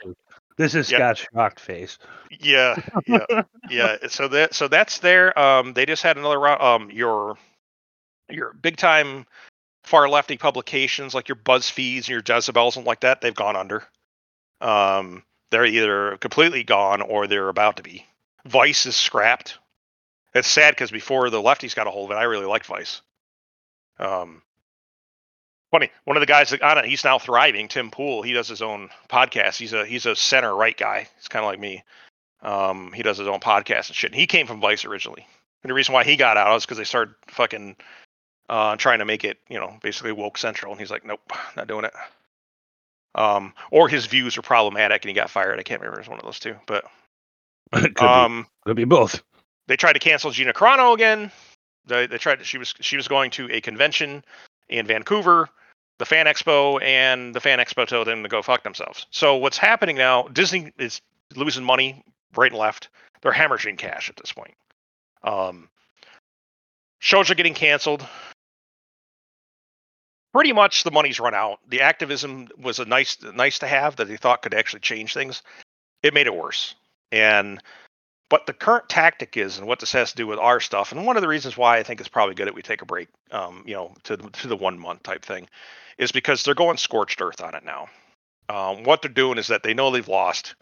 This is Yeah. Scott's shocked face. yeah, yeah, yeah. So that so that's there. Um, they just had another round. Um, your your big time far lefty publications like your BuzzFeeds and your Jezebels and like that, they've gone under. Um, they're either completely gone or they're about to be. Vice is scrapped. It's sad because before the lefties got a hold of it, I really liked Vice. Um, funny, one of the guys that on it, he's now thriving. Tim Pool, he does his own podcast. He's a he's a center right guy. He's kind of like me. Um, he does his own podcast and shit. And he came from Vice originally. And the reason why he got out is because they started fucking uh, trying to make it, you know, basically woke central. And he's like, nope, not doing it. Um, or his views were problematic and he got fired. I can't remember. It was one of those two. But Could, be, um, could be both. They tried to cancel Gina Carano again. They, they tried. She was she was going to a convention in Vancouver, the Fan Expo, and the Fan Expo told them to go fuck themselves. So what's happening now? Disney is losing money right and left. They're hemorrhaging cash at this point. Um, shows are getting canceled. Pretty much the money's run out. The activism was a nice nice to have that they thought could actually change things. It made it worse. And but the current tactic is, and what this has to do with our stuff, and one of the reasons why I think it's probably good that we take a break, um, you know, to the- to the one month type thing, is because they're going scorched earth on it now. Um, what they're doing is that they know they've lost,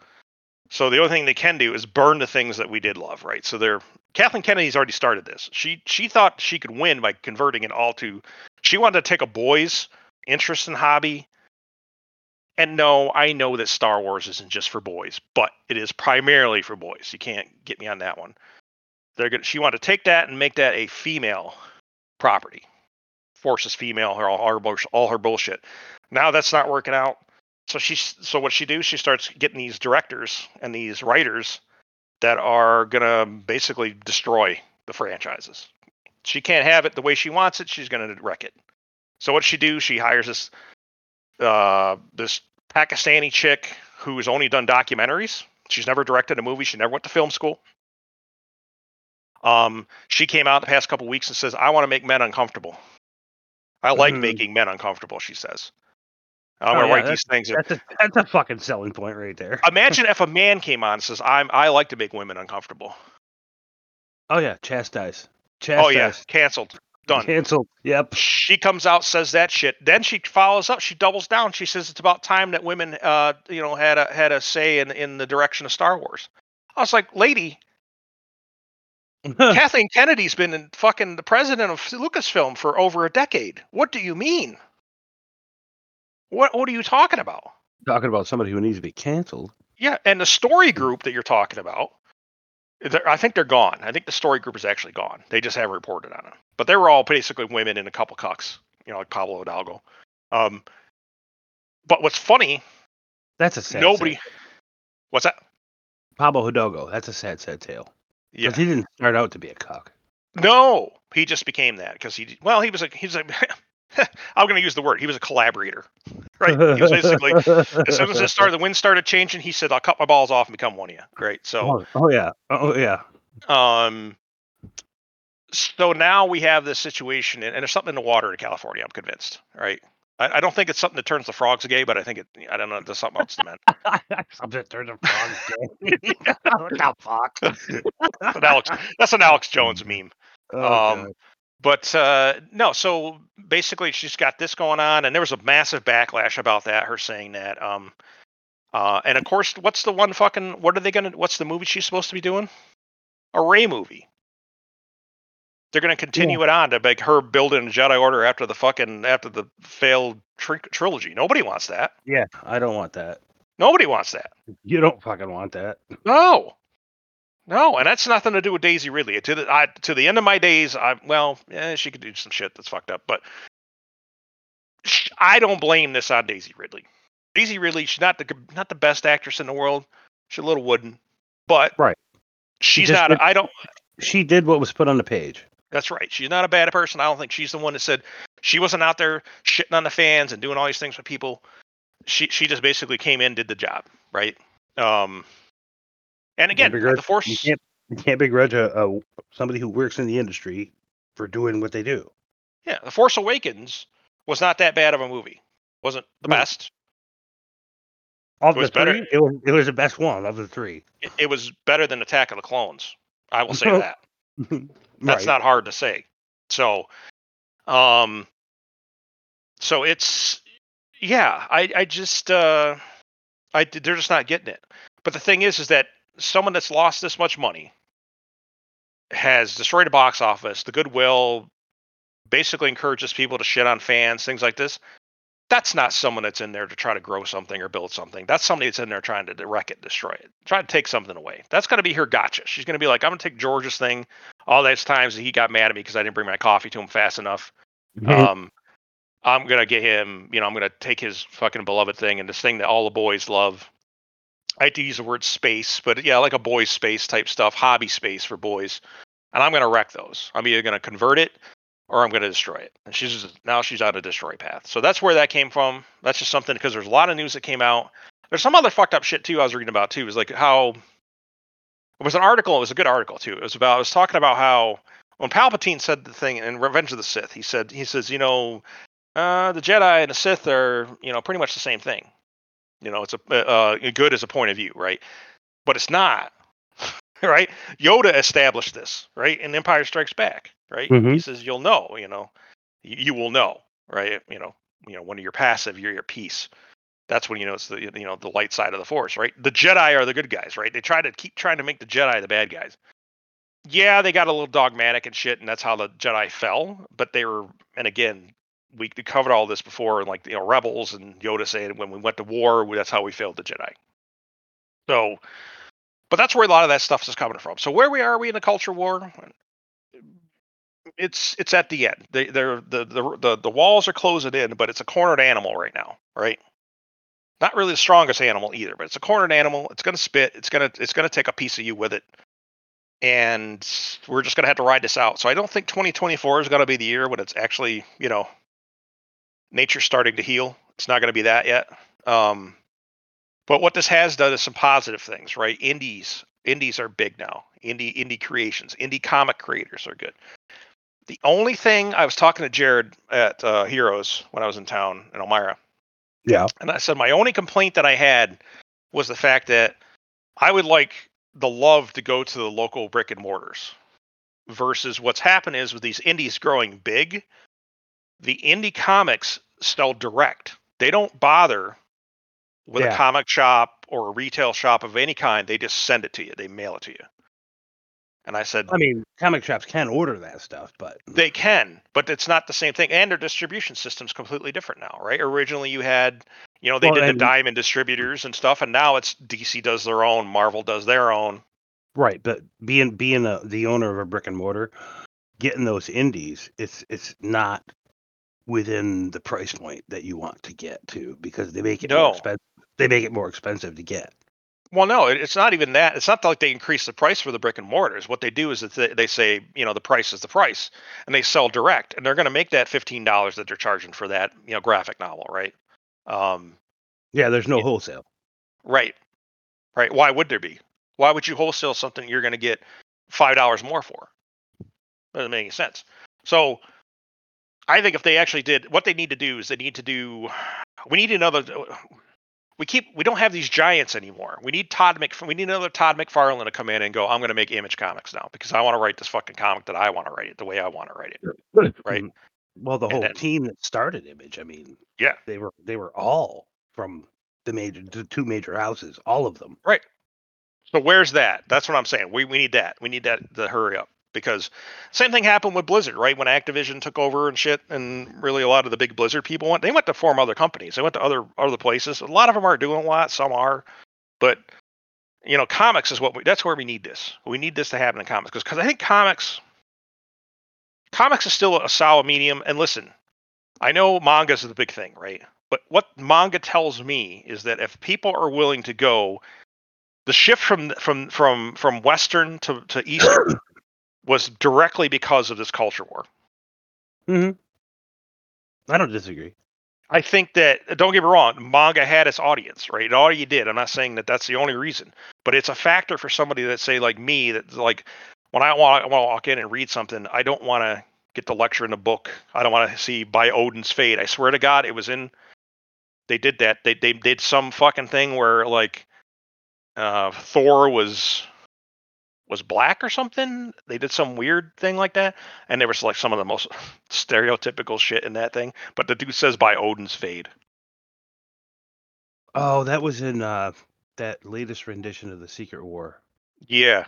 so the only thing they can do is burn the things that we did love, right? So they're Kathleen Kennedy's already started this. She she thought she could win by converting it all to. She wanted to take a boy's interest in hobby and no, I know that Star Wars isn't just for boys, but it is primarily for boys. You can't get me on that one. They're gonna. She wanted to take that and make that a female property. Forces female her all her all her bullshit. Now that's not working out. So she's so what she do? She starts getting these directors and these writers that are gonna basically destroy the franchises. She can't have it the way she wants it. She's gonna wreck it. So what she do? She hires this uh, this Pakistani chick who's only done documentaries. She's never directed a movie. She never went to film school. Um, she came out the past couple weeks and says, "I want to make men uncomfortable. I like Mhm. making men uncomfortable." She says, "I'm Oh, gonna yeah, write these things." That's a that's a fucking selling point right there. Imagine if a man came on and says, "I'm I like to make women uncomfortable." Oh yeah, chastise. Chastise. Oh yeah, canceled, done. Canceled. Yep. she comes out says that shit then she follows up she doubles down she says it's about time that women uh you know had a had a say in in the direction of star wars i was like lady kathleen kennedy's been in fucking the president of lucasfilm for over a decade what do you mean what what are you talking about Talking about somebody who needs to be canceled. yeah and the story group that you're talking about I think they're gone. I think the story group is actually gone. They just haven't reported on it. But they were all basically women and a couple cucks, you know, like Pablo Hidalgo. Um, but what's funny, That's a sad. nobody. sad- What's that? Pablo Hidalgo. That's a sad, sad tale. Yeah. He didn't start out to be a cock. No, he just became that because he. Well, he was a. He's a. I'm going to use the word. He was a collaborator, right? He was basically. As soon as it started, the wind started changing. He said, "I'll cut my balls off and become one of you." Great. So. Oh, oh yeah. Oh yeah. Um, so now we have this situation, and and there's something in the water in California. I'm convinced, right? I, I don't think it's something that turns the frogs gay, but I think it. I don't know. There's something else to meant. Something turned the frogs gay. what the fuck? That's an Alex. That's an Alex Jones meme. Oh, um, but uh, no, so basically she's got this going on, and there was a massive backlash about that. Her saying that um, Uh, and of course, what's the one fucking? What are they gonna? What's the movie she's supposed to be doing? A Rey movie. They're gonna continue it on to make her building a Jedi Order after the fucking after the failed tri- trilogy. Nobody wants that. Yeah, I don't want that. Nobody wants that. You don't fucking want that. No, no, and that's nothing to do with Daisy Ridley. To the I, to the end of my days, I well, eh, she could do some shit that's fucked up, but sh- I don't blame this on Daisy Ridley. Daisy Ridley, she's not the not the best actress in the world. She's a little wooden, but Right. she's just not. did- I don't. She did what was put on the page. That's right. She's not a bad person. I don't think she's the one that said she wasn't out there shitting on the fans and doing all these things with people. She she just basically came in, did the job, right? Um, and again, begrudge- the force. You can't, you can't begrudge a, a somebody who works in the industry for doing what they do. Yeah, The Force Awakens was not that bad of a movie. Wasn't the best. Of It was the better- three, it was, it was the best one of the three. It, it was better than Attack of the Clones. I will say that. That's Right. not hard to say. So, um, so it's yeah. I I just uh, I they're just not getting it. But the thing is, is that someone that's lost this much money has destroyed a box office, the goodwill, basically encourages people to shit on fans, things like this. That's not someone that's in there to try to grow something or build something. That's somebody that's in there trying to wreck it, destroy it, try to take something away. That's going to be her gotcha. She's going to be like, I'm going to take George's thing. All those times that he got mad at me because I didn't bring my coffee to him fast enough. Mhm. Um, I'm gonna get him. You know, I'm gonna take his fucking beloved thing and this thing that all the boys love. I hate to use the word space, but yeah, like a boys' space type stuff, hobby space for boys. And I'm gonna wreck those. I'm either gonna convert it or I'm gonna destroy it. And she's now she's on a destroy path. So that's where that came from. That's just something because there's a lot of news that came out. There's some other fucked up shit too. I was reading about too. It was like how it was an article. It was a good article too. It was about. I was talking about how when Palpatine said the thing in Revenge of the Sith, he said he says, you know, uh, the Jedi and the Sith are, you know, pretty much the same thing. You know, it's a uh, good as a point of view, right? But it's not, right? Yoda established this, right? In Empire Strikes Back, right? He Mhm. says, you'll know, you know, you, you will know, right? You know, you know, when you're passive, you're your peace. That's when you know it's the you know the light side of the Force, right? The Jedi are the good guys, right? They try to keep trying to make the Jedi the bad guys yeah, they got a little dogmatic and shit, and that's how the Jedi fell. But they were, and again, we covered all this before, like you know, rebels and Yoda saying when we went to war, that's how we failed the Jedi. So, but that's where a lot of that stuff is coming from. So where we are, we in the culture war? It's it's at the end. They they're the the the the walls are closing in, but it's a cornered animal right now, right? Not really the strongest animal either, but it's a cornered animal. It's gonna spit. It's gonna it's gonna take a piece of you with it and we're just going to have to ride this out. So I don't think 2024 is going to be the year when it's actually, you know, nature's starting to heal. It's not going to be that yet. Um, but what this has done is some positive things, right? Indies, indies are big now. Indie, indie creations, indie comic creators are good. The only thing I was talking to Jared at uh, Heroes when I was in town in Elmira, Yeah. and I said my only complaint that I had was the fact that I would like the love to go to the local brick and mortars versus what's happened is with these indies growing big, the indie comics sell direct. They don't bother with a comic shop or a retail shop of any kind. They just send it to you. They mail it to you. And I said, I mean, comic shops can order that stuff, but they can, but it's not the same thing. And their distribution system's completely different now, right? Originally, you had, you know, they Well, did and- the diamond distributors and stuff, and now it's DC does their own, Marvel does their own. right. But being being a, the owner of a brick and mortar, getting those indies, it's it's not within the price point that you want to get to because they make it No. more expensive. They make it more expensive to get. Well, no, it's not even that. It's not like they increase the price for the brick and mortars. What they do is that they, they say, you know, the price is the price, and they sell direct, and they're going to make that fifteen dollars that they're charging for that, you know, graphic novel, right? Um, Yeah, there's no Yeah. wholesale. right, right. Why would there be? Why would you wholesale something you're going to get five dollars more for? Doesn't make any sense. So, I think if they actually did, what they need to do is they need to do. We need another. We keep. We don't have these giants anymore. We need Todd Mc. We need another Todd McFarlane to come in and go. I'm going to make Image Comics now because I want to write this fucking comic that I want to write it the way I want to write it. Right. Well, the whole then- team that started Image, I mean, Yeah. they were they were all from the major, the two major houses, all of them. Right. So where's that? That's what I'm saying. We we need that. We need that to hurry up because same thing happened with Blizzard, right? When Activision took over and shit, and really a lot of the big Blizzard people went. They went to form other companies. They went to other other places. A lot of them are doing a lot. Some are, but you know, comics is what we. That's where we need this. We need this to happen in comics because I think comics. Comics is still a solid medium. And listen, I know mangas is the big thing, right? But what manga tells me is that if people are willing to go the shift from from from from western to, to eastern was directly because of this culture war. Hmm. I don't disagree. i think that don't get me wrong manga had its audience right? It already did i'm not saying that that's the only reason but it's a factor for somebody that say like me that like when i want, I want to walk in and read something i don't want to get the lecture in the book. I don't want to see by odin's fate. I swear to god it was in they did that. They, they did some fucking thing where like uh thor was was black or something. They did some weird thing like that, and there was like some of the most stereotypical shit in that thing. But the dude says by Odin's fade. Oh, that was in uh, that latest rendition of the Secret War. Yeah,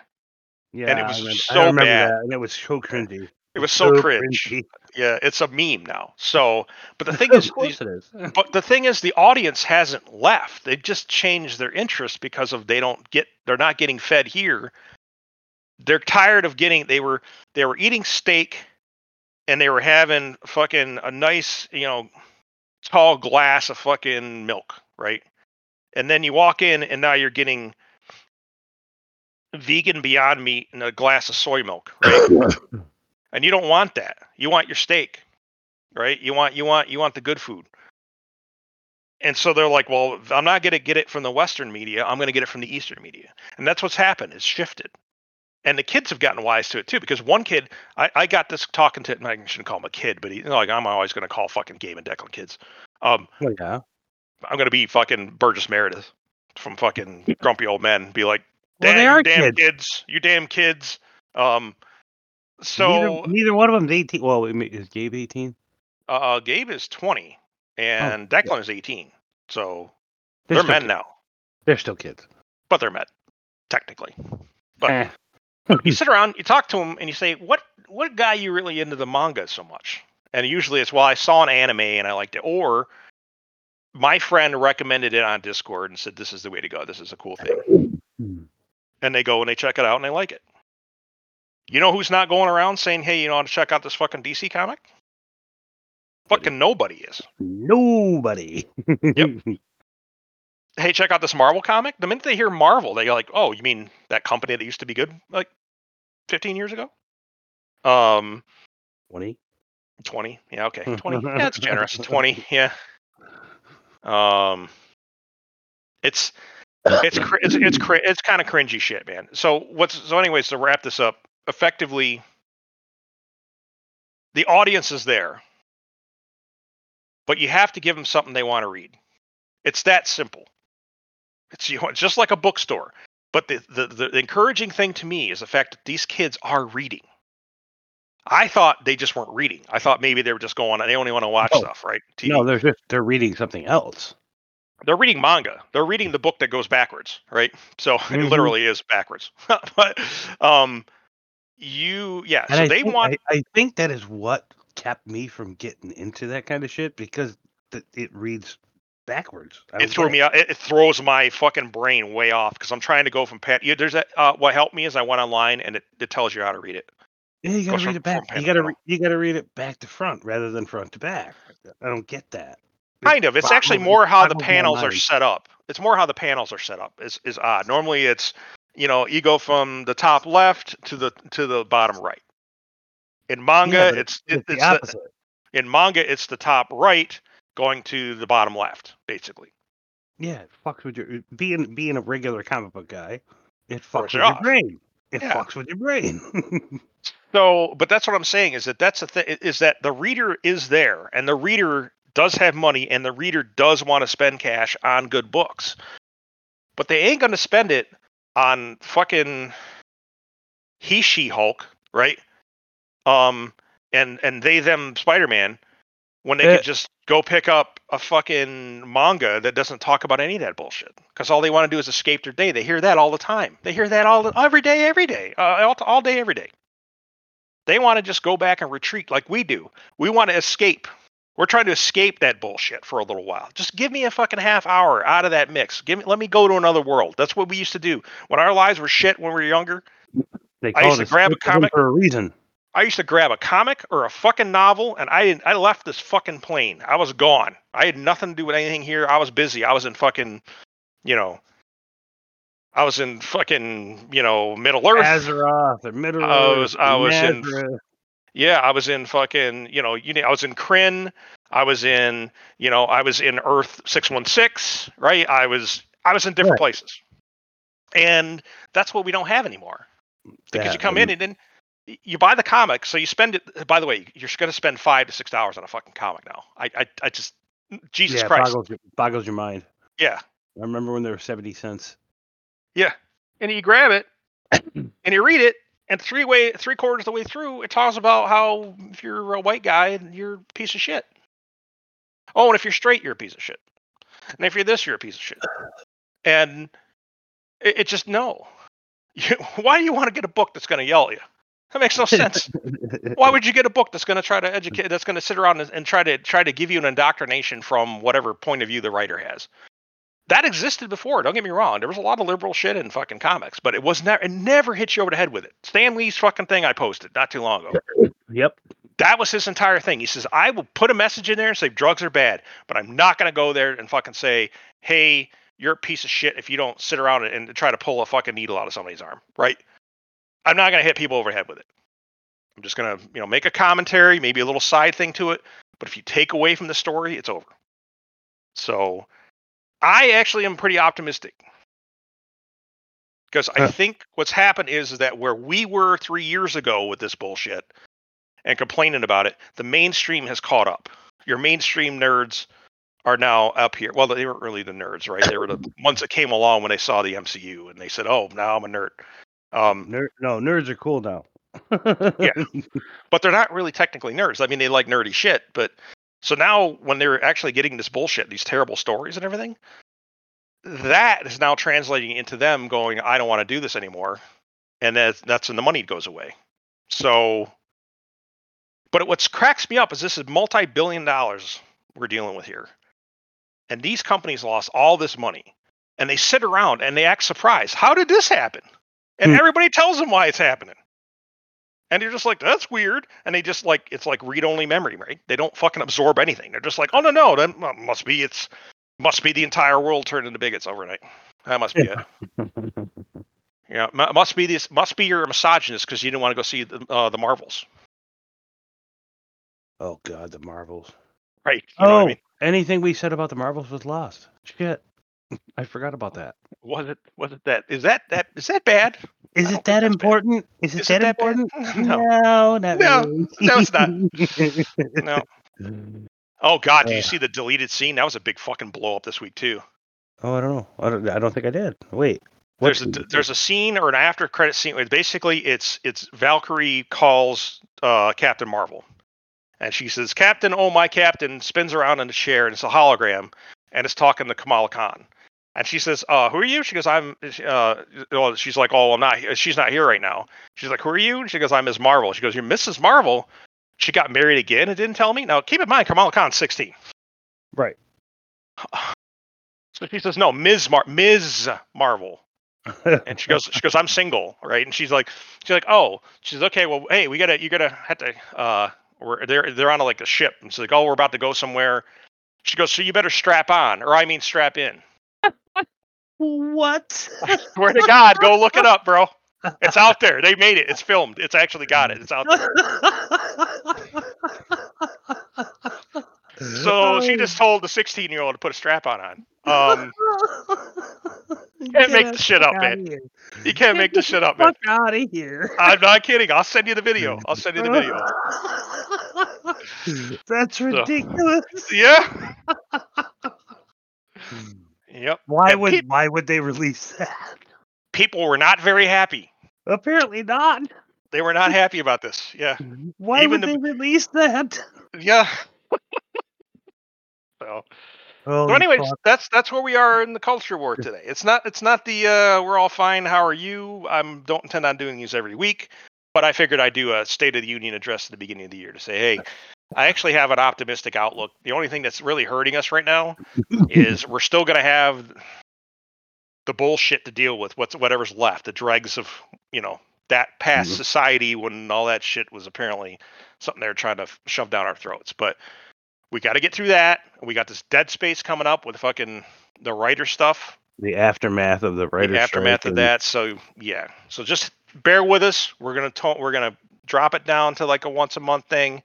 Yeah, and it I was remember, so bad. that, and it was so cringy. it was so cringe. cringy. Yeah, it's a meme now. So, but the thing is, of course these- it is. but the thing is, the audience hasn't left. They've just changed their interest because of they don't get they're not getting fed here. They're tired of getting they were they were eating steak and they were having fucking a nice, you know, tall glass of fucking milk, right? And then you walk in and now you're getting vegan beyond meat and a glass of soy milk, right? and you don't want that. You want your steak, right? You want you want you want the good food. And so they're like, well, I'm not going to get it from the Western media. I'm going to get it from the Eastern media, and that's what's happened. It's shifted, and the kids have gotten wise to it too. Because one kid, I, I got this talking to, I shouldn't call him a kid, but he, like I'm always going to call fucking Gabe and Declan kids. Um, Oh, yeah. I'm going to be fucking Burgess Meredith from fucking Grumpy Old Men. Be like, Well, "Damn, they are damn kids. kids, you damn kids. Um, so neither, neither one of them's 18. Well, is Gabe 18? Uh, Gabe is 20 and yeah. Declan is 18. So They're, they're, men kids. now, They're still kids. but they're men technically. But Eh. you sit around, you talk to them, and you say, "What what guy you really into the manga so much?" And usually it's, "Well, I saw an anime and I liked it," or my friend recommended it on Discord and said, "This is the way to go. This is a cool thing." Hmm. And they go and they check it out and they like it. You know who's not going around saying, "Hey, you know how to check out this fucking DC comic?" Fucking nobody is. Nobody. yep. hey, check out this Marvel comic. The minute they hear Marvel, they go like, oh, you mean that company that used to be good like 15 years ago? Um, 20. 20. Yeah, okay. 20. Yeah, it's generous. 20. Yeah. Um, it's it's cr- it's it's it's kind of cringy shit, man. So what's so anyways to wrap this up, effectively, the audience is there, but you have to give them something they want to read. It's that simple. It's you know, just like a bookstore. But the, the the encouraging thing to me is the fact that these kids are reading. I thought they just weren't reading. I thought maybe they were just going. They only want to watch No. stuff, right? TV. No, they're just they're reading something else. they're reading manga. They're reading the book that goes backwards, right? So it Mhm. literally is backwards. but um, you, yeah. And so I they think, want. I, I think that is what kept me from getting into that kind of shit because th- it reads backwards. I it threw me out. It, it throws my fucking brain way off because I'm trying to go from pat. Yeah, there's that. Uh, what helped me is I went online and it, it tells you how to read it. Yeah, you gotta goes read from- it back. You gotta re- you gotta read it back to front rather than front to back. I don't get that. Kind of. It's actually more how the panels are set up. It's more how the panels are set up. Is is odd. Normally it's you know you go from the top left to the to the bottom right. In manga, Yeah, it's It's it's the, in manga it's the top right going to the bottom left, basically. Yeah, it fucks with your being being a regular comic book guy. It fucks with your off. brain. It Yeah. fucks with your brain. So, but that's what I'm saying is that that's the thing is that the reader is there and the reader does have money and the reader does want to spend cash on good books. But they ain't going to spend it on fucking he she Hulk, right? Um and and they them Spider-Man when they Eh. could just go pick up a fucking manga that doesn't talk about any of that bullshit because all they want to do is escape their day. They hear that all the time. They hear that all the, every day, every day, uh, all, all day, every day. They want to just go back and retreat like we do. We want to escape. We're trying to escape that bullshit for a little while. Just give me a fucking half hour out of that mix. Give me, let me go to another world. That's what we used to do when our lives were shit when we were younger. They I call used it to grab a comic- for a reason. I used to grab a comic or a fucking novel, and I I left this fucking plane. I was gone. I had nothing to do with anything here. I was busy. I was in fucking, you know, I was in fucking, you know, Middle Earth. Azeroth or Middle I was- I was in- Yeah, I was in fucking, you know, you know, I was in Krynn. I was in, you know, I was in Earth six one six. Right. I was I was in different Right. places, and that's what we don't have anymore. Because you That come and- in and then you buy the comic, so you spend it. By the way, you're going to spend five to six dollars on a fucking comic now. I, I, I just, Jesus yeah, Christ, boggles your, boggles your mind. yeah, I remember when they were seventy cents. yeah. And you grab it and you read it, and three way, three quarters of the way through, it talks about how if you're a white guy, you're a piece of shit. Oh, and if you're straight, you're a piece of shit. And if you're this, you're a piece of shit. And it, it just no. You, why do you want to get a book that's going to yell at you? That makes no sense. why would you get a book that's going to try to educate that's going to sit around and, and try to try to give you an indoctrination from whatever point of view the writer has? That existed before don't get me wrong. There was a lot of liberal shit in fucking comics but it was never it never hit you over the head with it. Stan lee's fucking thing i posted not too long ago. Yep. that was his entire thing. He says i will put a message in there and say drugs are bad but i'm not going to go there and fucking say hey you're a piece of shit if you don't sit around and, and try to pull a fucking needle out of somebody's arm right i'm not going to hit people over the head with it. I'm just going to you know make a commentary maybe a little side thing to it but if you take away from the story it's over. So i actually am pretty optimistic. Because i Huh. think what's happened is that where we were three years ago with this bullshit and complaining about it the mainstream has caught up. Your mainstream nerds are now up here. Well they weren't really the nerds right? They were the ones that came along when they saw the mcu and they said oh now i'm a nerd um, Ner- no, nerds are cool now. Yeah. but they're not really technically nerds. I mean, they like nerdy shit, but so now when they're actually getting this bullshit, these terrible stories and everything, that is now translating into them going, I don't want to do this anymore. And that's that's when the money goes away. So but what cracks me up is this is multi-billion dollars we're dealing with here. And these companies lost all this money. And they sit around and they act surprised. How did this happen? And Hmm. everybody tells them why it's happening. And you're just like, that's weird. And they just like, it's like read only memory, right? They don't fucking absorb anything. They're just like, oh no, no, that must be it's must be the entire world turned into bigots overnight. That must be it. Yeah, mu- must be this. Must be you're misogynist because you didn't want to go see the, uh, the Marvels, oh God, the Marvels. right? You know oh, what I mean? anything we said about the Marvels was lost. Shit, I forgot about that. Was it? Was it that? Is that that? Is that bad? Is it that important? Is it Is it that that important? No. no, not No, really. no, it's not. No. Oh God, did Uh. you see the deleted scene? That was a big fucking blow up this week too. Oh, I don't know. I don't. I don't think I did. Wait. There's a scene? there's a scene or an after credit scene. where Basically, it's it's Valkyrie calls uh, Captain Marvel, and she says, "Captain, oh my Captain!" Spins around in a chair, and it's a hologram, and it's talking to Kamala Khan. And she says, uh, "Who are you?" She goes, "I'm." Uh, well, she's like, "Oh, I'm not. She's not here right now." She's like, "Who are you?" And she goes, "I'm Ms. Marvel." She goes, "You're Mrs. Marvel." She got married again and didn't tell me. Now, keep in mind, Kamala Khan's 16. Right. So she says, "No, Ms. Mar- Ms. Marvel." and she goes she goes i'm single right and she's like she's like oh she's okay well hey we gotta you gotta have to uh we're they're they're on like a ship and she's like oh we're about to go somewhere she goes so you better strap on or i mean strap in what? swear to god go look it up bro. It's out there. They made it. It's filmed. It's actually got it. It's out there. So she just told the 16 year old to put a strap on on. Um can't make this shit up, man. you can't make this shit up man. Fuck out of here. i'm not kidding. I'll send you the video. I'll send you the video. That's ridiculous. yeah yep Why And would peop- why would they release that? people were not very happy. Apparently not. They were not happy about this. Yeah. Why Even would the- they release that? Yeah. So, Holy so anyways, fuck. that's that's where we are in the culture war today. It's not it's not the uh, we're all fine. How are you? I am don't intend on doing these every week, but I figured I'd do a State of the Union address at the beginning of the year to say, hey, I actually have an optimistic outlook. The only thing that's really hurting us right now is we're still going to have the bullshit to deal with. What's whatever's left, the dregs of you know that past Mhm. society when all that shit was apparently something they're trying to shove down our throats. But we got to get through that. We got this Dead Space coming up with fucking the writer stuff, the aftermath of the writer. the aftermath of and- that. So yeah, so just bear with us. We're gonna to- we're gonna drop it down to like a once a month thing.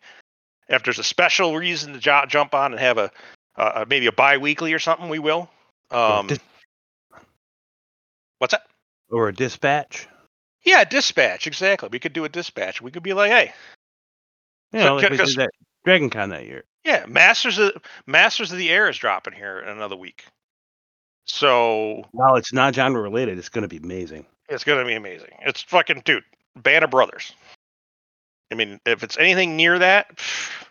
If there's a special reason to jo- jump on and have a uh, maybe a bi-weekly or something, we will. Um, dis- what's that? or a dispatch. Yeah, dispatch. Exactly. We could do a dispatch. We could be like, hey, yeah, So like we did that Dragon Con that year. yeah, Masters of Masters of the Air is dropping here in another week. So While it's not genre related, it's going to be amazing. it's gonna be amazing. It's fucking dude, Band of Brothers. I mean, if it's anything near that, pff,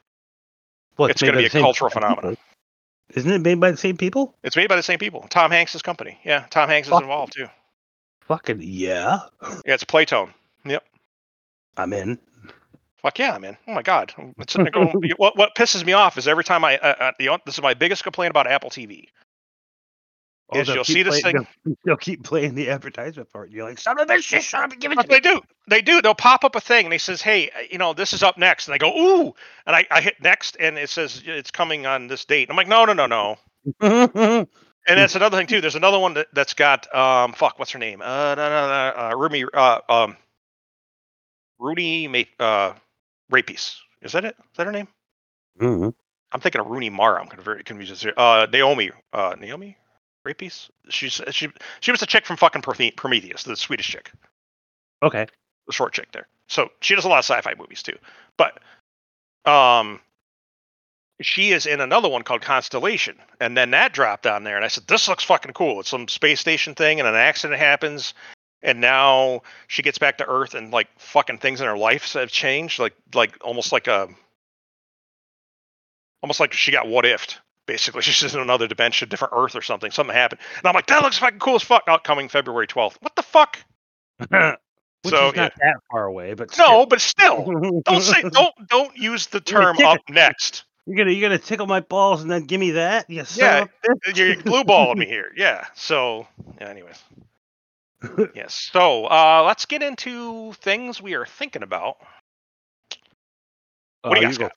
Well, It's made gonna be a cultural people. phenomenon. Isn't it made by the same people? it's made by the same people. Tom Hanks' company. Yeah, Tom Hanks is involved too. Fucking yeah, Yeah, it's Playtone. Yep. I'm in. Fuck yeah, man! Oh my god! I'm going, what what pisses me off is every time I uh, uh, the this is my biggest complaint about Apple TV. Is you'll see this thing- They'll, they'll keep playing the advertisement part. You're like, son of a bitch, shut up and give it they do. They do. They'll pop up a thing and he says, "Hey, uh, you know, this is up next." And I go, "Ooh!" And I, I hit next, and it says it's coming on this date. And I'm like, "No, no, no, no." And that's another thing too. There's another one that, that's got um, fuck, what's her name? Uh, no, no, no, uh, Rumi, uh, um, Rooney, Ma- uh, Rapies. Is that it? Is that her name? Mhm. I'm thinking of Rooney Mara. I'm very confused. here. Uh, Naomi, uh, Naomi Rapies. She's she she was a chick from fucking Prometheus, the Swedish chick. Okay. the short chick there. So she does a lot of sci-fi movies too. But um she is in another one called Constellation. And then that dropped on there and I said, This looks fucking cool. It's some space station thing and an accident happens and now she gets back to Earth and like fucking things in her life have changed. Like like almost like a almost like she got what ifed. Basically, she's just in another dimension, different Earth or something. Something happened. And I'm like, that looks fucking cool as fuck. Out coming February 12th. What the fuck? Which So, is not that far away, but No, but still. don't say don't don't use the term up next. You're gonna you're gonna tickle my balls and then give me that? Yes. Yeah, You're blue balling me here. Yeah. So, yeah, anyways. Yes. So, uh, let's get into things we are thinking about. What do you guys got?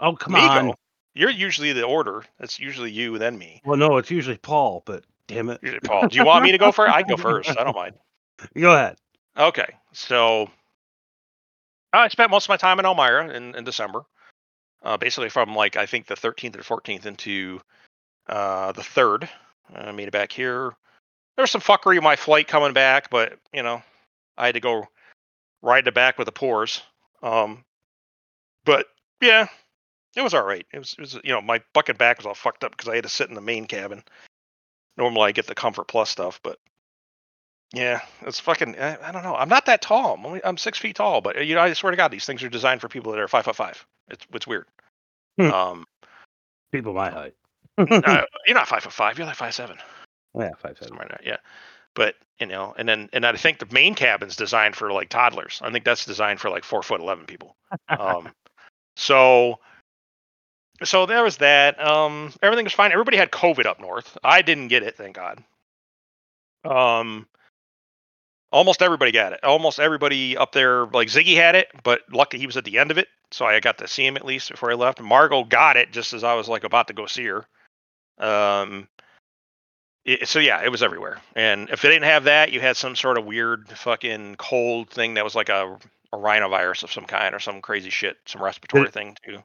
Oh come Me on. go. You're usually the order. It's usually you then me. Well, no, it's usually Paul, but damn it. Usually Paul. Do you want me to go first? I can go first. I don't mind. Go ahead. Okay. So, I spent most of my time in Elmira in, in December. Uh, basically from like I think the 13th or 14th into uh, the third. I made it back here. There was some fuckery in my flight coming back, but you know, I had to go ride it back with the pores. Um, but yeah, it was all right. It was, it was you know, my bucket back was all fucked up because I had to sit in the main cabin. Normally I get the Comfort Plus stuff, but yeah, it's fucking. I, I don't know. I'm not that tall. I'm only I'm six feet tall, but you know, I swear to God, these things are designed for people that are five foot five. It's it's weird. Hmm. um, People my height. uh, you're not five foot five. You're like five seven. yeah, five seven. Somewhere there, yeah. But you know, and then and I think the main cabin's designed for like toddlers. I think that's designed for like four foot eleven people. Um, so so there was that. Um, everything was fine. Everybody had COVID up north. I didn't get it, thank God. Um, almost everybody got it. Almost everybody up there, like Ziggy had it, but lucky he was at the end of it, so I got to see him at least before I left. Margot got it just as I was like about to go see her. Um, it, so yeah, it was everywhere. And if they didn't have that, you had some sort of weird fucking cold thing that was like a, a rhinovirus of some kind or some crazy shit, some respiratory thing too.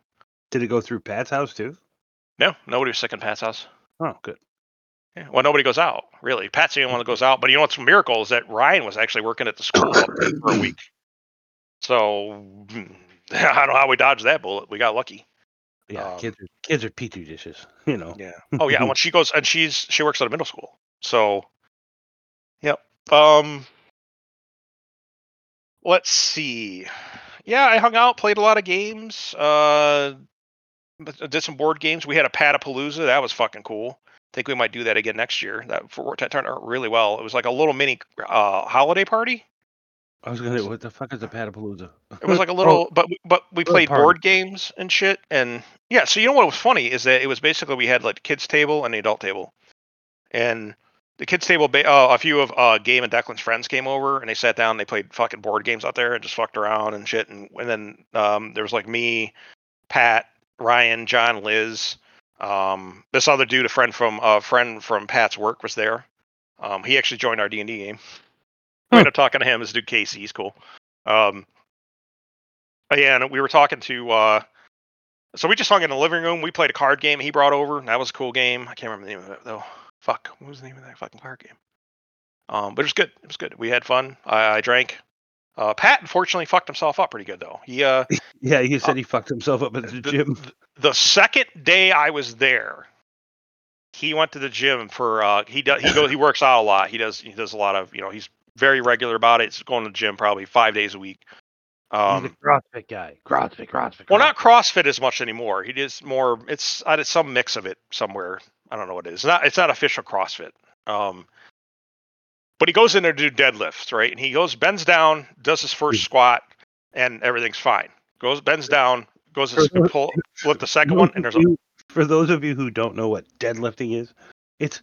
Did it go through Pat's house too? No, nobody was sick in Pat's house. Oh, good. Yeah, well, nobody goes out really. Pat's the only one that goes out. But you know what's a miracle is that Ryan was actually working at the school for a week. So I don't know how we dodged that bullet. We got lucky. Yeah, Um, kids are kids are petri dishes. You know. Yeah. Oh yeah. when she goes and she's she works at a middle school. So. Yep. Um. Let's see. Yeah, I hung out, played a lot of games. Uh, did some board games. We had a Patapalooza. That was fucking cool. I think we might do that again next year. That for that turned out really well. It was like a little mini uh, holiday party. I was gonna. What the fuck is a Patapalooza? It was like a Oh, little, but but we played party. board games and shit. And yeah, so you know what was funny is that it was basically we had like kids table and the adult table, and the kids table. Ba- uh, a few of uh, Gabe and Declan's friends came over and they sat down. and They played fucking board games out there and just fucked around and shit. And and then um, there was like me, Pat, Ryan, John, Liz. Um, this other dude, a friend from a friend from Pat's work, was there. Um, he actually joined our D and D game. We Hmm. ended up talking to him. This dude Casey, he's cool. Um, yeah, and we were talking to. Uh, so we just hung in the living room. We played a card game he brought over. That was a cool game. I can't remember the name of it though. Fuck, what was the name of that fucking card game? Um, but it was good. It was good. We had fun. I, I drank. Uh, Pat unfortunately fucked himself up pretty good though. He uh, Yeah, he said he fucked himself up at the the- gym. the second day I was there, he went to the gym for uh he does he goes he works out a lot. He does he does a lot of you know he's very regular about it. He's going to the gym probably five days a week. He's Um, a CrossFit guy. CrossFit, CrossFit. well, not CrossFit as much anymore. He does more. It's uh, it's some mix of it somewhere. I don't know what it is. It's not it's not official CrossFit. Um, but he goes in there to do deadlifts, right? And he goes bends down, does his first Hmm. squat, and everything's fine. Goes bends down, goes to pull flip the second one, and there's a for those of you who don't know what deadlifting is, it's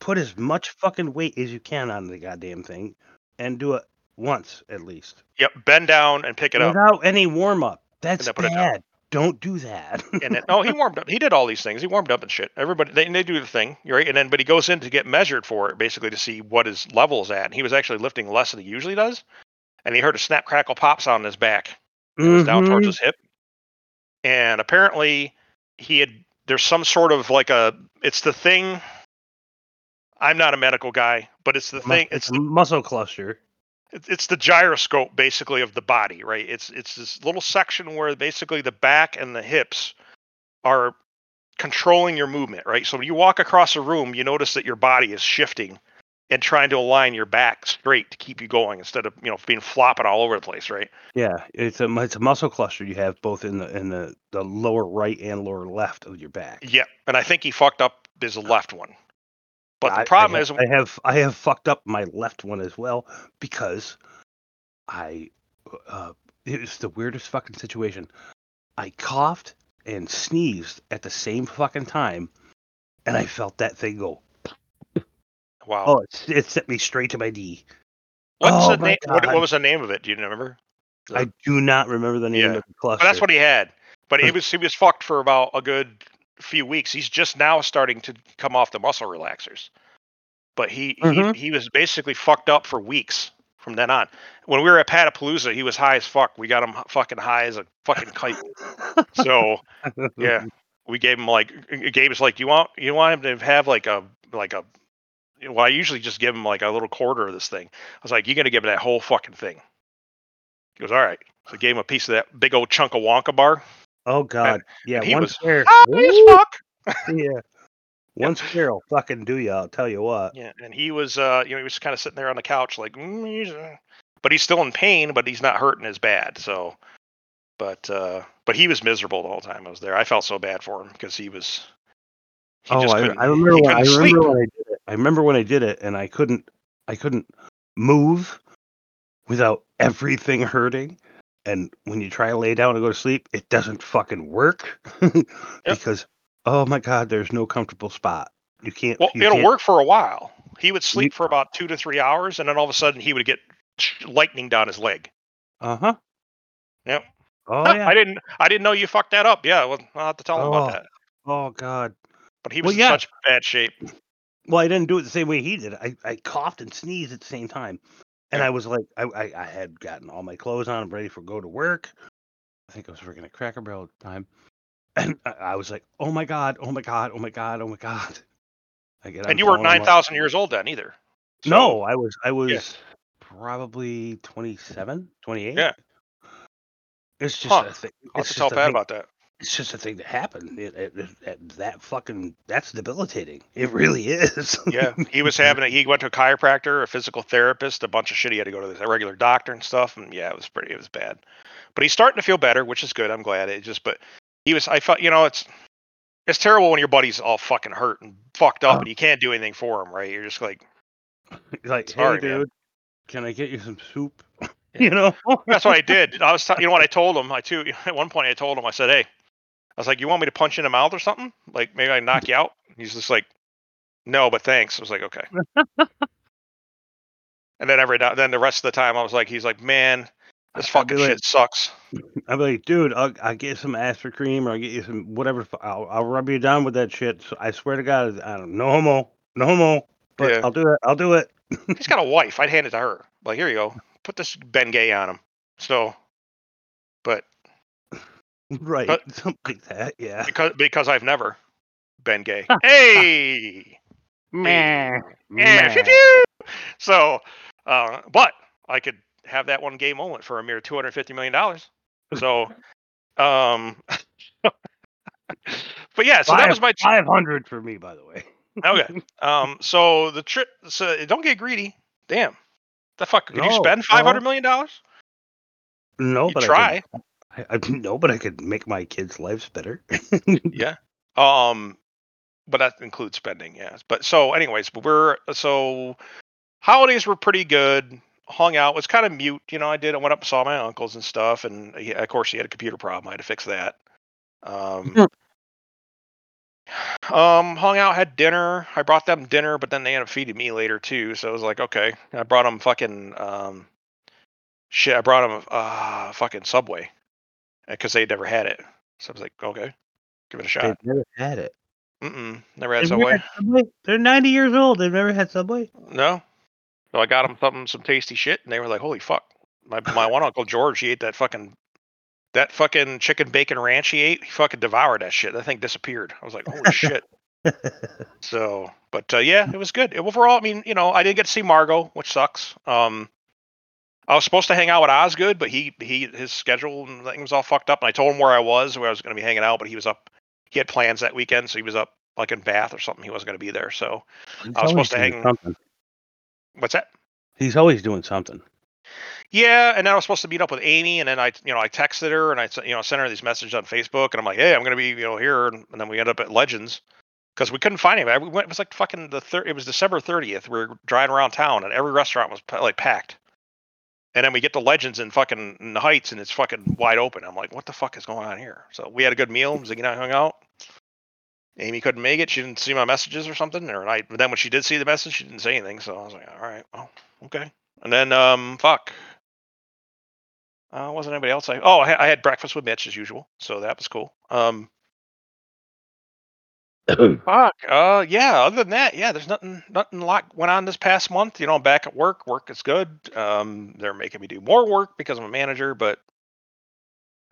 put as much fucking weight as you can on the goddamn thing and do it once at least Yep, bend down and pick it up. without any warm up. That's then put it down. bad. Don't do that. And then, no, he warmed up. He did all these things. He warmed up and shit. Everybody, they, they do the thing, right? And then, but he goes in to get measured for it, basically to see what his level is at. And he was actually lifting less than he usually does. And he heard a snap, crackle, pop sound in his back. It was down towards Mhm. his hip. And apparently, he had. There's some sort of like a. It's the thing. I'm not a medical guy, but it's the thing. It's a muscle cluster. It's the gyroscope basically of the body, right? It's it's this little section where basically the back and the hips are controlling your movement, right? So when you walk across a room, you notice that your body is shifting and trying to align your back straight to keep you going instead of you know being flopping all over the place, right? Yeah, it's a it's a muscle cluster you have both in the in the the lower right and lower left of your back. Yeah, and I think he fucked up his left one. But I- the I problem ha- is, I have I have fucked up my left one as well because I uh, it was the weirdest fucking situation. I coughed and sneezed at the same fucking time, and I felt that thing go. wow. Oh, it, it set me straight to my D. What's oh the name? What, what was the name of it? Do you remember? I do not remember the name Yeah. of the cluster. But that's what he had. But he was he was fucked for about a good few weeks. He's just now starting to come off the muscle relaxers. But he Mhm. he, he was basically fucked up for weeks from then on. When we were at Patapalooza, he was high as fuck. We got him fucking high as a fucking kite. So yeah, we gave him like Gabe was like, you want you want him to have like a like a well, I usually just give him like a little quarter of this thing. I was like, you're gonna give him that whole fucking thing. He goes, all right. So I gave him a piece of that big old chunk of Wonka bar. Oh God, yeah, and he one was square. High as fuck. yeah, one square will fucking do ya. I'll tell you what. Yeah, and he was, uh, you know, he was kind of sitting there on the couch, like, mm, he's, uh," but he's still in pain, but he's not hurting as bad. So, but, uh, but he was miserable the whole time I was there. I felt so bad for him because he was. He oh, just I, I remember when I remember sleep. when I did it. I remember when I did it, and I couldn't, I couldn't move without everything hurting. And when you try to lay down and go to sleep, it doesn't fucking work because oh my god, there's no comfortable spot. You can't. Well, you it'll can't- work for a while. He would sleep for about two to three hours, and then all of a sudden he would get lightning down his leg. Uh huh. Yep. Oh Huh, yeah. I didn't. I didn't know you fucked that up. Yeah, well, I'll have to tell him Oh. about that. Oh god. But he Well, was yeah. in such bad shape. Well, I didn't do it the same way he did. I, I coughed and sneezed at the same time. And I was like, I, I, I had gotten all my clothes on, and ready for go to work. I think I was working at Cracker Barrel at the time. And I, I was like, oh my God, oh my God, oh my God, oh my God. I get And you weren't nine like, years old then either. So- No, I was, I was probably 27, 28. Yeah. It's just Huh. a thing. I'll It's just tell Pat thing- about that. It's just a thing that happened. It, it, it- that fucking, that's debilitating. It really is. Yeah, he was having it. He went to a chiropractor, a physical therapist, a bunch of shit. He had to go to the regular doctor and stuff. And yeah, it was pretty. It was bad. But he's starting to feel better, which is good. I'm glad. It just, but he was. I felt you know it's it's terrible when your buddy's all fucking hurt and fucked up and you can't do anything for him, right? You're just like, like, hey, man. dude, can I get you some soup? you know? that's what I did. I was, t- you know what I told him. I too at one point I told him I said, hey, I was like, you want me to punch you in the mouth or something? Like maybe I knock you out. He's just like, no, but thanks. I was like, okay. and then every now, then the rest of the time I was like, he's like, man, this fucking like- shit sucks. I'd be like, dude, I'll, I'll get you some Aspercreme or I'll get you some whatever. I'll, I'll rub you down with that shit. So I swear to God, I don't no homo, no homo. But Yeah. I'll do it. I'll do it. He's got a wife. I'd hand it to her. Like, here you go. Put this Ben Gay on him. So, but Right. But- Something like that. Yeah. because because I've never been gay. hey, Meh. yeah, pew. so, uh, but I could have that one gay moment for a mere two hundred fifty million dollars. So, um, but yeah, so that was my tr- five hundred for me, by the way. okay. Um, so the trip. So don't get greedy. Damn, the fuck? Could you No, spend five hundred million dollars? No, You but try. I, could, I, I no, but I could make my kids' lives better. Yeah. Um, but that includes spending, yes. But so, anyways, but we're so holidays were pretty good. Hung out was kind of mute, you know. I did. I went up and saw my uncles and stuff, and he, of course he had a computer problem. I had to fix that. Um, um, hung out, had dinner. I brought them dinner, but then they ended up feeding me later too. So I was like, okay. I brought them fucking um, shit. I brought them uh fucking Subway because they'd never had it. So I was like, okay, give it a shot. They've never had it. Mm-mm, never had They've never Subway. had Subway? They're ninety years old. They've never had Subway. No. So I got them something, some tasty shit, and they were like, "Holy fuck!" My my one uncle George, he ate that fucking that fucking chicken bacon ranch. He ate, he fucking devoured that shit. That thing disappeared. I was like, "Holy shit!" So, but uh, yeah, it was good. It, overall, I mean, you know, I didn't get to see Margot, which sucks. Um, I was supposed to hang out with Osgood, but he he his schedule and thing was all fucked up. And I told him where I was, where I was going to be hanging out, but he was up. He had plans that weekend, so he was up like in Bath or something. He wasn't going to be there. So He's I was supposed to hang- Something. what's that? He's always doing something. Yeah, and then I was supposed to meet up with Amy, and then I, you know, I texted her and I, you know, sent her these messages on Facebook, and I'm like, hey, I'm gonna be, you know, here, and, then we end up at Legends because we couldn't find anybody. We went, it was like fucking the third. It was December 30th. We were driving around town, and every restaurant was like packed. And then we get to Legends in fucking in the Heights, and it's fucking wide open. I'm like, what the fuck is going on here? So we had a good meal. Ziggy and I hung out. Amy couldn't make it. She didn't see my messages or something. Or I, but then when she did see the message, she didn't say anything. So I was like, all right, well, okay. And then, um, fuck. Uh, wasn't anybody else? I oh, I, I had breakfast with Mitch as usual, so that was cool. Um, fuck. Uh, yeah. Other than that, yeah, there's nothing, nothing like went on this past month. You know, I'm back at work. Work is good. Um, they're making me do more work because I'm a manager, but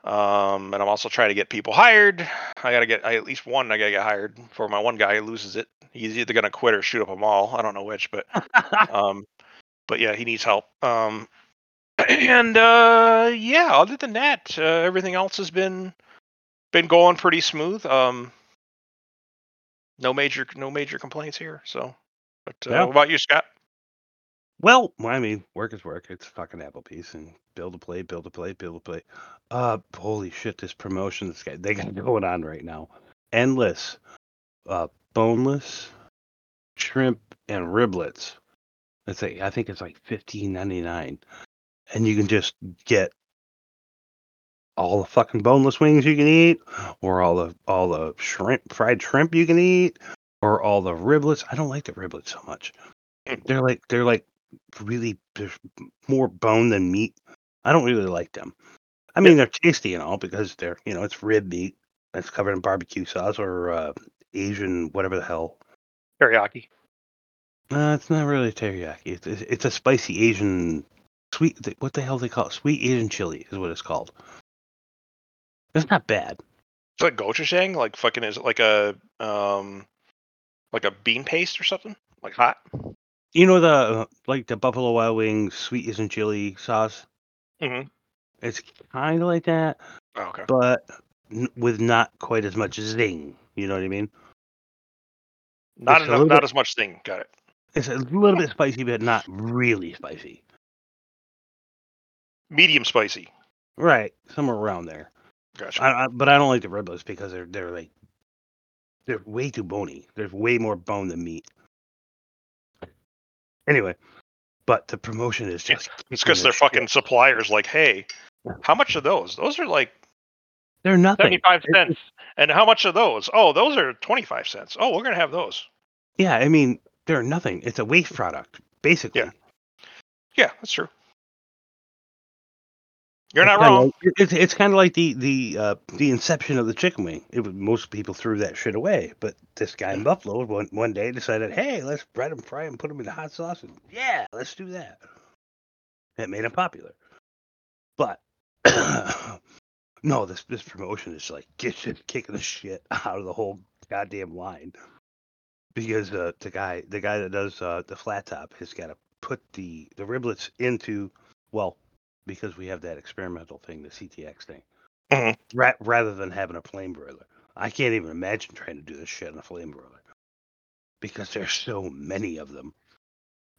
um, and I'm also trying to get people hired. I gotta get I, at least one. I gotta get hired for my one guy who loses it. He's either gonna quit or shoot up a mall. I don't know which, but um, but yeah, he needs help. Um, and uh, yeah, other than that, uh, everything else has been been going pretty smooth. Um, no major no major complaints here. So, but uh, Yeah. what about you, Scott? Well, I mean, work is work. It's fucking Applebee's and build a plate, build a plate, build a plate. Uh, holy shit! This promotion this guy they got going on right now, endless, uh, boneless, shrimp and riblets. It's like I think it's like fifteen ninety nine, and you can just get all the fucking boneless wings you can eat, or all the all the shrimp fried shrimp you can eat, or all the riblets. I don't like the riblets so much. They're like they're like really there's more bone than meat. I don't really like them. I mean, they're tasty and all because they're you know it's rib meat that's covered in barbecue sauce or uh, Asian whatever the hell. Teriyaki. Uh, it's not really teriyaki. It's, it's it's a spicy Asian sweet. What the hell they call it? Sweet Asian chili is what it's called. It's not bad. It's like gochujang, like fucking is it like a um like a bean paste or something? Like hot? You know the uh, like the Buffalo Wild Wings sweet Asian chili sauce. Mhm. It's kind of like that, Oh, okay. but n- with not quite as much zing. You know what I mean? Not a enough, not bit- as much thing. Got it. It's a little bit spicy, but not really spicy. Medium spicy. Right, somewhere around there. Gotcha. I, I, but I don't like the riblets because they're they're like they're way too bony. There's way more bone than meat. Anyway, but the promotion is just It's because the their shit. fucking suppliers like, hey, how much are those? Those are like they're nothing. 75 cents. And how much are those? Oh, those are 25 cents. Oh, we're going to have those. Yeah, I mean they're nothing. It's a waste product basically. Yeah. Yeah, that's true. You're not wrong. like- it's it's kind of like the the uh, the inception of the chicken wing. It was, most people threw that shit away, but this guy in Buffalo one one day decided, hey, let's bread them, fry them, put them in the hot sauce, and yeah, let's do that. That made him popular. But no, this this promotion is like get shit, kicking the shit out of the whole goddamn line because uh, the guy the guy that does uh, the flat top has got to put the the riblets into well because we have that experimental thing, the CTX thing, Mhm. ra- rather than having a flame broiler. I can't even imagine trying to do this shit on a flame broiler because there's so many of them.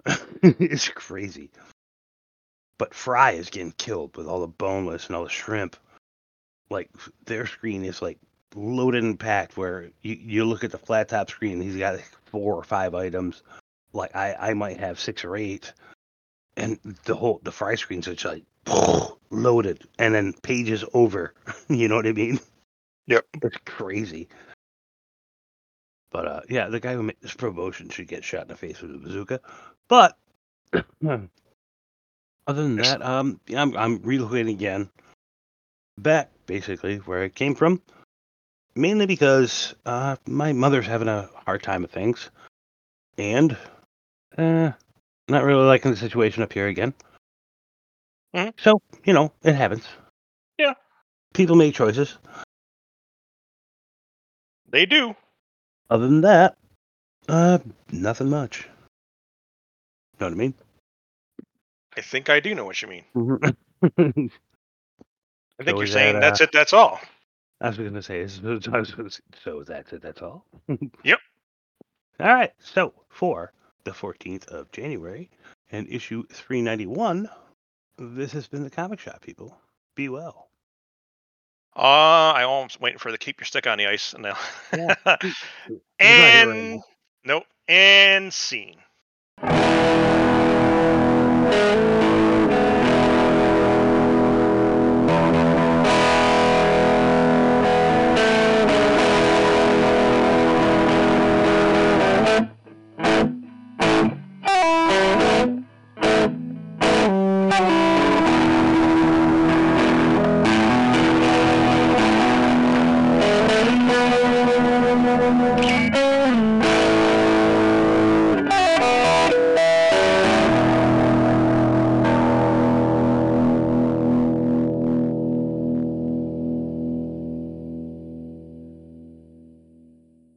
it's crazy. But Fry is getting killed with all the boneless and all the shrimp. Like their screen is like loaded and packed. Where you, you look at the flat top screen, he's got like four or five items. Like I, I might have six or eight, and the whole the fry screens just like loaded, and then pages over. you know what I mean? Yep. It's crazy. But uh, yeah, the guy who made this promotion should get shot in the face with a bazooka. But other than that, um, I'm I'm relocating again, back basically where I came from, mainly because uh, my mother's having a hard time with things, and uh, not really liking the situation up here again. Mhm. So you know, it happens. Yeah. People make choices. They do. Other than that, uh, nothing much. Know what I mean? I think I do know what you mean. I I think So you're saying that, that's uh, it. That's all. was going to say, so, I was gonna say, so that's it. That's all. Yep. All right. So for the 14th of January and issue 391, this has been the comic shop. People, be well. Uh, I almost waiting for the keep your stick on the ice and now. Yeah. Right and nope. And scene.